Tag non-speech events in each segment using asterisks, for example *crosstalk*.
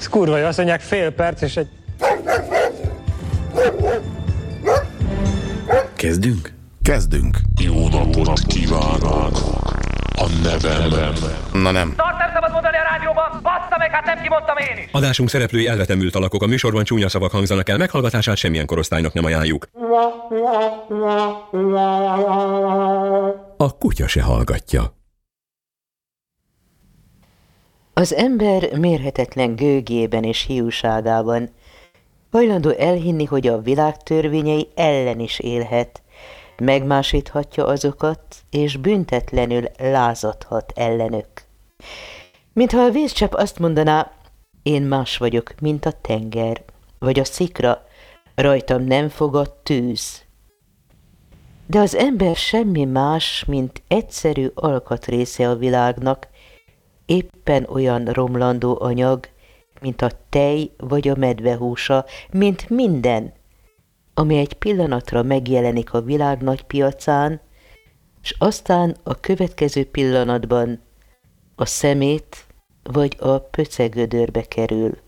Ez kurva jó, azt mondják fél perc, és egy... Kezdünk? Kezdünk. Jó napot kívánok! A nevem Na nem. Tart nem szabad mondani a rádióban, bassza meg, hát nem kimondtam én is. Adásunk szereplői elvetemült alakok, a műsorban csúnya szavak hangzanak el, meghallgatását semmilyen korosztálynak nem ajánljuk. A kutya se hallgatja. Az ember mérhetetlen gőgében és hiúságában hajlandó elhinni, hogy a világ törvényei ellen is élhet, megmásíthatja azokat, és büntetlenül lázadhat ellenük. Mintha a vízcsepp azt mondaná, én más vagyok, mint a tenger, vagy a szikra, rajtam nem fogad tűz. De az ember semmi más, mint egyszerű alkatrésze a világnak, éppen olyan romlandó anyag, mint a tej vagy a medvehúsa, mint minden, ami egy pillanatra megjelenik a világ nagy piacán, és aztán a következő pillanatban a szemét vagy a pöcegödörbe kerül.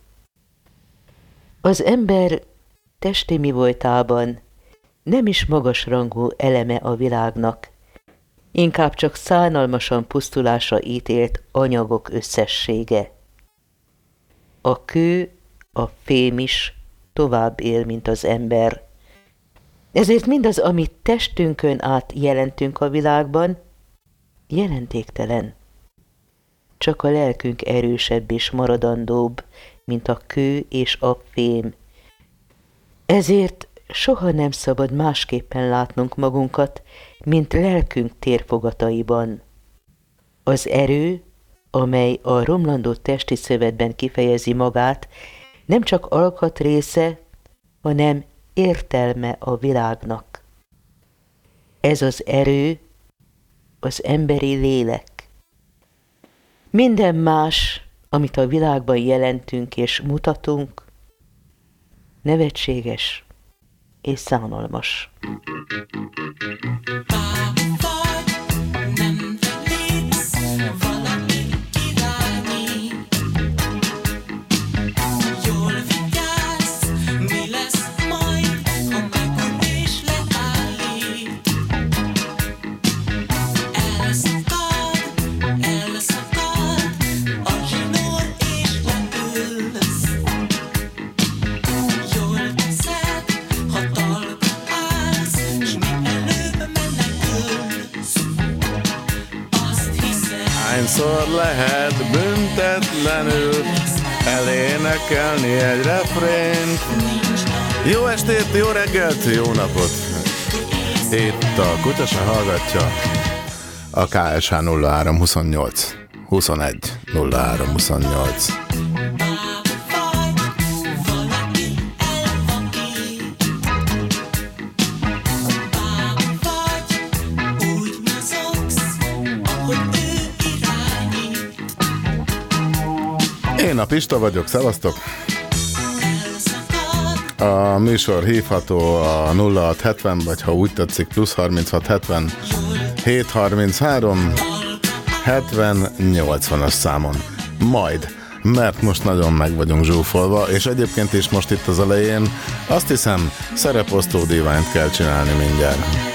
Az ember testi mi voltában nem is magas rangú eleme a világnak, inkább csak szánalmasan pusztulásra ítélt anyagok összessége. A kő, a fém is tovább él, mint az ember. Ezért mindaz, amit testünkön át jelentünk a világban, jelentéktelen. Csak a lelkünk erősebb és maradandóbb, mint a kő és a fém. Ezért soha nem szabad másképpen látnunk magunkat, mint lelkünk térfogataiban. Az erő, amely a romlandó testi szövetben kifejezi magát, nem csak alkatrésze, hanem értelme a világnak. Ez az erő, az emberi lélek. Minden más, amit a világban jelentünk és mutatunk, nevetséges és szánalmas. Hányszor lehet büntetlenül elénekelni egy refrént? Jó estét, jó reggelt, jó napot! Itt a Kutyasa hallgatja a KSH 0328 21 0328. Én a Pista vagyok, szevasztok! A műsor hívható a 0670, vagy ha úgy tetszik, plusz 3670 733 70 80-as számon. Majd, mert most nagyon meg vagyunk zsúfolva, és egyébként is most itt az elején azt hiszem szereposztó diványt kell csinálni mindjárt.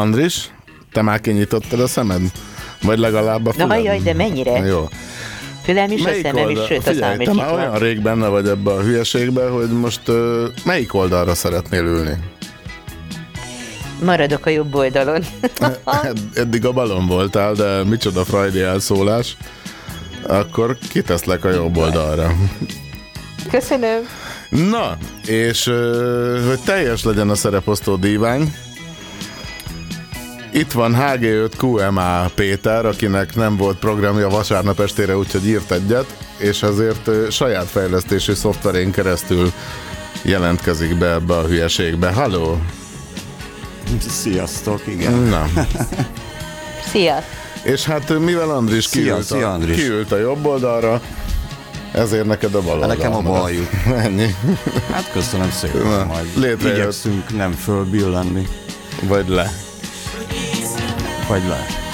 Andris, te már kinyitottad a szemed? Vagy legalább a fülem? Na jaj, de mennyire? Jó. Fülem is, a szemem is, sőt a Figyelj, is te már van. olyan rég benne vagy ebbe a hülyeségbe, hogy most uh, melyik oldalra szeretnél ülni? Maradok a jobb oldalon. *laughs* Ed- Eddig a balon voltál, de micsoda frajdi elszólás. Akkor kiteszlek a jobb oldalra. Köszönöm. Na, és hogy teljes legyen a szereposztó dívány, itt van HG5 QMA Péter, akinek nem volt programja vasárnap estére, úgyhogy írt egyet, és azért saját fejlesztésű szoftverén keresztül jelentkezik be ebbe a hülyeségbe. Halló! Sziasztok, igen. Na, *laughs* Szia. és hát mivel Andris Szia, kiült, szia, a, Andris. kiült a jobb oldalra, ezért neked a bal oldal. Nekem a bal jut. *laughs* Ennyi. Hát köszönöm szépen, Na, majd létrejött. igyekszünk nem fölbillenni. Vagy le. Vagy le.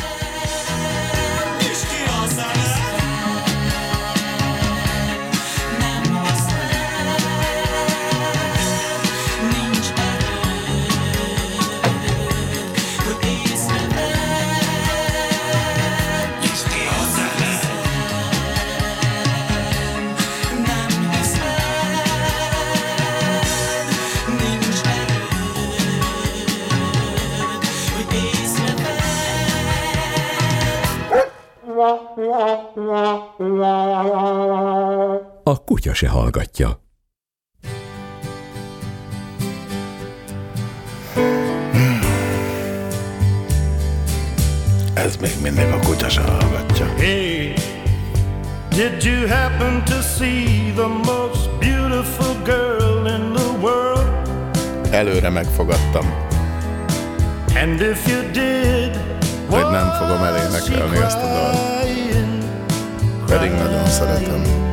Kutya se hallgatja. Ez még mindig a kutya se hallgatja. Hey, did you happen to see the most beautiful girl in the world? Előre megfogadtam, And if you did, hogy nem fogom elénekelni ezt a dalt. Pedig nagyon szeretem.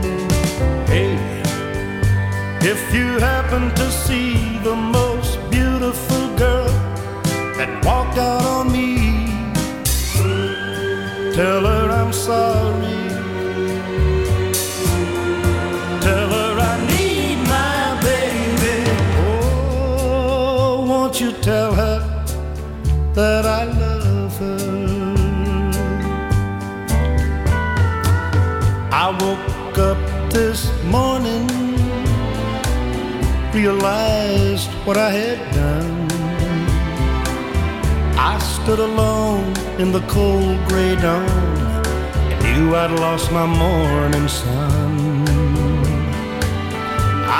If you happen to see the most beautiful girl that walked out on me, tell her I'm sorry. Tell her I need my baby. Oh, won't you tell her that I love her? I woke up this morning, realized what I had done. I stood alone in the cold gray dawn and knew I'd lost my morning sun.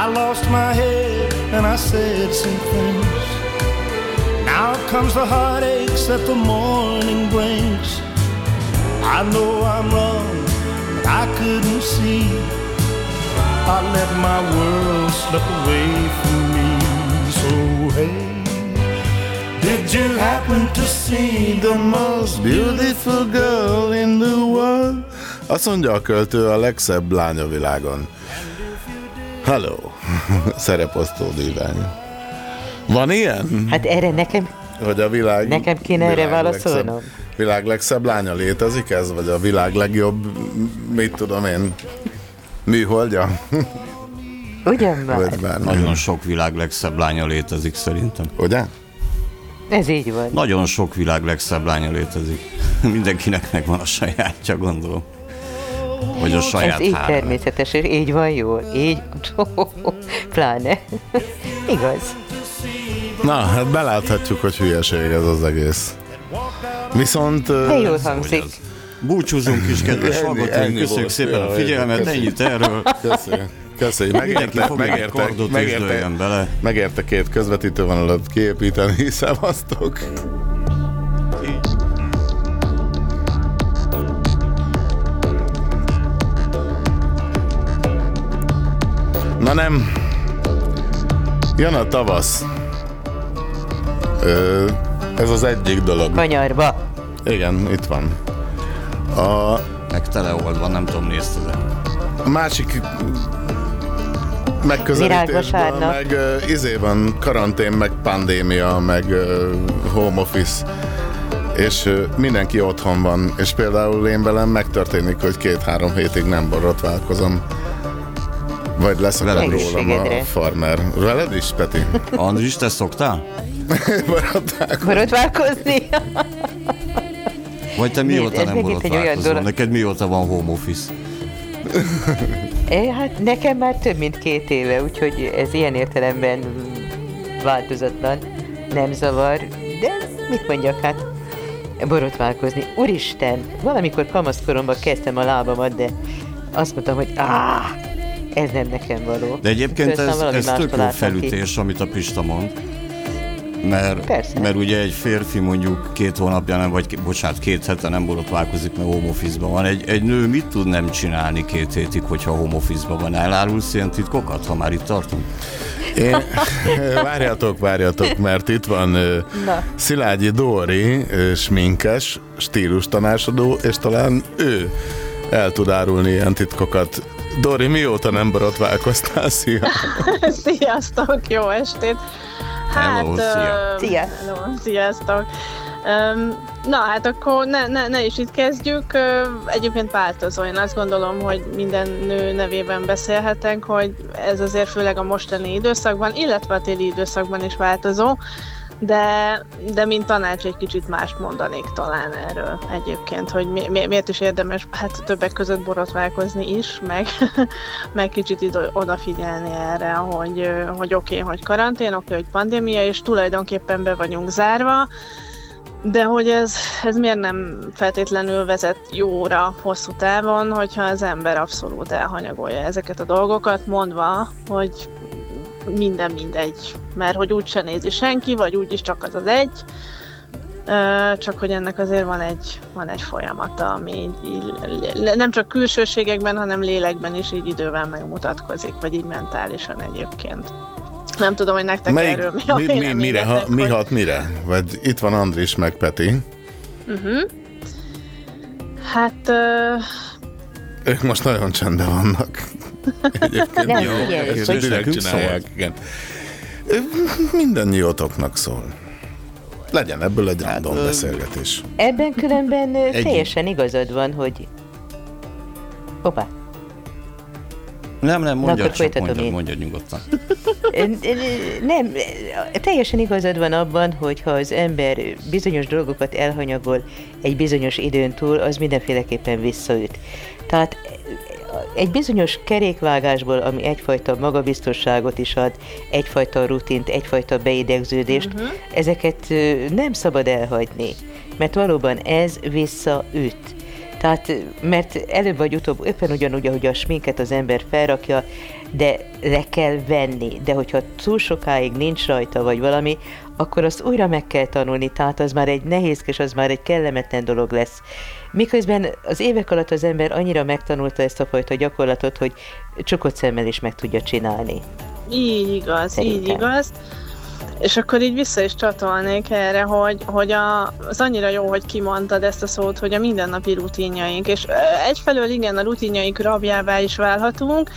I lost my head and I said some things. Now comes the heartaches that the morning brings. I know I'm wrong, but I couldn't see. I let my world slip away from me. So hey, did you happen to see the most Beautiful girl in the world. Azt mondja a költő a legszebb lány a világon. Hello. *laughs* Szereposztó divány. Van ilyen? Hát erre nekem, Hogy a világ... Nekem kéne erre válaszolnom? legszebb- Világ legszebb lánya létezik ez? Vagy a világ legjobb, mit tudom én, műholdja? ugyan már? Vagy bármi. Nagyon sok világ legszebb lánya létezik szerintem. Ugye? Ez így van. Nagyon sok világ legszebb lánya létezik. *laughs* Mindenkinek megvan a sajátja, gondolom. Vagy a saját Ez így három. természetes, és így van jól. Így, *laughs* pláne. *laughs* Igaz. Na, hát beláthatjuk, hogy hülyeség ez az egész. Viszont... De jól hangzik. Búcsúzunk is, kedves Ennyi- hallgatóink, ennyi köszönjük volt. szépen a figyelmet, köszönjük. ennyit erről. Köszönjük. Köszönjük. Megérte, megérte, megérte, bele. megérte két közvetítő vonalat kiépíteni, *laughs* szevasztok. Na nem. Jön a tavasz. Ö, ez az egyik dolog. Kanyarba. Igen, itt van. A Meg teleoldva, nem tudom, nézted a másik megközelítésből, Virágvasárnap. meg uh, izé van karantén, meg pandémia, meg uh, home office, és uh, mindenki otthon van, és például én velem megtörténik, hogy két-három hétig nem borotválkozom. Vagy leszakad Veled rólam a farmer. Veled is, Peti? Andris, te szoktál? *laughs* Borotválkozom. Borotválkozni? *laughs* Vagy te Nézd, mióta ez nem borotválkozol? dolog- Neked mióta van home office? *laughs* É, hát nekem már több mint két éve, úgyhogy ez ilyen értelemben változatlan, nem zavar, de mit mondjak, hát borotválkozni. Úristen, valamikor kamaszkoromban kezdtem a lábamat, de azt mondtam, hogy áh, ez nem nekem való. De egyébként Aztán ez, ez tök jó találtam ki. felütés, amit a Pista mond. Mert, Persze. mert ugye egy férfi mondjuk két hónapja nem, vagy bocsánat, két hete nem borotválkozik, mert home office-ban van. Egy, egy nő mit tud nem csinálni két hétig, hogyha home office-ban van? Elárulsz ilyen titkokat, ha már itt tartunk? Én, *laughs* várjatok, várjatok, mert itt van Na. Szilágyi Dóri, sminkes, stílus tanácsadó, és talán ő el tud árulni ilyen titkokat. Dori, mióta nem borotválkoztál? Szia! *laughs* Sziasztok, jó estét! Hello, ö, szia. Szia. Hello, sziasztok. Öm, na hát akkor ne, ne, ne is itt kezdjük. Ö, Egyébként változó. Én azt gondolom, hogy minden nő nevében beszélhetek, hogy ez azért főleg a mostani időszakban, illetve a téli időszakban is változó. De, de mint tanács egy kicsit mást mondanék talán erről egyébként, hogy mi, mi, miért is érdemes hát többek között borotválkozni is, meg, *laughs* meg kicsit ide, odafigyelni erre, hogy, hogy oké, okay, hogy karantén, oké, okay, hogy pandémia, és tulajdonképpen be vagyunk zárva, de hogy ez, ez miért nem feltétlenül vezet jóra hosszú távon, hogyha az ember abszolút elhanyagolja ezeket a dolgokat, mondva, hogy minden mindegy, mert hogy úgyse nézi senki, vagy úgyis csak az az egy, csak hogy ennek azért van egy, van egy folyamata, ami így, így, nem csak külsőségekben, hanem lélekben is így idővel megmutatkozik, vagy így mentálisan egyébként. Nem tudom, hogy nektek Melyik, erről mi a mi, mi, mire, ha, mi hogy- hat mire? Vagy itt van Andris meg Peti. Uh-huh. Hát ö, Ők most nagyon csendben vannak. Egyébként Nem, jó, figyelj, hogy- Nekünk csinálják, igen. Ö, Minden jótoknak szól. Legyen ebből egy random ö, beszélgetés. Ebben különben Egy- teljesen igazad van, hogy... Hoppá. Nem, nem, mondjad akkor csak, mondjad, én. mondjad nyugodtan. Nem, teljesen igazad van abban, hogy ha az ember bizonyos dolgokat elhanyagol egy bizonyos időn túl, az mindenféleképpen visszaüt. Tehát egy bizonyos kerékvágásból, ami egyfajta magabiztosságot is ad, egyfajta rutint, egyfajta beidegződést, uh-huh. ezeket nem szabad elhagyni, mert valóban ez visszaüt. Tehát, mert előbb vagy utóbb éppen ugyanúgy, ahogy a sminket az ember felrakja, de le kell venni. De hogyha túl sokáig nincs rajta, vagy valami, akkor azt újra meg kell tanulni, tehát az már egy nehézkes, az már egy kellemetlen dolog lesz. Miközben az évek alatt az ember annyira megtanulta ezt a fajta gyakorlatot, hogy csukott szemmel is meg tudja csinálni. Így igaz, Szerintem. így igaz. És akkor így vissza is csatolnék erre, hogy, hogy a, az annyira jó, hogy kimondtad ezt a szót, hogy a mindennapi rutinjaink, és egyfelől igen, a rutinjaink rabjává is válhatunk,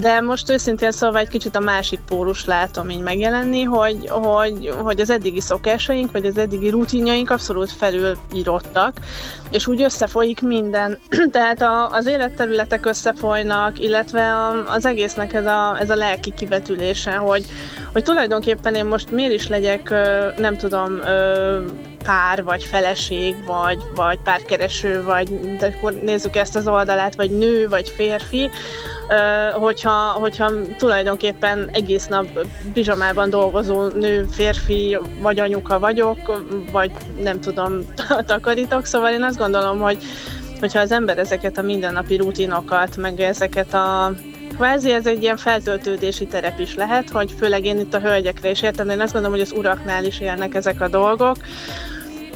de most őszintén szóval egy kicsit a másik pólus látom így megjelenni, hogy, hogy, hogy az eddigi szokásaink, vagy az eddigi rutinjaink abszolút felülírottak, és úgy összefolyik minden. *clears throat* Tehát a, az életterületek összefolynak, illetve a, az egésznek ez a, ez a lelki kivetülése, hogy, hogy tulajdonképpen én most miért is legyek, nem tudom, pár, vagy feleség, vagy, vagy párkereső, vagy de akkor nézzük ezt az oldalát, vagy nő, vagy férfi, hogyha, hogyha tulajdonképpen egész nap pizsamában dolgozó nő, férfi, vagy anyuka vagyok, vagy nem tudom, *laughs* takarítok, szóval én azt gondolom, hogy hogyha az ember ezeket a mindennapi rutinokat, meg ezeket a kvázi ez egy ilyen feltöltődési terep is lehet, hogy főleg én itt a hölgyekre is értem, de én azt gondolom, hogy az uraknál is élnek ezek a dolgok.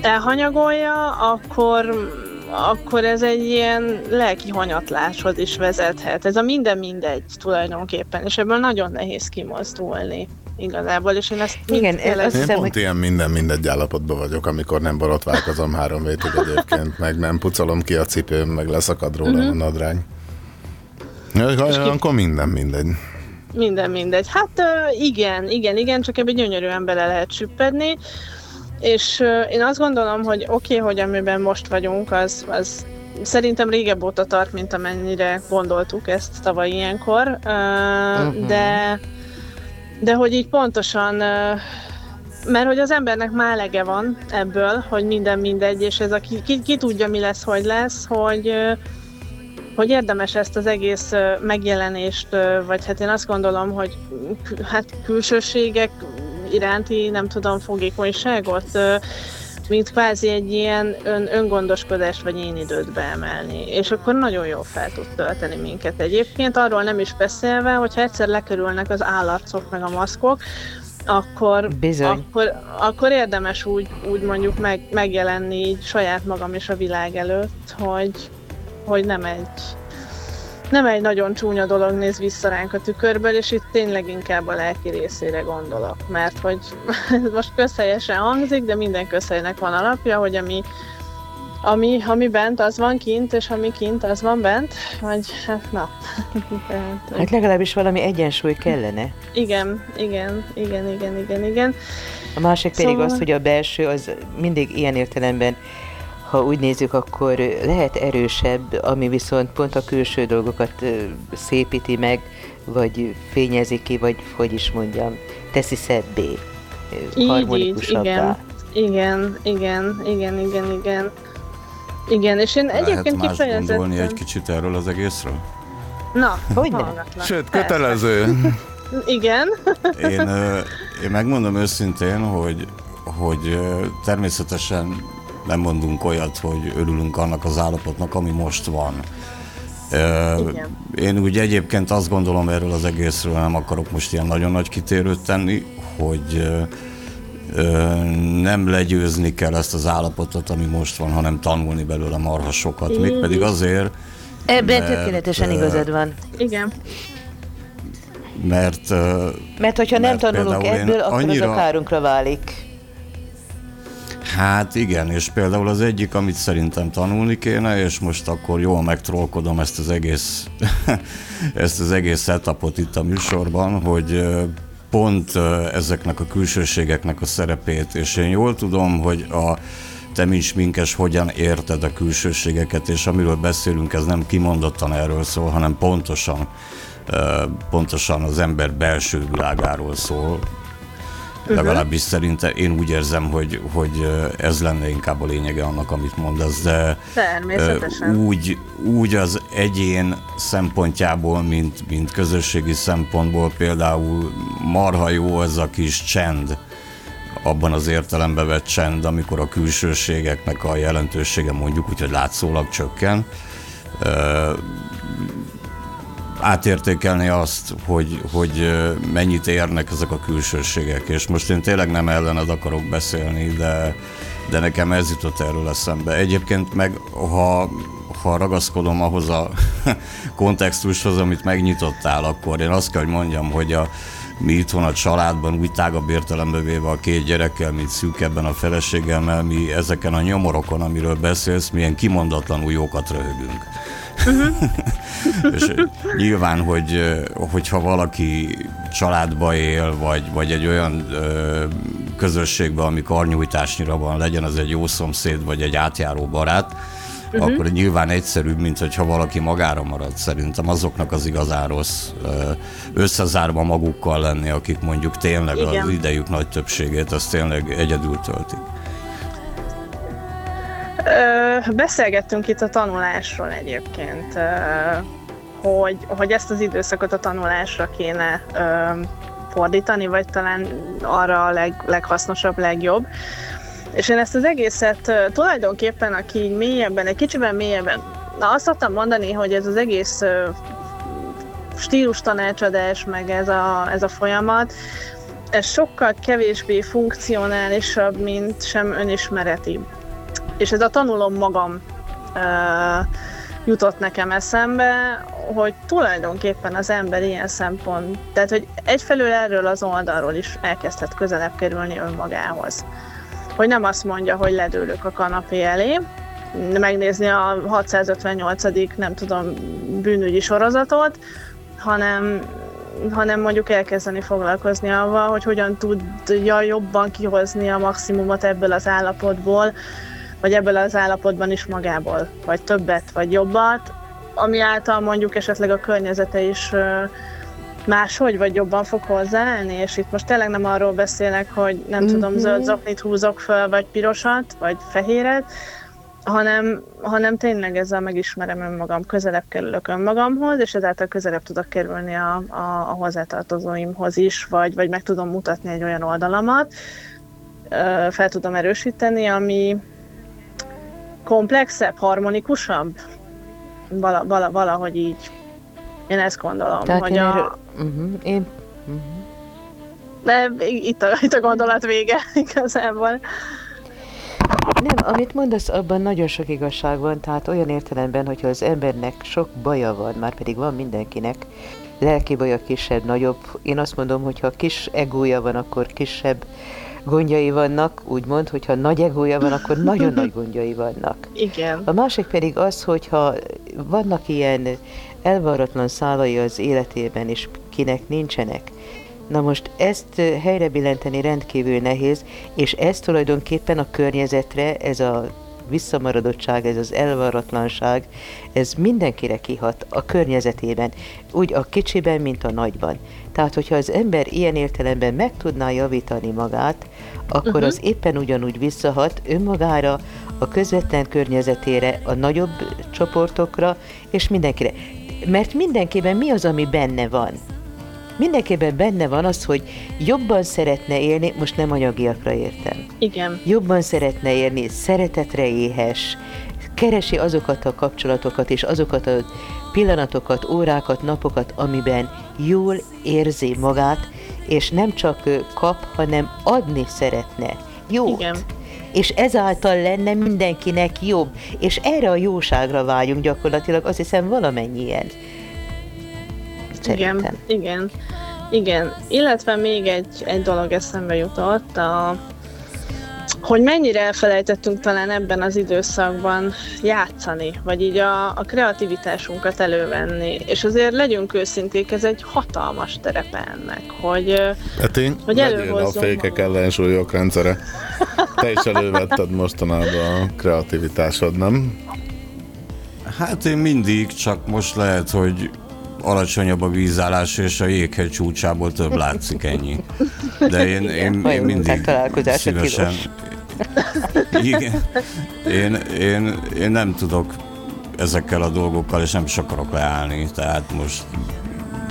Elhanyagolja, akkor akkor ez egy ilyen lelki hanyatláshoz is vezethet. Ez a minden mindegy tulajdonképpen, és ebből nagyon nehéz kimozdulni igazából, és én ezt Igen, azt Én hiszem, pont hogy ilyen minden mindegy állapotban vagyok, amikor nem borotválkozom három hétig egyébként, meg nem pucolom ki a cipőm, meg leszakad róla Mhm. a nadrány. Ja, Akkor minden mindegy. Minden mindegy. Hát igen, igen, igen, csak ebbe gyönyörűen bele lehet süppedni, és én azt gondolom, hogy oké, okay, hogy amiben most vagyunk, az, az szerintem régebb óta tart, mint amennyire gondoltuk ezt tavaly ilyenkor, Mhm. de, de hogy így pontosan mert hogy az embernek már elege van ebből, hogy minden mindegy, és ez a ki, ki, ki tudja, mi lesz, hogy lesz, hogy hogy érdemes ezt az egész megjelenést, vagy hát én azt gondolom, hogy hát külsőségek iránti, nem tudom, fogékonyságot, mint kvázi egy ilyen ön, öngondoskodást vagy én időt beemelni. És akkor nagyon jól fel tud tölteni minket egyébként. Arról nem is beszélve, hogyha egyszer lekerülnek az állarcok meg a maszkok, akkor, Bizony. akkor, akkor érdemes úgy, úgy mondjuk meg, megjelenni így saját magam és a világ előtt, hogy, hogy nem egy nem egy nagyon csúnya dolog néz vissza ránk a tükörből, és itt tényleg inkább a lelki részére gondolok, mert hogy ez *laughs* most közhelyesen hangzik, de minden közhelynek van alapja, hogy ami Ami, ami bent, az van kint, és ami kint, az van bent, vagy hát na. Tehát, *laughs* Hát legalábbis valami egyensúly kellene. igen, igen, igen, igen, igen, igen. A másik pedig Szóval- az, hogy a belső az mindig ilyen értelemben, ha úgy nézzük, akkor lehet erősebb, ami viszont pont a külső dolgokat szépíti meg, vagy fényezi ki, vagy hogy is mondjam, teszi szebbé, Így, így, harmonikusabbá. igen. Igen, igen, igen, igen, igen. Igen, és én Lehet egyébként más gondolni kifejezetten... egy kicsit erről az egészről? Na, Hogyne? hallgatlak. Sőt, kötelező. *laughs* Igen. Én, én megmondom őszintén, hogy, hogy természetesen nem mondunk olyat, hogy örülünk annak az állapotnak, ami most van. Igen. Én úgy egyébként azt gondolom erről az egészről, nem akarok most ilyen nagyon nagy kitérőt tenni, hogy nem legyőzni kell ezt az állapotot, ami most van, hanem tanulni belőle marha sokat. Mégpedig azért, Ebben Mert, tökéletesen igazad van. Igen. mert Mert hogyha nem mert tanulunk például én ebből, akkor az annyira- a kárunkra válik. Hát igen, és például az egyik, amit szerintem tanulni kéne, és most akkor jól megtrollkodom ezt az egész, *laughs* ezt az egész setupot itt a műsorban, hogy pont ezeknek a külsőségeknek a szerepét, és én jól tudom, hogy a te, mint sminkes, hogyan érted a külsőségeket, és amiről beszélünk, ez nem kimondottan erről szól, hanem pontosan, pontosan az ember belső világáról szól, Legalábbis szerintem én úgy érzem, hogy, hogy ez lenne inkább a lényege annak, amit mondasz, de Természetesen. úgy, úgy az egyén szempontjából, mint, mint közösségi szempontból például marha jó ez a kis csend, abban az értelemben vett csend, amikor a külsőségeknek a jelentősége mondjuk úgy, hogy látszólag csökken. Átértékelni azt, hogy, hogy mennyit érnek ezek a külsőségek, és most én tényleg nem ellened akarok beszélni, de, de nekem ez jutott erről eszembe. Egyébként meg, ha, ha ragaszkodom ahhoz a *laughs* kontextushoz, amit megnyitottál, akkor én azt kell, hogy mondjam, hogy a, mi itthon a családban úgy tágabb értelembe véve a két gyerekkel, mint szűkebben a feleségemmel, mi ezeken a nyomorokon, amiről beszélsz, milyen kimondatlanul jókat röhögünk. *laughs* És nyilván, hogy, hogyha valaki családba él, vagy, vagy egy olyan ö, közösségben, ami karnyújtásnyira van, legyen az egy jó szomszéd, vagy egy átjáró barát, uh-huh. akkor nyilván egyszerűbb, mint hogyha valaki magára marad. Szerintem azoknak az igazán rossz összezárva magukkal lenni, akik mondjuk tényleg Igen. az idejük nagy többségét, az tényleg egyedül töltik. Ö, beszélgettünk itt a tanulásról egyébként, ö, hogy, hogy ezt az időszakot a tanulásra kéne ö, fordítani, vagy talán arra a leg, leghasznosabb, legjobb. És én ezt az egészet tulajdonképpen, aki így mélyebben, egy kicsiben mélyebben, na azt szoktam mondani, hogy ez az egész stílus tanácsadás, meg ez a, ez a folyamat, ez sokkal kevésbé funkcionálisabb, mint sem önismereti. És ez a tanulom magam uh, jutott nekem eszembe, hogy tulajdonképpen az ember ilyen szempont, tehát hogy egyfelől erről az oldalról is elkezdhet közelebb kerülni önmagához. Hogy nem azt mondja, hogy ledőlök a kanapé elé, megnézni a 658. nem tudom, bűnügyi sorozatot, hanem, hanem mondjuk elkezdeni foglalkozni avval, hogy hogyan tudja jobban kihozni a maximumot ebből az állapotból, vagy ebből az állapotban is magából, vagy többet, vagy jobbat, ami által mondjuk esetleg a környezete is máshogy, vagy jobban fog hozzáállni, és itt most tényleg nem arról beszélek, hogy nem mm-hmm. tudom, zöld zoknit húzok föl, vagy pirosat, vagy fehéret, hanem, hanem tényleg ezzel megismerem önmagam, közelebb kerülök önmagamhoz, és ezáltal közelebb tudok kerülni a, a, a hozzátartozóimhoz is, vagy, vagy meg tudom mutatni egy olyan oldalamat, fel tudom erősíteni, ami komplexebb, harmonikusabb, vala, vala, valahogy így. Én ezt gondolom, Tehát hogy én, a, erről, uh-huh, én de itt a, itt a gondolat vége *laughs* igazából. Nem, amit mondasz, abban nagyon sok igazság van, tehát olyan értelemben, hogyha az embernek sok baja van, már pedig van mindenkinek, lelki baja kisebb, nagyobb, én azt mondom, hogy ha kis egója van, akkor kisebb, gondjai vannak, úgymond, hogyha nagy egója van, akkor nagyon nagy gondjai vannak. *laughs* Igen. A másik pedig az, hogyha vannak ilyen elvarratlan szálai az életében, és kinek nincsenek. Na most ezt helyre billenteni rendkívül nehéz, és ez tulajdonképpen a környezetre, ez a visszamaradottság, ez az elvarratlanság, ez mindenkire kihat a környezetében, úgy a kicsiben, mint a nagyban. Tehát, hogyha az ember ilyen értelemben meg tudná javítani magát, akkor uh-huh. az éppen ugyanúgy visszahat önmagára, a közvetlen környezetére, a nagyobb csoportokra, és mindenkire. Mert mindenkiben mi az, ami benne van? Mindenképpen benne van az, hogy jobban szeretne élni, most nem anyagiakra értem. Igen. Jobban szeretne élni, szeretetre éhes, keresi azokat a kapcsolatokat és azokat a pillanatokat, órákat, napokat, amiben jól érzi magát, és nem csak kap, hanem adni szeretne. Jót. Igen. És ezáltal lenne mindenkinek jobb. És erre a jóságra vágyunk gyakorlatilag, azt hiszem valamennyien. Szerintem. Igen, igen, igen. Illetve még egy, egy dolog eszembe jutott, a, hogy mennyire elfelejtettünk talán ebben az időszakban játszani, vagy így a, a kreativitásunkat elővenni. És azért legyünk őszinték, ez egy hatalmas terepe ennek, hogy, hát én hogy a fékek ellensúlyok rendszere. Te is elővetted mostanában a kreativitásod, nem? Hát én mindig, csak most lehet, hogy alacsonyabb a vízállás, és a jéghegy csúcsából több látszik ennyi. De én, én, én mindig szívesen... Igen. Én, én, én nem tudok ezekkel a dolgokkal, és nem is akarok leállni. Tehát most,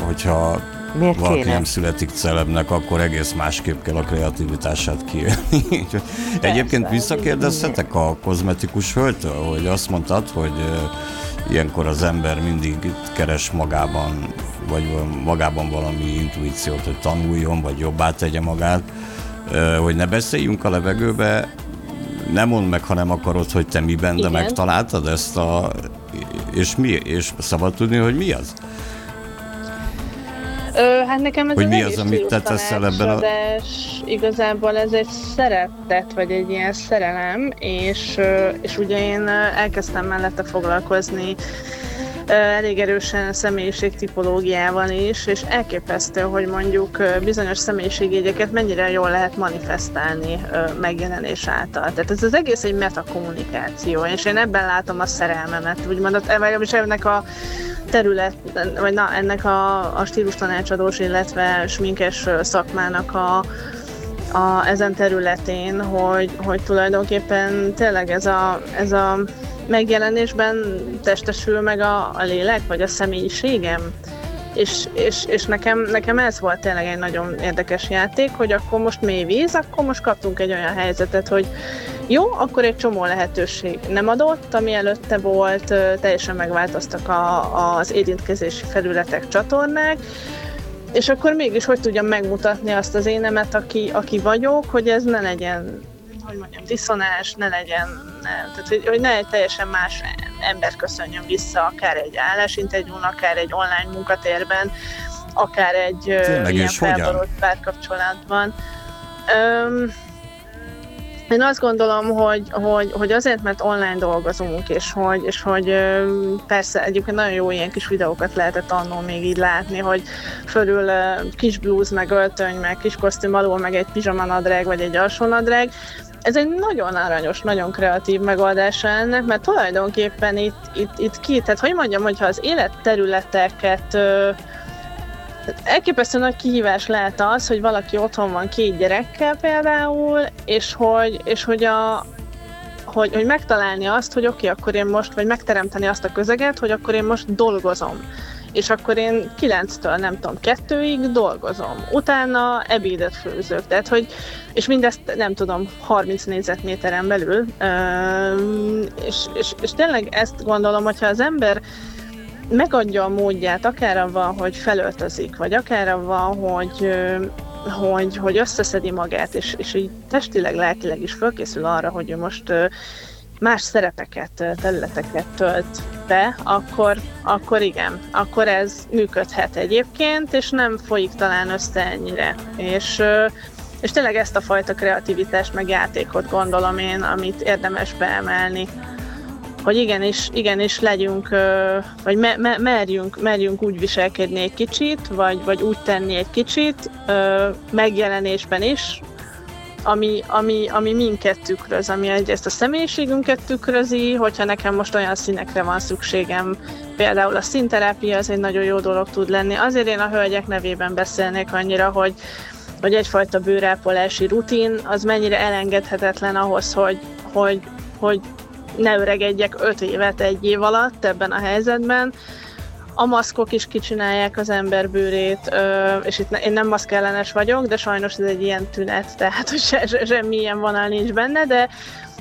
hogyha Miért valaki kéne? nem születik celebnek, akkor egész másképp kell a kreativitását kiélni. Egyébként visszakérdeztetek a kozmetikus hölgytől, hogy azt mondtad, hogy ilyenkor az ember mindig keres magában, vagy magában valami intuíciót, hogy tanuljon, vagy jobbá tegye magát, hogy ne beszéljünk a levegőbe, nem mondd meg, ha nem akarod, hogy te miben, de Igen. megtaláltad ezt a... És mi? És szabad tudni, hogy mi az? Ö, hát nekem ez Hogy az mi az, amit te teszel ebben a- igazából ez egy szeretet, vagy egy ilyen szerelem, és, és ugye én elkezdtem mellette foglalkozni elég erősen a személyiségtipológiával is, és elképesztő, hogy mondjuk bizonyos személyiségjegyeket mennyire jól lehet manifestálni megjelenés által. Tehát ez az egész egy metakommunikáció, és én ebben látom a szerelmemet, úgymond, vagy ennek a terület, vagy na, ennek a, a stílus tanácsadós, illetve sminkes szakmának a, a, ezen területén, hogy, hogy tulajdonképpen tényleg ez a, ez a megjelenésben testesül meg a, a lélek, vagy a személyiségem. És, és, és nekem, nekem ez volt tényleg egy nagyon érdekes játék, hogy akkor most mély víz, akkor most kaptunk egy olyan helyzetet, hogy jó, akkor egy csomó lehetőség nem adott, ami előtte volt, teljesen megváltoztak a, az érintkezési felületek, csatornák, és akkor mégis hogy tudjam megmutatni azt az énemet, aki, aki vagyok, hogy ez ne legyen, hogy mondjam, diszonás, ne legyen, ne, tehát hogy, hogy ne egy teljesen más ember köszönjön vissza, akár egy állásinterjún, akár egy online munkatérben, akár egy Tényleg, ilyen felborult párkapcsolatban. Öm, én azt gondolom, hogy, hogy, hogy azért, mert online dolgozunk, és hogy, és hogy persze egyébként nagyon jó ilyen kis videókat lehetett annól még így látni, hogy fölül kis blúz, meg öltöny, meg kis kosztüm alul, meg egy pizsamanadrág, vagy egy alsónadrág. Ez egy nagyon aranyos, nagyon kreatív megoldása ennek, mert tulajdonképpen itt, itt, itt ki, tehát hogy mondjam, hogyha az életterületeket ö, elképesztő nagy kihívás lehet az, hogy valaki otthon van két gyerekkel például, és hogy, és hogy a, hogy, hogy megtalálni azt, hogy oké, okay, akkor én most, vagy megteremteni azt a közeget, hogy akkor én most dolgozom. És akkor én 9-től nem tudom, kettőig dolgozom. Utána ebédet főzök. Tehát, hogy, és mindezt nem tudom, 30 négyzetméteren belül. És, és, és tényleg ezt gondolom, hogyha az ember megadja a módját, akár avval, hogy felöltözik, vagy akár avval, hogy, hogy, hogy összeszedi magát, és, és így testileg, lelkileg is fölkészül arra, hogy ő most más szerepeket, területeket tölt be, akkor, akkor igen, akkor ez működhet egyébként, és nem folyik talán össze ennyire. És, és tényleg ezt a fajta kreativitást meg játékot gondolom én, amit érdemes beemelni hogy igenis, igenis legyünk, vagy me, me, merjünk, merjünk úgy viselkedni egy kicsit, vagy, vagy úgy tenni egy kicsit, megjelenésben is, ami, ami, ami minket tükröz, ami ezt a személyiségünket tükrözi, hogyha nekem most olyan színekre van szükségem, például a színterápia az egy nagyon jó dolog tud lenni. Azért én a hölgyek nevében beszélnék annyira, hogy, hogy egyfajta bőrápolási rutin, az mennyire elengedhetetlen ahhoz, hogy, hogy, hogy ne öregedjek öt évet egy év alatt ebben a helyzetben. A maszkok is kicsinálják az ember bőrét, és itt én nem maszkellenes vagyok, de sajnos ez egy ilyen tünet, tehát hogy se, se, semmi ilyen vonal nincs benne, de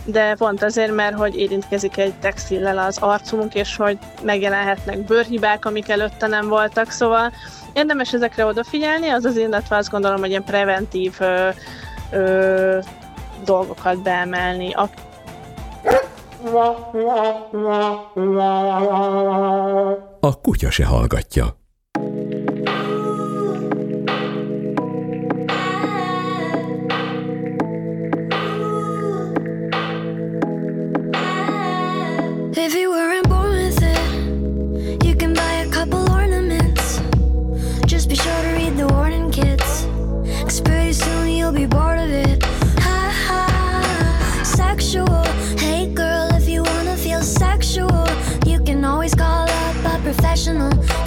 de pont azért, mert hogy érintkezik egy textillel az arcunk, és hogy megjelenhetnek bőrhibák, amik előtte nem voltak, szóval érdemes ezekre odafigyelni, az az illetve azt gondolom, hogy ilyen preventív ö, ö, dolgokat beemelni. A... Kutya se hallgatja.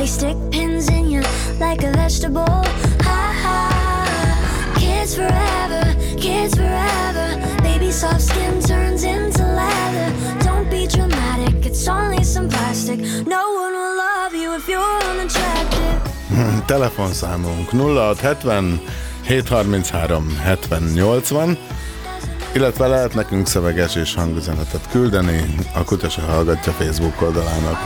They stick pins in you like a vegetable. Ha ha, kids forever, kids forever. Baby soft skin turns into leather. Don't be dramatic, it's only some plastic. No one will love you if you're unattractive. *laughs* Telefonszámunk 0670 733 7080, illetve lehet nekünk szöveges és hangüzenetet küldeni a Kutyasa Hallgatja Facebook oldalának.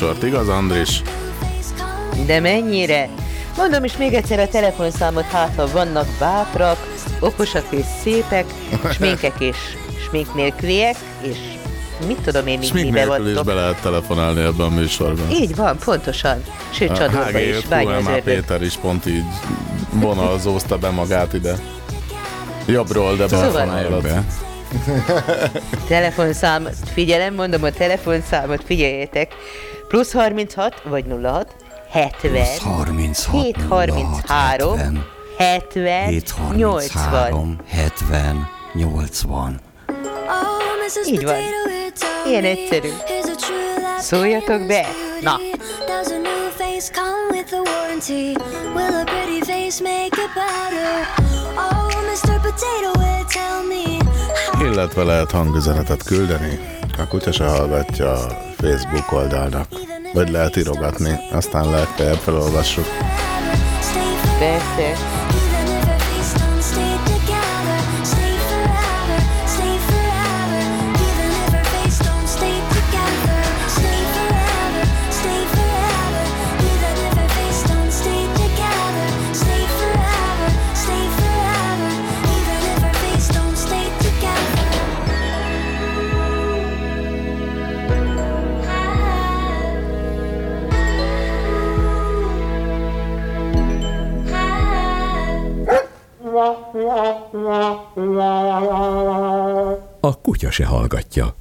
Műsort, igaz Andris? De mennyire? Mondom is még egyszer a telefonszámot, hát ha vannak bátrak, okosak és szépek, sminkek és smink nélküliek, és mit tudom én, még Smink nélkül is be lehet telefonálni ebben a műsorban. Így van, pontosan. Sőt, csadóba is, bányazördög. Péter is pont így vonalzózta be magát ide. Jobbról, de Szóval-. Be. Telefonszám, figyelem, mondom a telefonszámot, figyeljétek. Plusz 36, vagy 06, 70, Plusz 36, 733, 70, 80. 733, 70, 80. Oh, Mrs. Így van. Ilyen egyszerű. Szóljatok be! Na? Will a pretty face make it better? Oh, Mr. Potato Head. Illetve lehet hangüzenetet küldeni. A kutya se hallgatja a Facebook oldalnak. Vagy lehet írogatni, aztán legfeljebb felolvassuk. Persze. A kutya se hallgatja.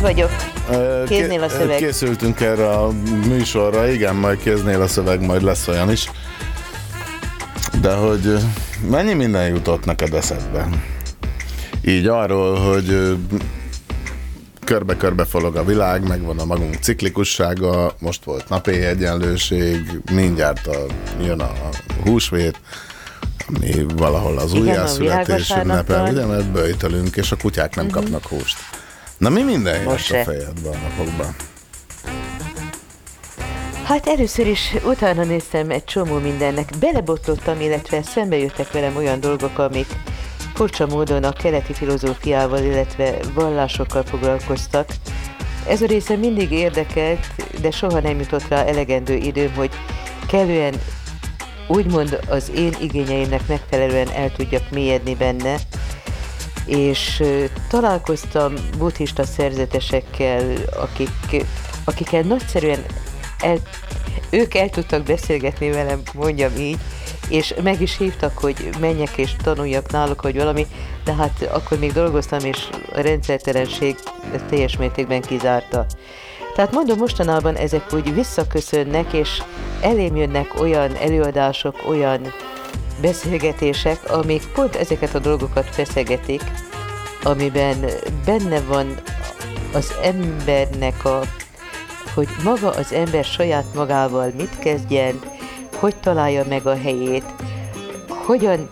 Itt vagyok. Kéznél a szöveg. Készültünk erre a műsorra, igen, majd kéznél a szöveg, majd lesz olyan is. De hogy mennyi minden jutott neked eszedbe? Így arról, hogy körbe-körbe forog a világ, megvan a magunk ciklikussága, most volt napi egyenlőség, mindjárt a, jön a húsvét, ami valahol az újjászületés világvasárnap ünnepe, van. ugye, mert böjtölünk, és a kutyák nem kapnak húst. Na mi minden Most a se. fejedbe a napokban? Hát először is utána néztem egy csomó mindennek. Belebotlottam, illetve szembe jöttek velem olyan dolgok, amik furcsa módon a keleti filozófiával, illetve vallásokkal foglalkoztak. Ez a része mindig érdekelt, de soha nem jutott rá elegendő időm, hogy kellően úgymond az én igényeimnek megfelelően el tudjak mélyedni benne, és találkoztam buddhista szerzetesekkel, akik, akikkel nagyszerűen el, ők el tudtak beszélgetni velem, mondjam így, és meg is hívtak, hogy menjek és tanuljak náluk, vagy valami, de hát akkor még dolgoztam, és a rendszertelenség teljes mértékben kizárta. Tehát mondom, mostanában ezek úgy visszaköszönnek, és elém jönnek olyan előadások, olyan beszélgetések, amik pont ezeket a dolgokat feszegetik, amiben benne van az embernek a, hogy maga az ember saját magával mit kezdjen, hogy találja meg a helyét, hogyan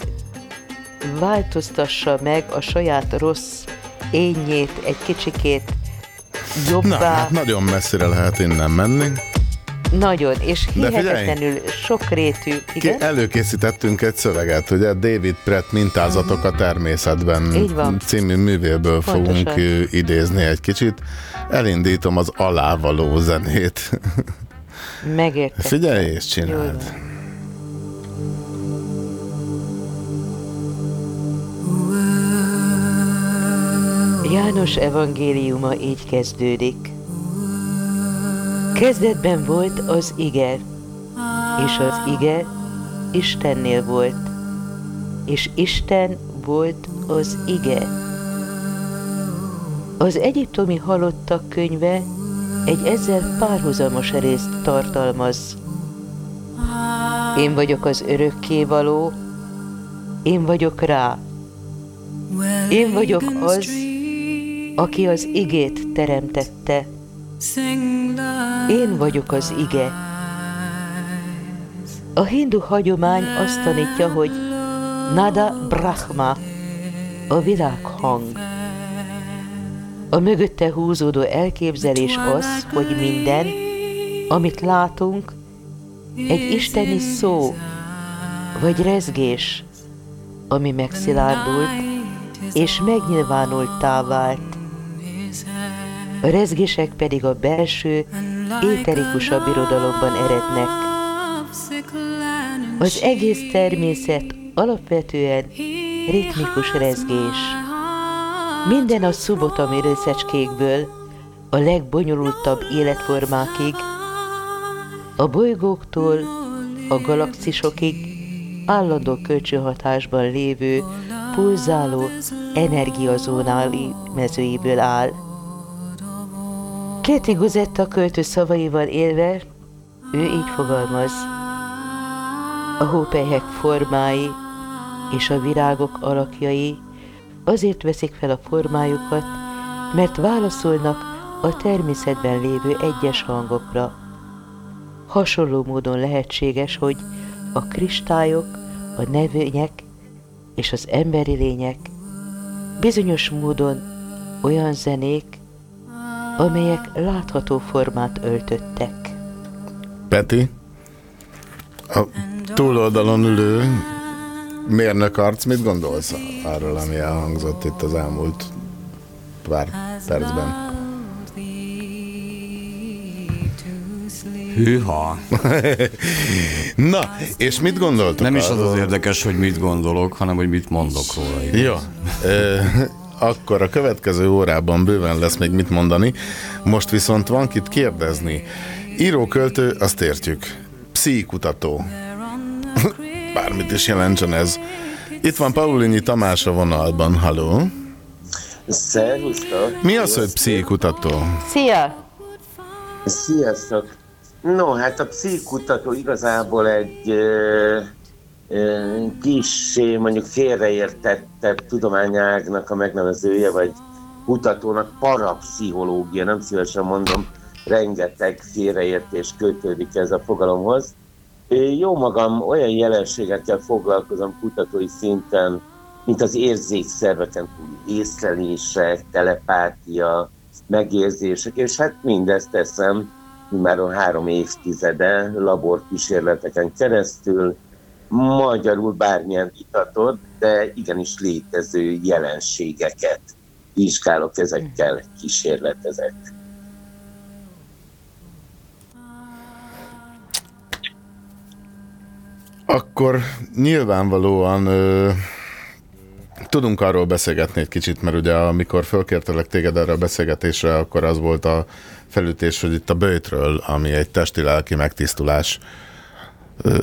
változtassa meg a saját rossz ényét egy kicsikét jobbá. Na, hát nagyon messzire lehet innen menni. Nagyon, és hihetetlenül sokrétű. Igen? Előkészítettünk egy szöveget, ugye David Pratt mintázatok a természetben Így van. című művéből Pontosan. fogunk idézni egy kicsit. Elindítom az alávaló zenét. Megértem. Figyelj és Jól csináld. van. János evangéliuma így kezdődik. Kezdetben volt az ige, és az ige Istennél volt, és Isten volt az ige. Az egyiptomi halottak könyve egy ezzel párhuzamos részt tartalmaz. Én vagyok az örökkévaló, én vagyok rá. Én vagyok az, aki az igét teremtette. Én vagyok az ige. A hindu hagyomány azt tanítja, hogy Nada Brahma, a világhang. A mögötte húzódó elképzelés az, hogy minden, amit látunk, egy isteni szó, vagy rezgés, ami megszilárdult, és megnyilvánultá vált. A rezgések pedig a belső, éterikusabb irodalomban erednek. Az egész természet alapvetően ritmikus rezgés. Minden a szubotami részecskékből a legbonyolultabb életformákig, a bolygóktól a galaxisokig állandó kölcsönhatásban lévő, pulzáló energiazónáli mezőiből áll. Kéti Guzetta költő szavaival élve, ő így fogalmaz. A hópelyhek formái és a virágok alakjai azért veszik fel a formájukat, mert válaszolnak a természetben lévő egyes hangokra. Hasonló módon lehetséges, hogy a kristályok, a növények és az emberi lények bizonyos módon olyan zenék, amelyek látható formát öltöttek. Peti, a túloldalon ülő mérnök arc, mit gondolsz arról, ami elhangzott itt az elmúlt pár percben? Hűha. *laughs* Na, és mit gondoltok? Nem is az az érdekes, hogy mit gondolok, hanem hogy mit mondok róla. igaz? Jó. Akkor a következő órában bőven lesz még mit mondani. Most viszont van kit kérdezni. Író-költő, azt értjük. Pszichikutató. *laughs* Bármit is jelentsen ez. Itt van Paulinyi Tamás a vonalban. Halló? Szervusztok! Mi az, hogy pszichikutató? Szia! Sziasztok! No, hát a pszichikutató igazából egy ö, ö, kis, mondjuk félreértettebb tudományágnak a megnevezője, vagy kutatónak parapszichológia, nem szívesen mondom, rengeteg félreértés kötődik ez a fogalomhoz. Jó magam olyan jelenségekkel foglalkozom kutatói szinten, mint az érzékszerveken túli észlelések, telepátia, megérzések, és hát mindezt teszem már három évtizede laborkísérleteken keresztül, magyarul bármilyen vitatott, de igenis létező jelenségeket vizsgálok ezekkel, kísérletezek. Akkor nyilvánvalóan ö, tudunk arról beszélgetni egy kicsit, mert ugye amikor fölkértelek téged erre a beszélgetésre, akkor az volt a felütés, hogy itt a bőtről, ami egy testi-lelki megtisztulás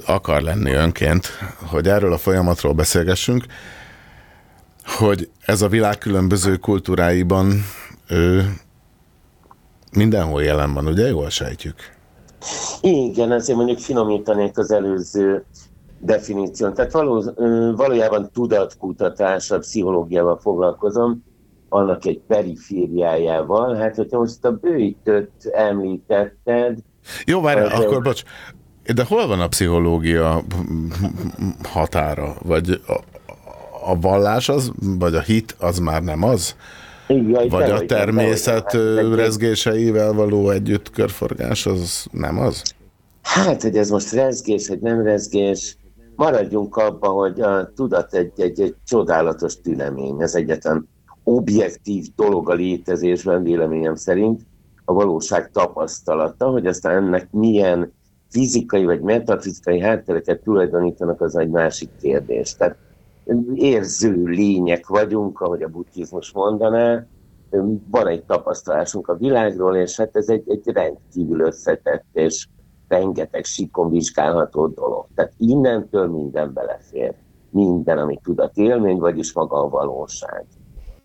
akar lenni önként, hogy erről a folyamatról beszélgessünk, hogy ez a világ különböző kultúráiban ö, mindenhol jelen van, ugye? Jól sejtjük. Igen, ezért mondjuk finomítanék az előző definíción. Tehát való, valójában tudatkutatás, a pszichológiával foglalkozom, annak egy perifériájával. Hát, hogyha most a bőjtöt említetted... Jó, várj, akkor bocs, de hol van a pszichológia határa? Vagy a, a vallás az, vagy a hit az már nem az? Jaj, vagy a természet dehogy, rezgéseivel való együtt körforgás az nem az? Hát, hogy ez most rezgés, vagy nem rezgés, maradjunk abba, hogy a tudat egy, egy, egy csodálatos tünemény, ez egyetlen objektív dolog a létezésben véleményem szerint, a valóság tapasztalata, hogy aztán ennek milyen fizikai vagy metafizikai háttereket tulajdonítanak, az egy másik kérdés. Tehát érző lények vagyunk, ahogy a buddhizmus mondaná, van egy tapasztalásunk a világról, és hát ez egy, egy rendkívül összetett és rengeteg síkon vizsgálható dolog. Tehát innentől minden belefér. Minden, ami tudat élmény, vagyis maga a valóság.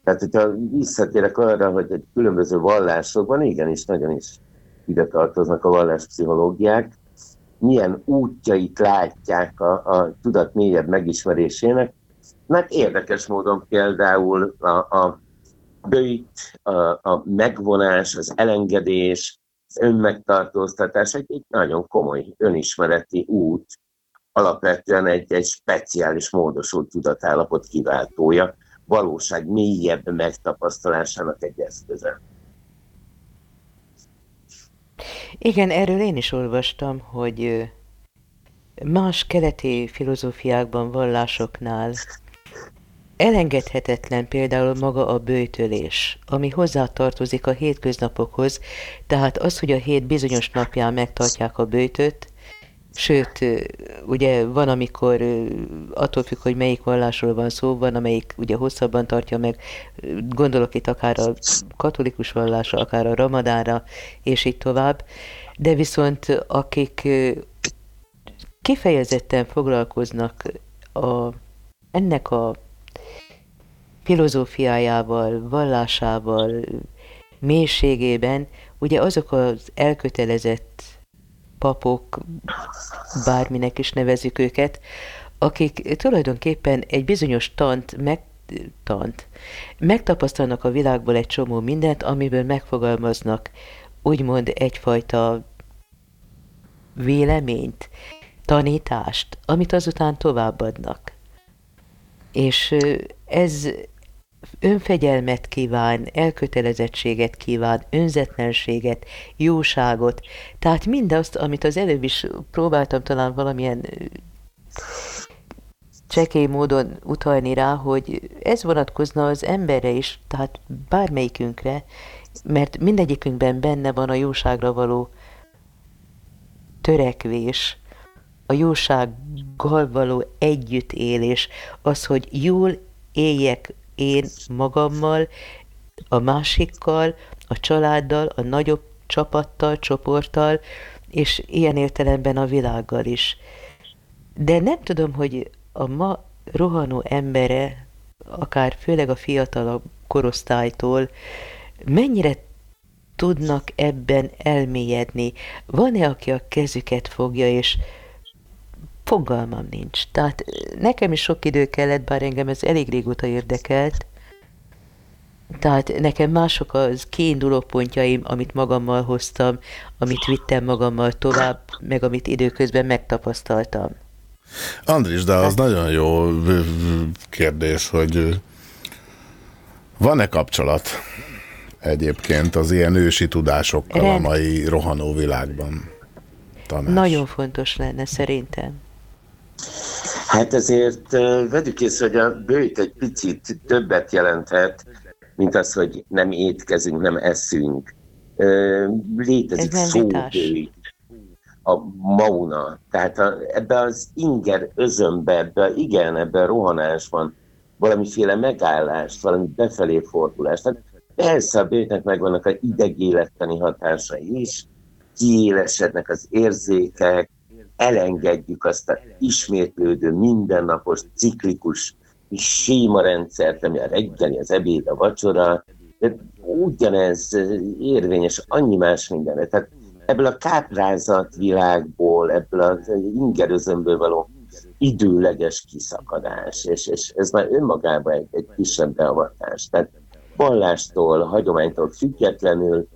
Tehát, hogyha visszatérek arra, hogy egy különböző vallásokban igenis nagyon is ide tartoznak a valláspszichológiák, milyen útjait látják a, a tudat mélyebb megismerésének, mert érdekes módon például a, a bőjt, a, a megvonás, az elengedés, az önmegtartóztatás egy, egy nagyon komoly önismereti út, alapvetően egy, egy speciális módosult tudatállapot kiváltója, valóság mélyebb megtapasztalásának egy eszköze. Igen, erről én is olvastam, hogy más keleti filozófiákban, vallásoknál Elengedhetetlen például maga a bőtölés, ami hozzátartozik a hétköznapokhoz, tehát az, hogy a hét bizonyos napján megtartják a bőtöt, Sőt, ugye van, amikor attól függ, hogy melyik vallásról van szó, van, amelyik ugye hosszabban tartja meg, gondolok itt akár a katolikus vallásra, akár a ramadánra, és így tovább, de viszont akik kifejezetten foglalkoznak a, ennek a filozófiájával, vallásával, mélységében, ugye azok az elkötelezett papok, bárminek is nevezük őket, akik tulajdonképpen egy bizonyos tant meg, tant, megtapasztalnak a világból egy csomó mindent, amiből megfogalmaznak úgymond egyfajta véleményt, tanítást, amit azután továbbadnak. És ez önfegyelmet kíván, elkötelezettséget kíván, önzetlenséget, jóságot, tehát mindazt, amit az előbb is próbáltam talán valamilyen csekély módon utalni rá, hogy ez vonatkozna az emberre is, tehát bármelyikünkre, mert mindegyikünkben benne van a jóságra való törekvés, a jósággal való együttélés, az, hogy jól éljek én magammal, a másikkal, a családdal, a nagyobb csapattal, csoporttal, és ilyen értelemben a világgal is. De nem tudom, hogy a ma rohanó embere, akár főleg a fiatalabb korosztálytól, mennyire tudnak ebben elmélyedni? Van-e, aki a kezüket fogja, és fogalmam nincs. Tehát nekem is sok idő kellett, bár engem ez elég régóta érdekelt, tehát nekem mások az kiinduló pontjaim, amit magammal hoztam, amit vittem magammal tovább, meg amit időközben megtapasztaltam. Andris, de az nagyon jó kérdés, hogy van-e kapcsolat egyébként az ilyen ősi tudásokkal Rend... a mai rohanó világban? Tamás. Nagyon fontos lenne szerintem. Hát ezért vegyük észre, hogy a bőjt egy picit többet jelenthet, mint az, hogy nem étkezünk, nem eszünk. Létezik szóbőjt, a mauna. Tehát a, ebbe az inger özönbe, ebbe, igen, ebbe a rohanásban valamiféle megállást, valami befelé fordulást. Tehát persze a bőjtnek megvannak a idegélettani hatásai is, kiélesednek az érzékek, elengedjük azt a ismétlődő, mindennapos, ciklikus séma rendszert, ami a reggeli, az ebéd, a vacsora, de ugyanez érvényes annyi más mindenre. Tehát ebből a káprázat világból, ebből az ingerözömből való időleges kiszakadás, és, és ez már önmagában egy, egy kisebb beavatás. Tehát vallástól, hagyománytól függetlenül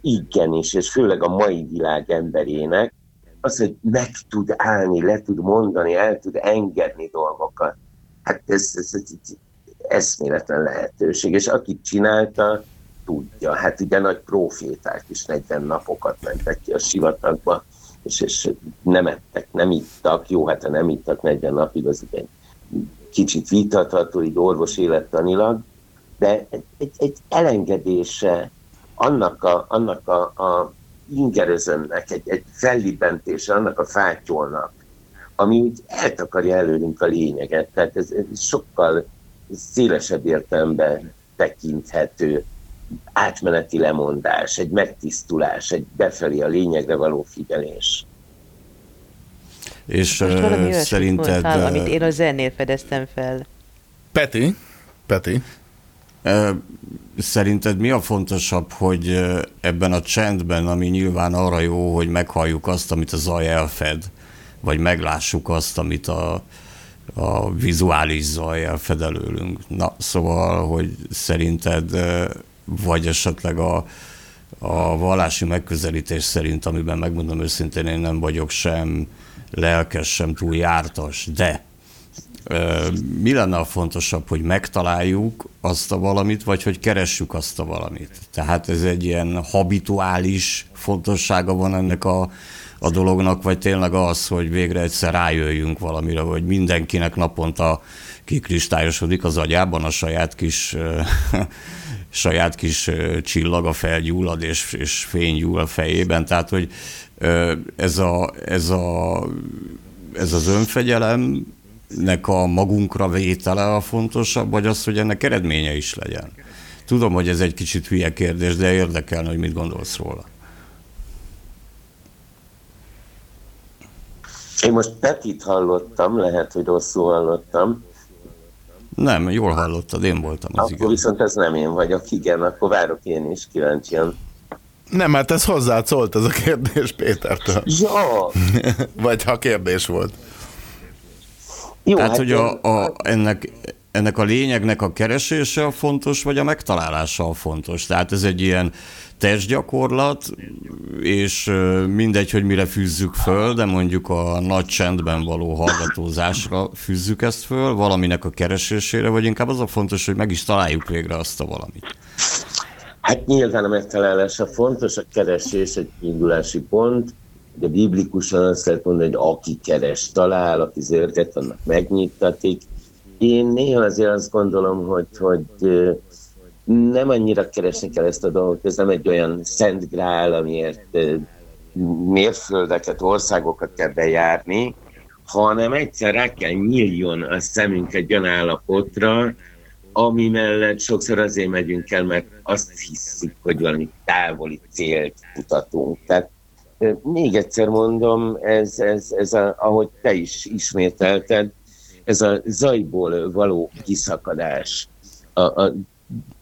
igenis, és főleg a mai világ emberének az, hogy meg tud állni, le tud mondani, el tud engedni dolgokat. Hát ez, ez, ez, ez eszméletlen lehetőség, és aki csinálta, tudja. Hát ugye nagy proféták is 40 napokat mentek ki a sivatagba, és, és nem ettek, nem ittak, jó, hát ha nem ittak 40 napig, az egy kicsit vitatható, így orvos élettanilag, de egy, egy, egy elengedése annak a, annak a, a ingerözönnek, egy, egy fellibbentése annak a fátyolnak, ami úgy eltakarja előlünk a lényeget. Tehát ez, ez sokkal szélesebb értelemben tekinthető átmeneti lemondás, egy megtisztulás, egy befelé a lényegre való figyelés. És uh, szerinted... Mondtál, amit én a zennél fedeztem fel. Peti? Peti? Szerinted mi a fontosabb, hogy ebben a csendben, ami nyilván arra jó, hogy meghalljuk azt, amit a zaj elfed, vagy meglássuk azt, amit a, a vizuális zaj elfed előlünk. Na, szóval, hogy szerinted, vagy esetleg a, a vallási megközelítés szerint, amiben megmondom őszintén, én nem vagyok sem lelkes, sem túl jártas, de mi lenne a fontosabb, hogy megtaláljuk azt a valamit, vagy hogy keressük azt a valamit? Tehát ez egy ilyen habituális fontossága van ennek a, a dolognak, vagy tényleg az, hogy végre egyszer rájöjjünk valamire, hogy mindenkinek naponta kikristályosodik az agyában a saját kis *laughs* saját kis csillag a felgyullad, és, és fény gyúl a fejében. Tehát, hogy ez, a, ez, a, ez az önfegyelem nek a magunkra vétele a fontosabb, vagy az, hogy ennek eredménye is legyen? Tudom, hogy ez egy kicsit hülye kérdés, de érdekelne, hogy mit gondolsz róla. Én most Petit hallottam, lehet, hogy rosszul hallottam. Nem, jól hallottad, én voltam az Akkor igen. viszont ez nem én vagyok, igen, akkor várok én is kíváncsian. Nem, hát ez hozzá szólt ez a kérdés Pétertől. Ja! *laughs* Vagy ha kérdés volt. Jó, Tehát, hát hogy a, a, ennek, ennek a lényegnek a keresése a fontos, vagy a megtalálása a fontos. Tehát ez egy ilyen testgyakorlat, és mindegy, hogy mire fűzzük föl, de mondjuk a nagy csendben való hallgatózásra fűzzük ezt föl, valaminek a keresésére, vagy inkább az a fontos, hogy meg is találjuk végre azt a valamit. Hát nyilván a megtalálása fontos, a keresés egy indulási pont, Ugye biblikusan azt lehet mondani, hogy aki keres, talál, aki zörget, annak megnyittatik. Én néha azért azt gondolom, hogy, hogy nem annyira keresni kell ezt a dolgot, ez nem egy olyan szent grál, amiért mérföldeket, országokat kell bejárni, hanem egyszer rá kell nyíljon a szemünk egy olyan állapotra, ami mellett sokszor azért megyünk el, mert azt hiszük, hogy valami távoli célt mutatunk. Tehát még egyszer mondom, ez, ez, ez a, ahogy te is ismételted, ez a zajból való kiszakadás, a, a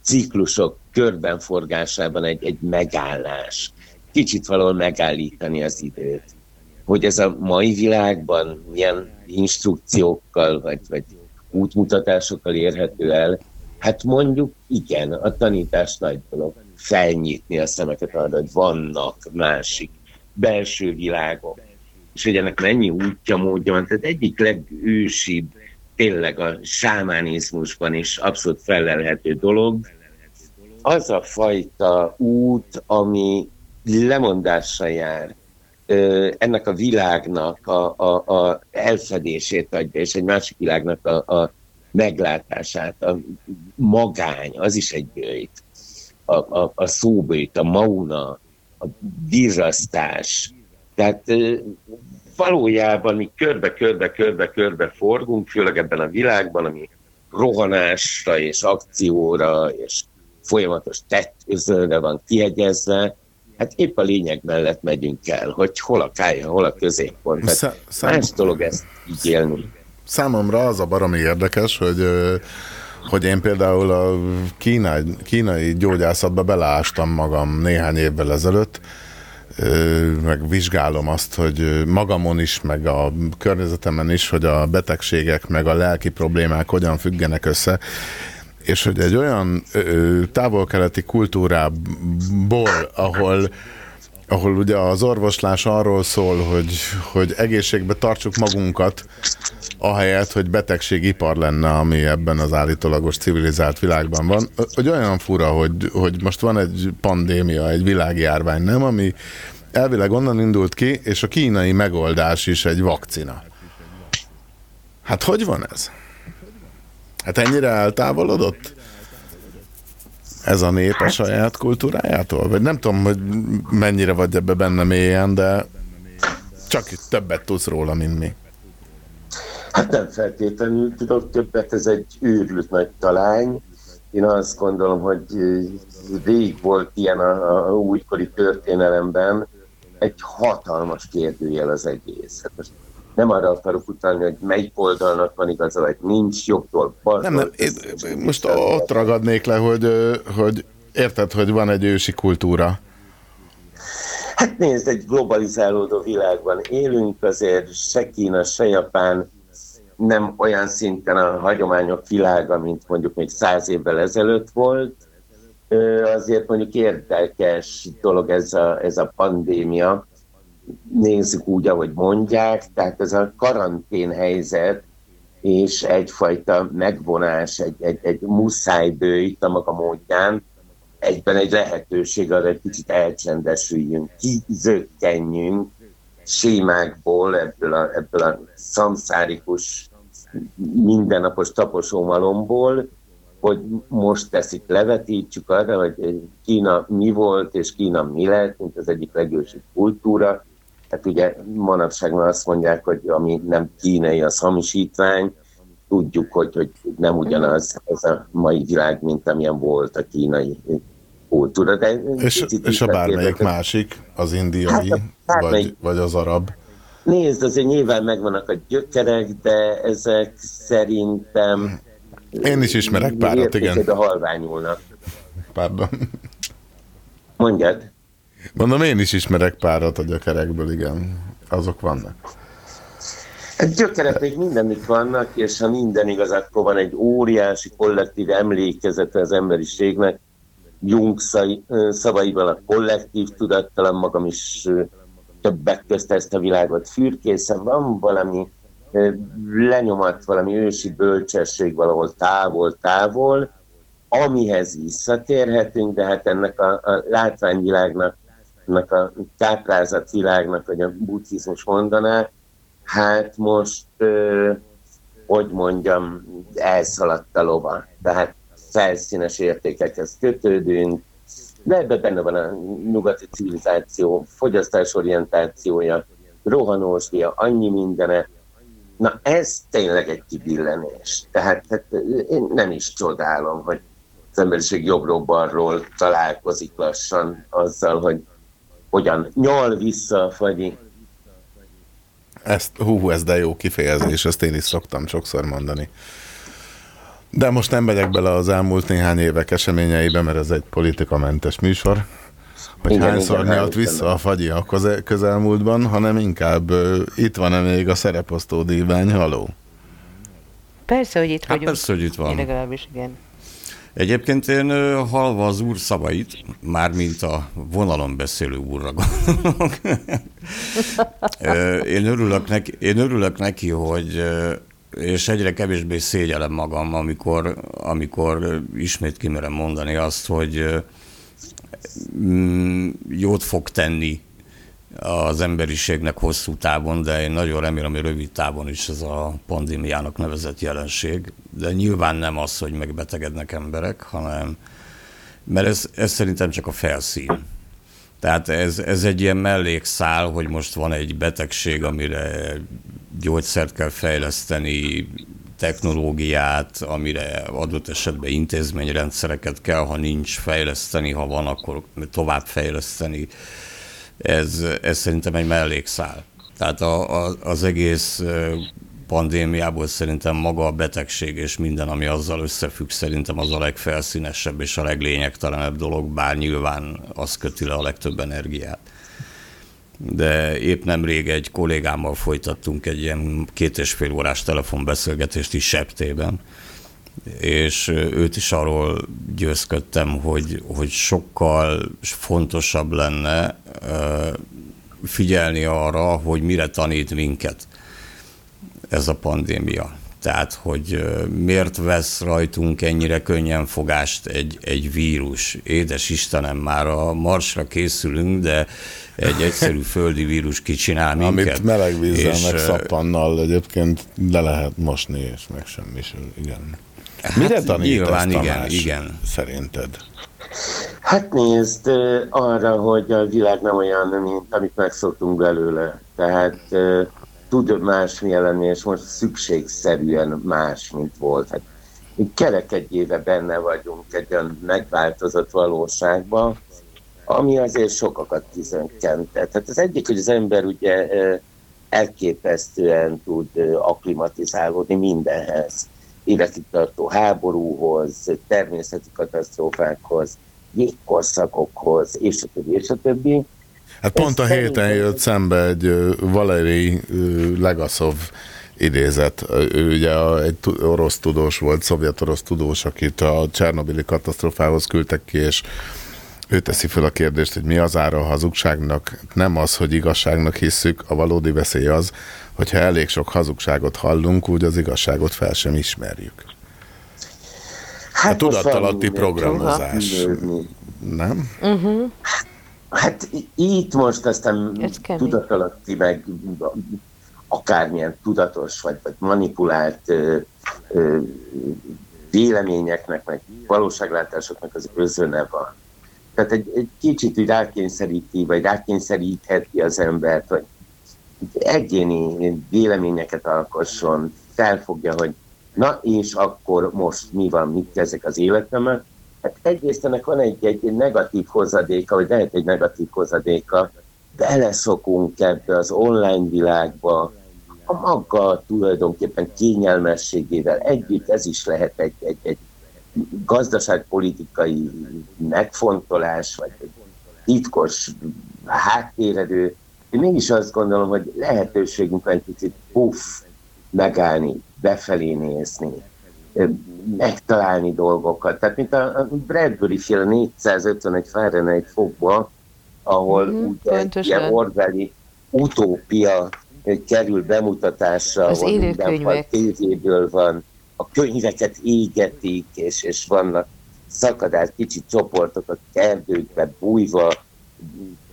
ciklusok körben forgásában egy, egy megállás. Kicsit valahol megállítani az időt. Hogy ez a mai világban milyen instrukciókkal vagy, vagy útmutatásokkal érhető el, hát mondjuk igen, a tanítás nagy dolog. Felnyitni a szemeket arra, hogy vannak másik belső világok. És hogy ennek mennyi útja, módja van. Tehát egyik legősibb, tényleg a sámánizmusban is abszolút felelhető dolog, az a fajta út, ami lemondással jár, ennek a világnak a, a, a elfedését adja, és egy másik világnak a, a meglátását, a magány, az is egy bőjt, a, a, a szóbőjt, a mauna, a virrasztás. Tehát valójában mi körbe-körbe-körbe-körbe forgunk, főleg ebben a világban, ami rohanásra és akcióra és folyamatos tettőzőre van kiegyezve, hát épp a lényeg mellett megyünk el, hogy hol a kája, hol a középpont. Szá- szám... Más dolog ezt így élni. Számomra az a baromi érdekes, hogy hogy én például a kínai, kínai gyógyászatba beleástam magam néhány évvel ezelőtt, meg vizsgálom azt, hogy magamon is, meg a környezetemen is, hogy a betegségek, meg a lelki problémák hogyan függenek össze, és hogy egy olyan távol-keleti kultúrából, ahol ahol ugye az orvoslás arról szól, hogy, hogy egészségbe tartsuk magunkat, ahelyett, hogy betegségipar lenne, ami ebben az állítólagos civilizált világban van, hogy olyan fura, hogy, hogy most van egy pandémia, egy világjárvány, nem, ami elvileg onnan indult ki, és a kínai megoldás is egy vakcina. Hát hogy van ez? Hát ennyire eltávolodott? Ez a nép a saját kultúrájától? Vagy nem tudom, hogy mennyire vagy ebbe benne mélyen, de csak többet tudsz róla, mint mi. Hát nem feltétlenül tudok többet, ez egy őrült nagy talány. Én azt gondolom, hogy végig volt ilyen a, a újkori történelemben, egy hatalmas kérdőjel az egész. Hát most nem arra akarok utalni, hogy melyik oldalnak van igaza, vagy nincs jobbtól, baltól. Nem, nem, én most ott ragadnék le, hogy, hogy érted, hogy van egy ősi kultúra. Hát nézd, egy globalizálódó világban élünk, azért se Kína, se Japán nem olyan szinten a hagyományok világa, mint mondjuk még száz évvel ezelőtt volt. Azért mondjuk érdekes dolog ez a, ez a pandémia, nézzük úgy, ahogy mondják, tehát ez a karantén helyzet és egyfajta megvonás, egy, egy, egy muszájbő itt a maga módján, egyben egy lehetőség arra, hogy kicsit elcsendesüljünk, kizökkenjünk sémákból, ebből a, ebből a szamszárikus mindennapos taposómalomból, hogy most teszik, levetítsük arra, hogy Kína mi volt, és Kína mi lett, mint az egyik legősibb kultúra, tehát ugye manapság már azt mondják, hogy ami nem kínai, az hamisítvány. Tudjuk, hogy, hogy nem ugyanaz ez a mai világ, mint amilyen volt a kínai kultúra. De és, és a bármelyik a... másik, az indiai, hát vagy, vagy az arab? Nézd, azért nyilván megvannak a gyökerek, de ezek szerintem... Én is ismerek párat, igen. De halványulnak. Pardon. Mondjad. Mondom, én is ismerek párat a gyökerekből, igen. Azok vannak. Hát gyökerek még mindenik vannak, és ha minden igaz, akkor van egy óriási kollektív emlékezete az emberiségnek. Jung szavaival a kollektív tudattalan magam is többek közt ezt a világot fürkészen. Van valami lenyomat, valami ősi bölcsesség valahol távol-távol, amihez visszatérhetünk, de hát ennek a, a látványvilágnak ennek a táplázatvilágnak, vagy a buddhizmus mondaná, hát most, hogy mondjam, elszaladt a lova. Tehát felszínes értékekhez kötődünk, de ebben benne van a nyugati civilizáció, fogyasztásorientációja, rohanósdia, annyi mindene. Na ez tényleg egy kibillenés. Tehát hát, én nem is csodálom, hogy az emberiség jobbról-balról találkozik lassan azzal, hogy hogyan nyal vissza a fagyi. Ezt, hú, ez de jó kifejezés, ezt én is szoktam sokszor mondani. De most nem megyek bele az elmúlt néhány évek eseményeibe, mert ez egy politikamentes műsor. Hogy Igen, hányszor igen, nyalt vissza a fagyi a köze- közelmúltban, hanem inkább ö, itt van-e még a szereposztó dívány, haló? Persze, hogy itt Hát vagyunk. persze, hogy itt van. Én legalábbis, igen. Egyébként én ö, hallva az úr szavait, mármint a vonalon beszélő úrra gondolok, *laughs* én, örülök neki, én örülök neki, hogy és egyre kevésbé szégyelem magam, amikor, amikor ismét kimerem mondani azt, hogy mm, jót fog tenni az emberiségnek hosszú távon, de én nagyon remélem, hogy rövid távon is ez a pandémiának nevezett jelenség. De nyilván nem az, hogy megbetegednek emberek, hanem mert ez, ez szerintem csak a felszín. Tehát ez, ez egy ilyen mellékszál, hogy most van egy betegség, amire gyógyszert kell fejleszteni, technológiát, amire adott esetben intézményrendszereket kell, ha nincs fejleszteni, ha van, akkor tovább fejleszteni. Ez, ez szerintem egy mellékszál. Tehát a, a, az egész pandémiából szerintem maga a betegség és minden, ami azzal összefügg, szerintem az a legfelszínesebb és a leglényegtelenebb dolog, bár nyilván az köti le a legtöbb energiát. De épp nemrég egy kollégámmal folytattunk egy ilyen két és fél órás telefonbeszélgetést is septében, és őt is arról győzködtem, hogy, hogy sokkal fontosabb lenne figyelni arra, hogy mire tanít minket ez a pandémia. Tehát, hogy miért vesz rajtunk ennyire könnyen fogást egy, egy vírus. Édes Istenem, már a marsra készülünk, de egy egyszerű *laughs* földi vírus kicsinál minket. Amit meleg vízzel, És, meg szappannal egyébként le lehet mosni, és meg semmi sem. Igen. Mire Hát tanít nyilván ez, igen, Tamás, igen. Szerinted? Hát nézd, arra, hogy a világ nem olyan, mint amit megszoktunk belőle. Tehát tud másmilyen lenni, és most szükségszerűen más, mint volt. Hát, mi kerek egy éve benne vagyunk egy olyan megváltozott valóságban, ami azért sokakat kizökkentett. Tehát az egyik, hogy az ember ugye elképesztően tud ö, akklimatizálódni mindenhez. Életig tartó háborúhoz, természeti katasztrófákhoz, jégkorszakokhoz, és a többi, és a többi. Hát pont a héten jött szembe egy Valeri Legaszov idézet. Ő ugye a- egy orosz tudós volt, szovjet-orosz tudós, akit a Csernobili katasztrofához küldtek ki, és ő teszi fel a kérdést, hogy mi az ára a hazugságnak. Nem az, hogy igazságnak hisszük, a valódi veszély az, hogyha elég sok hazugságot hallunk, úgy az igazságot fel sem ismerjük. Hát a van programozás. Nem? Uh-huh. Hát itt most aztán Ez kemény. tudatalatti, meg akármilyen tudatos vagy, vagy manipulált ö, ö, véleményeknek, meg valóságlátásoknak az özöne van. Tehát egy, egy kicsit úgy rákényszeríti, vagy rákényszerítheti az embert, hogy egyéni véleményeket alkosson, felfogja, hogy na és akkor most mi van, mit kezdek az életemben. Hát egyrészt ennek van egy, egy negatív hozadéka, vagy lehet egy negatív hozadéka, beleszokunk ebbe az online világba, a maga tulajdonképpen kényelmességével együtt, ez is lehet egy, egy, egy gazdaságpolitikai megfontolás, vagy egy titkos háttéredő. Én mégis azt gondolom, hogy lehetőségünk van egy picit puff, megállni, befelé nézni, megtalálni dolgokat. Tehát, mint a a Bradbury fél 451 Fahrenheit fokba, ahol uh-huh, ugye egy ilyen Orwelli utópia kerül bemutatásra, Az ahol élő mindenfaj könyvek. tévéből van, a könyveket égetik, és, és vannak szakadás kicsi csoportok a erdőkbe bújva,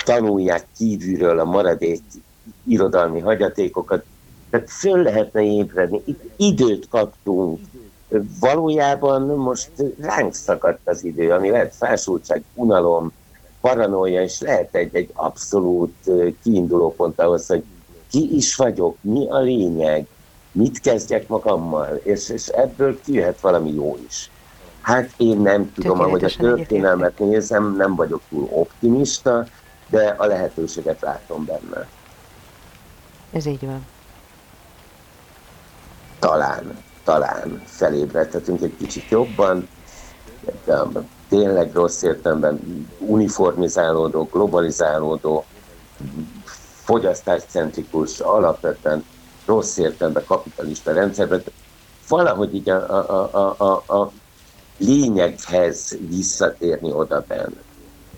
tanulják kívülről a maradék irodalmi hagyatékokat. Tehát föl lehetne ébredni. Itt időt kaptunk. Valójában most ránk szakadt az idő, ami lehet fásultság, unalom, paranoia, és lehet egy, egy abszolút kiinduló pont ahhoz, hogy ki is vagyok, mi a lényeg, mit kezdjek magammal, és, és ebből kijöhet valami jó is. Hát én nem tudom, ahogy a történelmet nézem, nem vagyok túl optimista, de a lehetőséget látom benne. Ez így van. Talán. Talán felébredhetünk egy kicsit jobban, de tényleg rossz értelemben uniformizálódó, globalizálódó, fogyasztáscentrikus, alapvetően rossz értelemben kapitalista rendszerben, valahogy így a, a, a, a, a lényeghez visszatérni oda benne.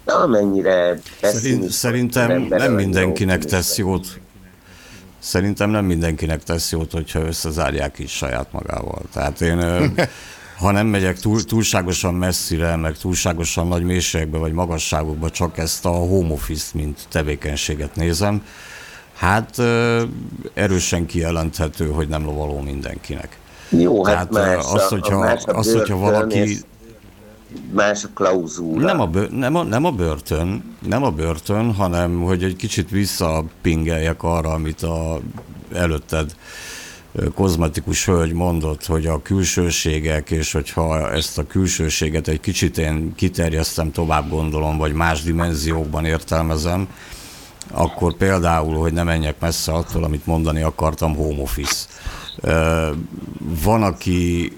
De amennyire Szerint, Szerintem nem mindenkinek tesz jót. Szerintem nem mindenkinek tesz jót, hogyha összezárják is saját magával. Tehát én, *laughs* ha nem megyek túl, túlságosan messzire, meg túlságosan nagy mélységbe vagy magasságokba, csak ezt a home office mint tevékenységet nézem, hát erősen kijelenthető, hogy nem lovaló mindenkinek. Jó, hát Tehát más az, hogyha, a, más a az, hogyha valaki... Más a klauzúra. Nem a, bőr, nem, a, nem a börtön, nem a börtön, hanem hogy egy kicsit visszapingeljek arra, amit a előtted kozmetikus hölgy mondott, hogy a külsőségek, és hogyha ezt a külsőséget egy kicsit én kiterjesztem, tovább gondolom, vagy más dimenziókban értelmezem, akkor például, hogy ne menjek messze attól, amit mondani akartam, home office. Van, aki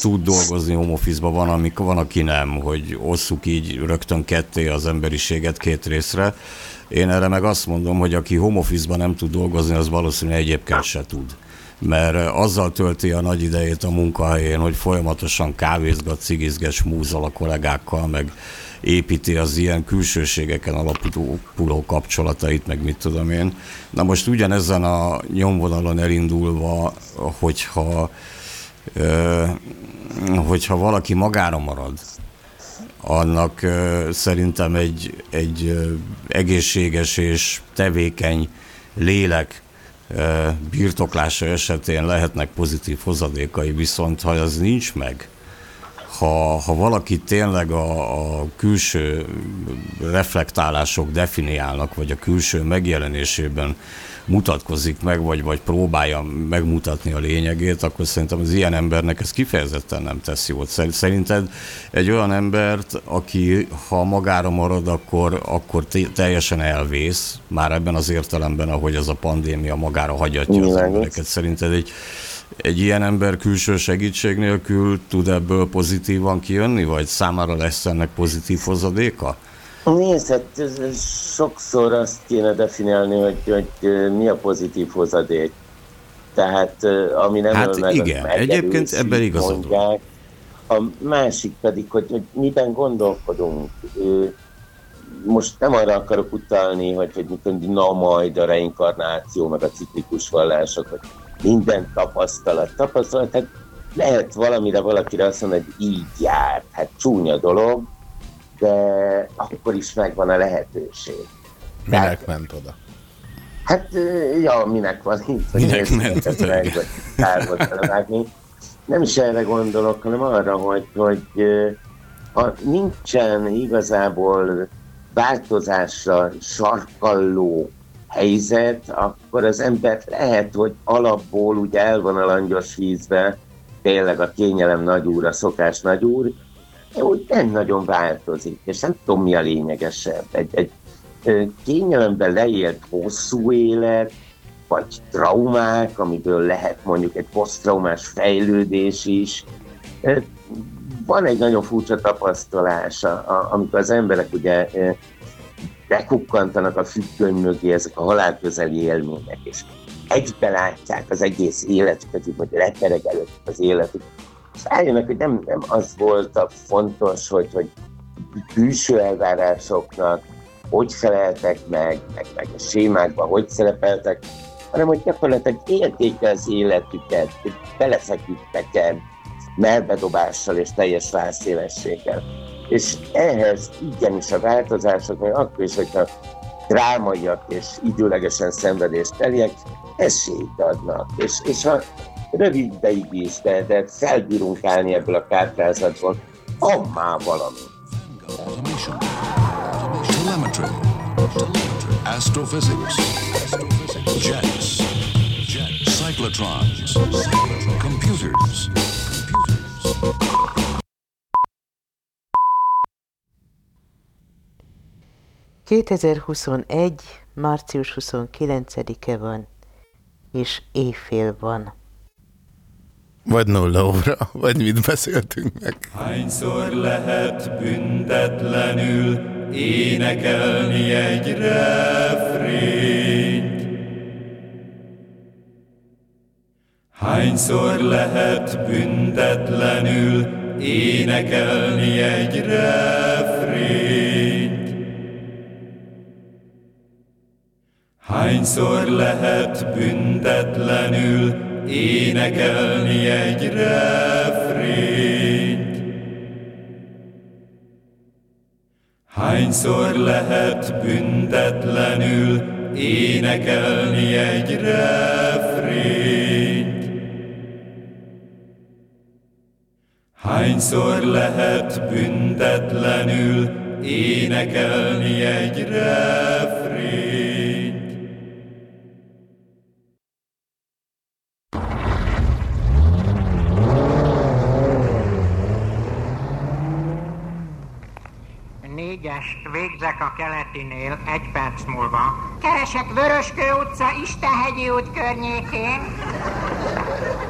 tud dolgozni home office van, amik, van, aki nem, hogy osszuk így rögtön ketté az emberiséget két részre. Én erre meg azt mondom, hogy aki home office nem tud dolgozni, az valószínűleg egyébként se tud mert azzal tölti a nagy idejét a munkahelyén, hogy folyamatosan kávézgat, cigizget, smúzol a kollégákkal, meg építi az ilyen külsőségeken alapuló kapcsolatait, meg mit tudom én. Na most ugyanezen a nyomvonalon elindulva, hogyha, hogyha valaki magára marad, annak szerintem egy, egy egészséges és tevékeny lélek birtoklása esetén lehetnek pozitív hozadékai, viszont ha ez nincs meg, ha, ha valaki tényleg a, a külső reflektálások definiálnak, vagy a külső megjelenésében mutatkozik meg, vagy, vagy próbálja megmutatni a lényegét, akkor szerintem az ilyen embernek ez kifejezetten nem tesz jót. Szerinted egy olyan embert, aki ha magára marad, akkor, akkor teljesen elvész, már ebben az értelemben, ahogy az a pandémia magára hagyatja az embereket. Szerinted egy, egy ilyen ember külső segítség nélkül tud ebből pozitívan kijönni, vagy számára lesz ennek pozitív hozadéka? Nézd, hát sokszor azt kéne definiálni, hogy, hogy mi a pozitív hozadék. Tehát ami nem hát meg, igen, egyébként ebben igazad A másik pedig, hogy, hogy miben gondolkodunk. Most nem arra akarok utalni, hogy, hogy mit na majd a reinkarnáció, meg a ciklikus vallások, hogy minden tapasztalat. Tapasztalat, hát lehet valamire valakire azt mondani, hogy így jár. Hát csúnya dolog, de akkor is megvan a lehetőség. Minek Tehát, ment oda? Hát, ja, minek van itt, hogy minek ment vagy Nem is erre gondolok, hanem arra, hogy, hogy ha nincsen igazából változásra sarkalló helyzet, akkor az ember lehet, hogy alapból úgy el van a langyos vízbe, tényleg a kényelem nagyúr, a szokás nagyúr, úgy nem nagyon változik, és nem tudom mi a lényegesebb. Egy, egy kényelemben leélt hosszú élet, vagy traumák, amiből lehet mondjuk egy posztraumás fejlődés is. Van egy nagyon furcsa tapasztalás, amikor az emberek ugye bekukkantanak a függöny mögé ezek a halálközeli élmények, és egybe látják az egész életüket, hogy lepereg előtt az életük, és rájönnek, hogy nem, nem az volt a fontos, hogy, hogy külső elvárásoknak hogy feleltek meg, meg, meg a sémákban hogy szerepeltek, hanem hogy gyakorlatilag élték az életüket, hogy beleszeküdtek el melbedobással és teljes válszélességgel. És ehhez igenis a változások, vagy akkor is, hogyha drámaiak és időlegesen szenvedést teliek, esélyt adnak. És, és ha rövid ideig de felbírunk állni ebből a kártázatból, van már valami. Telemetry. Astrophysics. Jets. Cyclotrons. Computers. ...2021. március 29-e van, és éjfél van. Vagy nulla óra, vagy mit beszéltünk meg? Hányszor lehet büntetlenül énekelni egy refrényt? Hányszor lehet büntetlenül énekelni egy refrényt? Hányszor lehet büntetlenül énekelni egy refrényt? Hányszor lehet büntetlenül énekelni egy refrényt? Hányszor lehet büntetlenül énekelni egy refrényt? Végzek a keletinél, egy perc múlva. Keresek Vöröskő utca, Istenhegyi út környékén.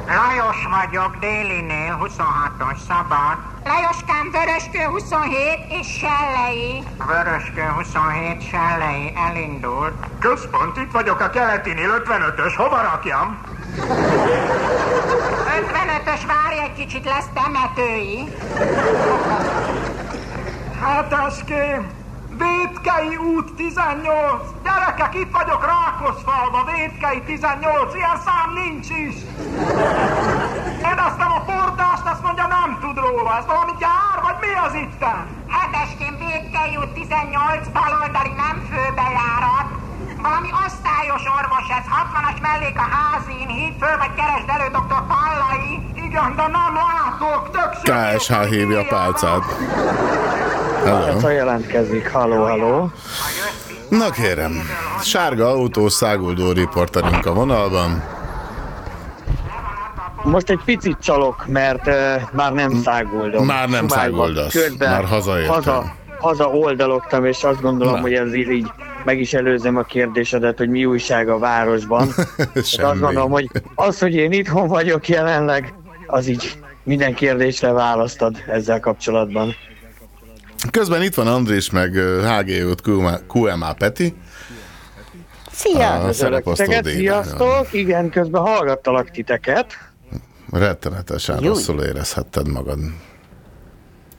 Lajos vagyok, délinél, 26-os szabad. Lajoskám, Vöröskő 27 és Sellei. Vöröskő 27, Sellei, elindult. Központ, itt vagyok a keletinél, 55-ös, hova rakjam? 55-ös, várj egy kicsit, lesz temetői. Hátáském, Vétkei út 18. Gyerekek, itt vagyok Rákoszfalva, Vétkei 18. Ilyen szám nincs is. Kérdeztem a portást, azt mondja, nem tud róla. Ez valami gyár, vagy mi az itten? Heteskén Vétkei út 18, baloldali nem főbejárat. Valami osztályos orvos ez, 60-as mellék a házin, híd föl, vagy keresd elő dr. Pallai. Igen, de nem látok, tök KSH hívja a pálcát. Hello. jelentkezik, haló, haló. Na kérem, sárga autós száguldó riporterünk a vonalban. Most egy picit csalok, mert uh, már nem száguldom. Már nem száguldasz, már hazaértem. Haza, haza oldalogtam, és azt gondolom, Na. hogy ez így meg is előzem a kérdésedet, hogy mi újság a városban. *laughs* azt gondolom, hogy az, hogy én itthon vagyok jelenleg, az így minden kérdésre választad ezzel kapcsolatban. Közben itt van Andrés, meg HG QMA Peti. Szia! Sziasztok! Igen, közben hallgattalak titeket. Rettenetesen Júj. rosszul érezhetted magad.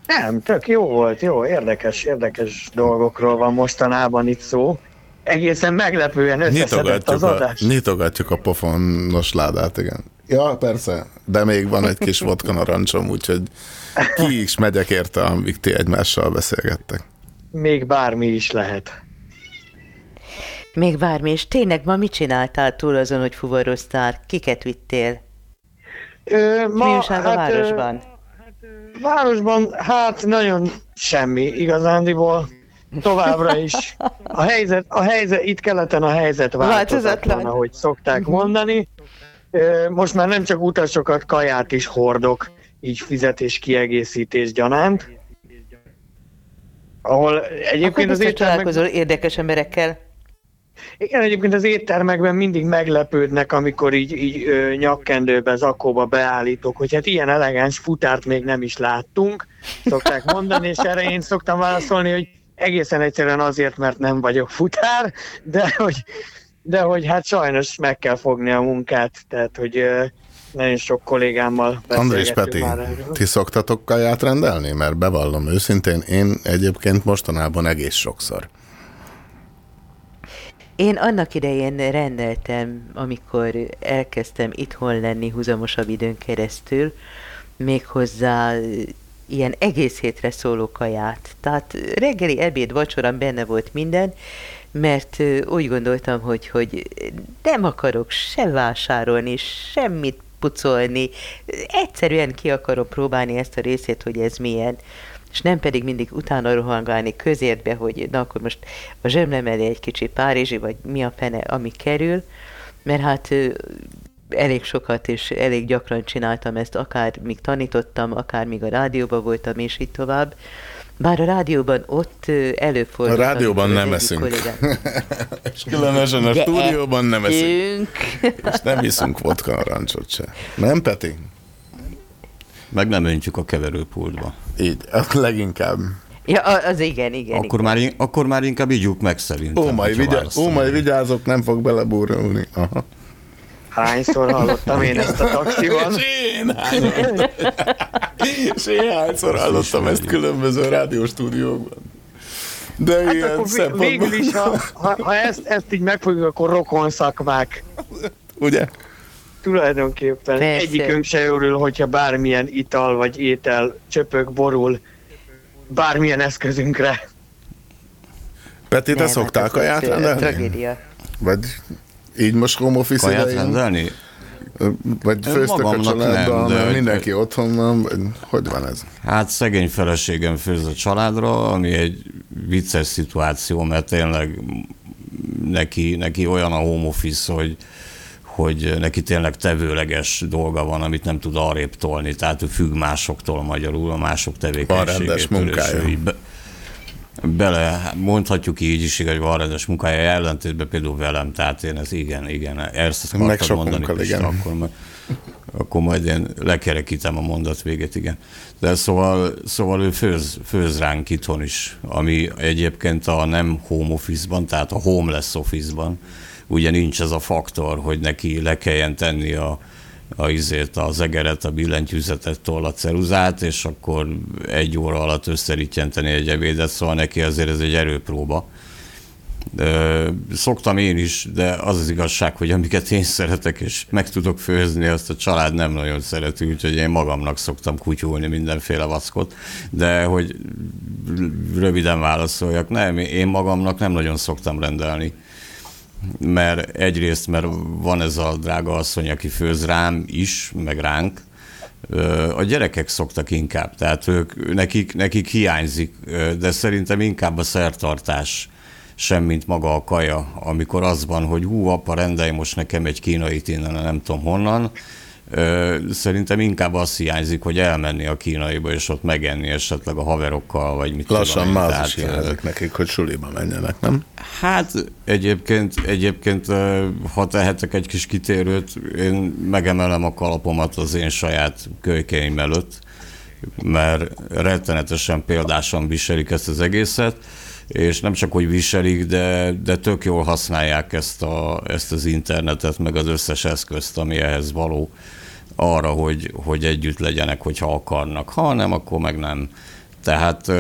Nem, tök jó volt, jó, érdekes, érdekes dolgokról van mostanában itt szó. Egészen meglepően összeszedett az adás. A, nyitogatjuk a pofonos ládát, igen. Ja, persze, de még van egy kis vodka narancsom, úgyhogy ki is megyek érte, amíg ti egymással beszélgettek. Még bármi is lehet. Még bármi, és tényleg ma mit csináltál túl azon, hogy fuvaroztál? Kiket vittél? Ö, ma, mi hát, a városban? Városban, hát nagyon semmi igazándiból. Továbbra is. A helyzet, a helyzet itt keleten a helyzet változatlan, ahogy szokták mondani. Most már nem csak utasokat, kaját is hordok, így fizetés kiegészítés gyanánt. Ahol egyébként az éttermekben... érdekes emberekkel. Igen, egyébként az éttermekben mindig meglepődnek, amikor így, így ö, nyakkendőbe, zakóba beállítok, hogy hát ilyen elegáns futárt még nem is láttunk, szokták mondani, és erre én szoktam válaszolni, hogy egészen egyszerűen azért, mert nem vagyok futár, de hogy de hogy hát sajnos meg kell fogni a munkát, tehát hogy nagyon sok kollégámmal Andrés Peti, ti szoktatok kaját rendelni? Mert bevallom őszintén, én egyébként mostanában egész sokszor. Én annak idején rendeltem, amikor elkezdtem itthon lenni húzamosabb időn keresztül, méghozzá ilyen egész hétre szóló kaját. Tehát reggeli, ebéd, vacsorán benne volt minden, mert úgy gondoltam, hogy, hogy nem akarok se vásárolni, semmit pucolni, egyszerűen ki akarom próbálni ezt a részét, hogy ez milyen. És nem pedig mindig utána rohangálni közértbe, hogy na akkor most a zsömlem elé egy kicsi párizsi, vagy mi a fene, ami kerül, mert hát elég sokat és elég gyakran csináltam ezt, akár míg tanítottam, akár míg a rádióban voltam, és így tovább. Bár a rádióban ott előfordult. A rádióban nem eszünk. *laughs* és különösen a De stúdióban nem eszünk. *laughs* És nem iszunk vodka narancsot se. Nem, Peti? Meg nem öntjük a keverőpultba. Így, az leginkább. Ja, a- az igen, igen. Akkor már, in- akkor már inkább ígyuk meg szerintem. Ó, majd, vigyá- ó, majd vigyázok, nem fog beleburulni. Aha. Hányszor hallottam én ezt a taxiban? Én És én hányszor hallottam ezt különböző rádióstúdiókban. De Hát ilyen akkor szempontból... végül is, ha, ha, ha ezt, ezt így megfogjuk, akkor rokon szakmák. Ugye? Tulajdonképpen Persze. egyikünk se örül, hogyha bármilyen ital vagy étel csöpök, borul bármilyen eszközünkre. Peti, te Nem, szoktál hát ez kaját rendelni? Tragédia. Vagy így most home office Kaját idején? rendelni? Vagy főztök a családban, nem, de mindenki otthon van, hogy van ez? Hát szegény feleségem főz a családra, ami egy vicces szituáció, mert tényleg neki, neki olyan a home office, hogy, hogy neki tényleg tevőleges dolga van, amit nem tud arrébb tolni, tehát ő függ másoktól magyarul, a mások Van rendes tevékenységétől. munkája. ő bele, mondhatjuk így is, hogy van rendes munkája, ellentétben például velem, tehát én ez igen, igen, ezt Meg akartam sokunkkal, mondani, Pista, igen. akkor meg, akkor majd én lekerekítem a mondat véget, igen. De szóval, szóval ő főz, főz ránk itthon is, ami egyébként a nem home office-ban, tehát a homeless office-ban, ugye nincs ez a faktor, hogy neki le kelljen tenni a, a izét, az egeret, a billentyűzetet, toll a ceruzát, és akkor egy óra alatt összerítjenteni egy ebédet, szóval neki azért ez egy erőpróba. Ö, Szoktam én is, de az az igazság, hogy amiket én szeretek, és meg tudok főzni, azt a család nem nagyon szereti, úgyhogy én magamnak szoktam kutyulni mindenféle vackot, de hogy röviden válaszoljak, nem, én magamnak nem nagyon szoktam rendelni mert egyrészt, mert van ez a drága asszony, aki főz rám is, meg ránk, a gyerekek szoktak inkább, tehát ők, nekik, nekik hiányzik, de szerintem inkább a szertartás sem, mint maga a kaja, amikor az van, hogy hú, apa, rendelj most nekem egy kínait innen, nem tudom honnan, Szerintem inkább az hiányzik, hogy elmenni a kínaiba, és ott megenni esetleg a haverokkal, vagy mit Lassan tudom már az is hiányzik nekik, hogy suliba menjenek, nem? Hát egyébként, egyébként ha tehetek egy kis kitérőt, én megemelem a kalapomat az én saját kölykeim előtt, mert rettenetesen példásan viselik ezt az egészet, és nem csak, hogy viselik, de, de tök jól használják ezt, a, ezt az internetet, meg az összes eszközt, ami ehhez való arra, hogy, hogy együtt legyenek, hogyha akarnak. Ha nem, akkor meg nem. Tehát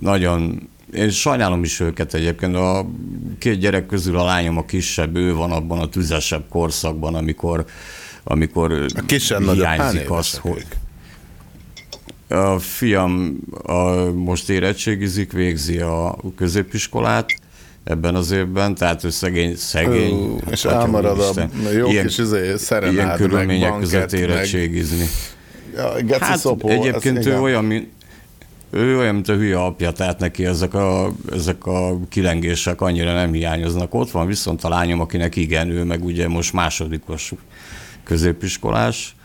nagyon, én sajnálom is őket egyébként, a két gyerek közül a lányom a kisebb, ő van abban a tüzesebb korszakban, amikor, amikor A kisebb hiányzik az, hogy a fiam a, most érettségizik, végzi a középiskolát ebben az évben, tehát ő szegény, szegény. Ú, és Atya elmarad a jó ilyen, kis izé, ilyen meg körülmények bankett, között meg- érettségizni. Ja, geci Hát szopó, egyébként ő igen. olyan, mint, ő olyan, mint a hülye apja, tehát neki ezek a, ezek a kilengések annyira nem hiányoznak. Ott van viszont a lányom, akinek igen, ő meg ugye most másodikos középiskolás,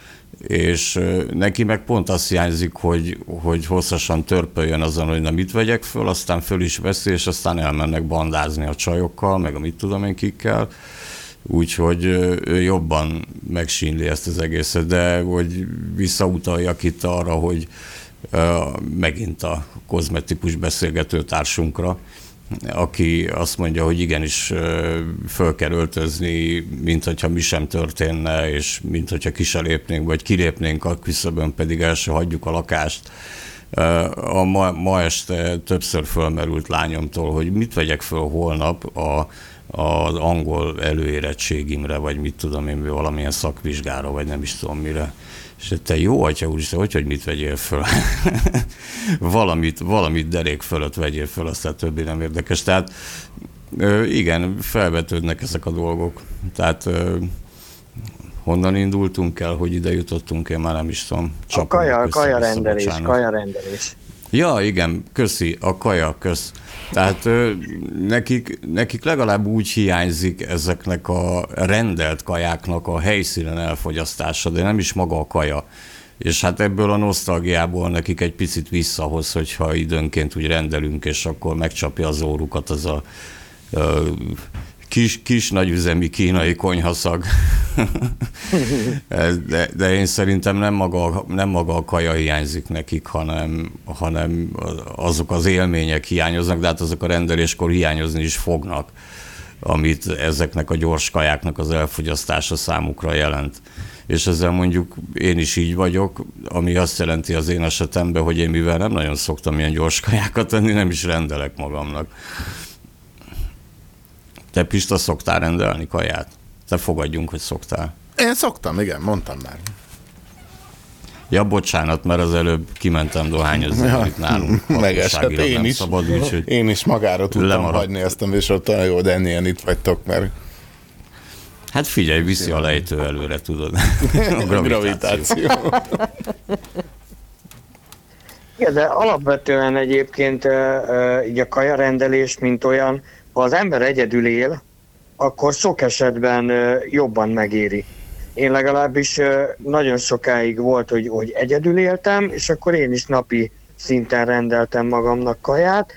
és neki meg pont azt hiányzik, hogy, hogy hosszasan törpöljön azon, hogy na mit vegyek föl, aztán föl is veszi, és aztán elmennek bandázni a csajokkal, meg a mit tudom én kikkel. Úgyhogy ő jobban megsínli ezt az egészet, de hogy visszautaljak itt arra, hogy megint a kozmetikus beszélgető társunkra, aki azt mondja, hogy igenis föl kell öltözni, mint hogyha mi sem történne, és mint hogyha ki se lépnénk, vagy kilépnénk a küszöbön, pedig el se hagyjuk a lakást. A ma, ma este többször fölmerült lányomtól, hogy mit vegyek föl holnap a, az angol előérettségimre, vagy mit tudom én, valamilyen szakvizsgára, vagy nem is tudom mire. És te jó atya úristen, hogy, hogy mit vegyél föl? *laughs* valamit, valamit derék fölött vegyél föl, aztán többi nem érdekes. Tehát igen, felvetődnek ezek a dolgok. Tehát honnan indultunk el, hogy ide jutottunk, én már nem is tudom. A Csapom kaja, össze, kaja rendelés, kaja rendelés. Ja, igen, köszi, a kaja, kösz. Tehát ö, nekik, nekik legalább úgy hiányzik ezeknek a rendelt kajáknak a helyszínen elfogyasztása, de nem is maga a kaja. És hát ebből a nosztalgiából nekik egy picit visszahoz, hogyha időnként úgy rendelünk, és akkor megcsapja az órukat az a ö, kis, kis nagyüzemi kínai konyhaszag. de, de én szerintem nem maga, nem maga a kaja hiányzik nekik, hanem, hanem azok az élmények hiányoznak, de hát azok a rendeléskor hiányozni is fognak, amit ezeknek a gyors kajáknak az elfogyasztása számukra jelent. És ezzel mondjuk én is így vagyok, ami azt jelenti az én esetemben, hogy én mivel nem nagyon szoktam ilyen gyors kajákat tenni, nem is rendelek magamnak. Te Pista szoktál rendelni kaját? Te fogadjunk, hogy szoktál. Én szoktam, igen, mondtam már. Ja, bocsánat, mert az előbb kimentem dohányozni, ja, itt nálunk. *laughs* Megesett, én is. Szabad, úgy, én is magára tudtam lemaradt. hagyni ezt a műsort, olyan jó, de ennél itt vagytok, mert... Hát figyelj, viszi a lejtő előre, tudod. *laughs* a gravitáció. Igen, de alapvetően egyébként így a kajarendelés, mint olyan, ha az ember egyedül él, akkor sok esetben jobban megéri. Én legalábbis nagyon sokáig volt, hogy, hogy egyedül éltem, és akkor én is napi szinten rendeltem magamnak kaját,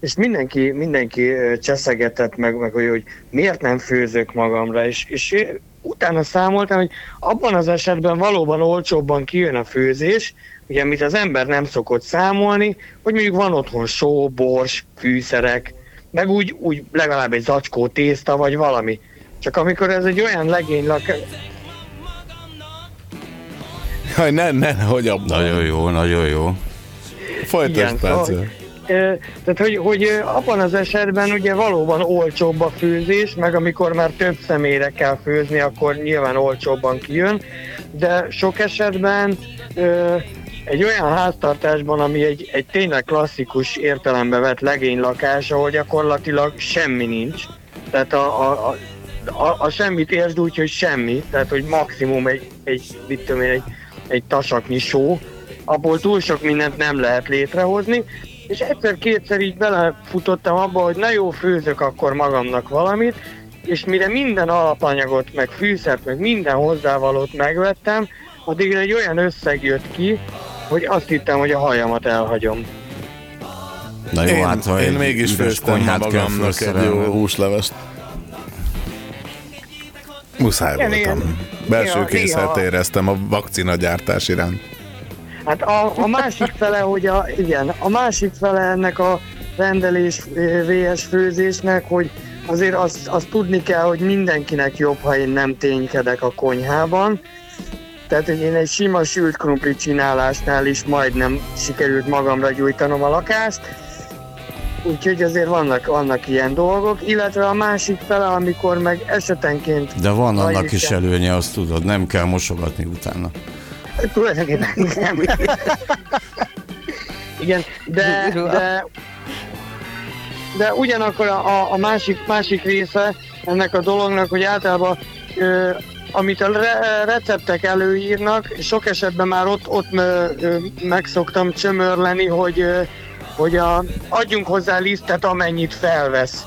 és mindenki, mindenki cseszegetett meg, meg hogy, hogy miért nem főzök magamra, és, és utána számoltam, hogy abban az esetben valóban olcsóbban kijön a főzés, ugye amit az ember nem szokott számolni, hogy mondjuk van otthon só, bors, fűszerek, meg úgy, úgy legalább egy zacskó tészta, vagy valami. Csak amikor ez egy olyan legény lak... Jaj, ne, ne, hogy abban. Nagyon jó, nagyon jó. Folytasd, persze. Tehát, hogy, hogy abban az esetben ugye valóban olcsóbb a főzés, meg amikor már több személyre kell főzni, akkor nyilván olcsóbban kijön, de sok esetben egy olyan háztartásban, ami egy, egy tényleg klasszikus értelembe vett legény lakás, ahol gyakorlatilag semmi nincs. Tehát a, a, a, a, a semmit értsd úgy, hogy semmi, tehát hogy maximum egy, egy mit tudom én, egy, egy tasaknyi só, abból túl sok mindent nem lehet létrehozni, és egyszer-kétszer így belefutottam abba, hogy na jó, főzök akkor magamnak valamit, és mire minden alapanyagot, meg fűszert, meg minden hozzávalót megvettem, addigra egy olyan összeg jött ki, hogy azt hittem, hogy a hajamat elhagyom. Na jó, én, hát ha én mégis főztem magamnak egy jó húslevest. Muszáj igen, voltam. Belső készlet éreztem a vakcinagyártás iránt. Hát a, a másik fele, hogy a, igen, a másik fele ennek a rendelés VS főzésnek, hogy azért azt, azt tudni kell, hogy mindenkinek jobb, ha én nem ténykedek a konyhában, tehát, hogy én egy sima sült krumpli csinálásnál is majdnem sikerült magamra gyújtanom a lakást, Úgyhogy azért vannak, vannak ilyen dolgok, illetve a másik fele, amikor meg esetenként... De van annak is előnye, azt tudod, nem kell mosogatni utána. Tulajdonképpen nem. Igen, de, de, de ugyanakkor a, a másik, másik része ennek a dolognak, hogy általában ö, amit a re- receptek előírnak, sok esetben már ott, ott meg szoktam csömörleni, hogy, hogy a, adjunk hozzá lisztet, amennyit felvesz.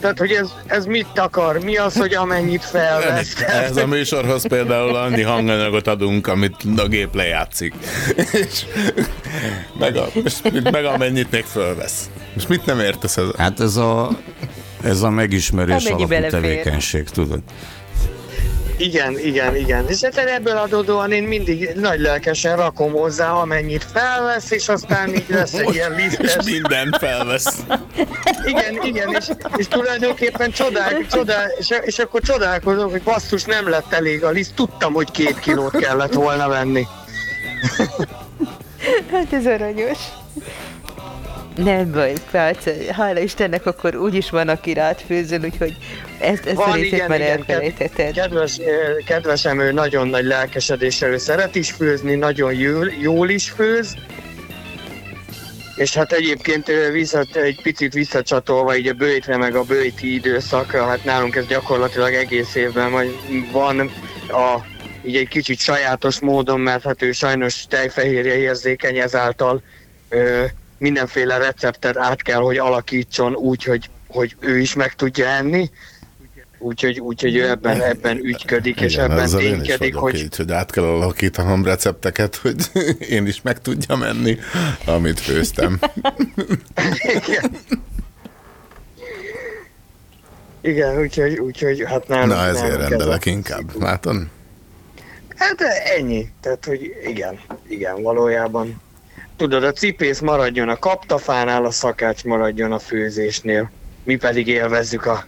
Tehát, hogy ez, ez mit akar? Mi az, hogy amennyit felvesz? *laughs* Ez a műsorhoz például annyi hanganyagot adunk, amit a gép lejátszik. *laughs* És meg, a, meg amennyit még felvesz. És mit nem értesz ez? Hát ez a, ez a megismerés alapú tevékenység, tudod? Igen, igen, igen. És hát ebből adódóan én mindig nagy lelkesen rakom hozzá, amennyit felvesz, és aztán így lesz egy ilyen lisztes. És mindent felvesz. Igen, igen, és, és tulajdonképpen csodál, csodál és, és akkor csodálkozom, hogy basszus, nem lett elég a liszt, tudtam, hogy két kilót kellett volna venni. Hát ez aranyos. Nem baj, Pálca, hála Istennek, akkor úgyis van, aki rád főzön, úgyhogy ezt, ezt van, a részét igen, már igen, elfelejtetted. Kedves, eh, kedvesem, ő nagyon nagy lelkesedéssel, ő szeret is főzni, nagyon jól, jól is főz, és hát egyébként visszat, egy picit visszacsatolva így a bőjtre meg a bőjti időszakra, hát nálunk ez gyakorlatilag egész évben van a, így egy kicsit sajátos módon, mert hát ő sajnos tejfehérje érzékeny ezáltal ö, mindenféle receptet át kell, hogy alakítson úgy, hogy, hogy ő is meg tudja enni. Úgyhogy, úgyhogy ő ebben, ebben ügyködik, Igen, és ebben ténykedik, hogy... Így, hogy át kell alakítanom recepteket, hogy *laughs* én is meg tudjam enni, amit főztem. Igen, úgyhogy, úgyhogy hát nálunk... Na ezért nálunk rendelek ez inkább, látod? Hát ennyi. Tehát, hogy igen, igen, valójában. Tudod, a cipész maradjon a kaptafánál, a szakács maradjon a főzésnél. Mi pedig élvezzük a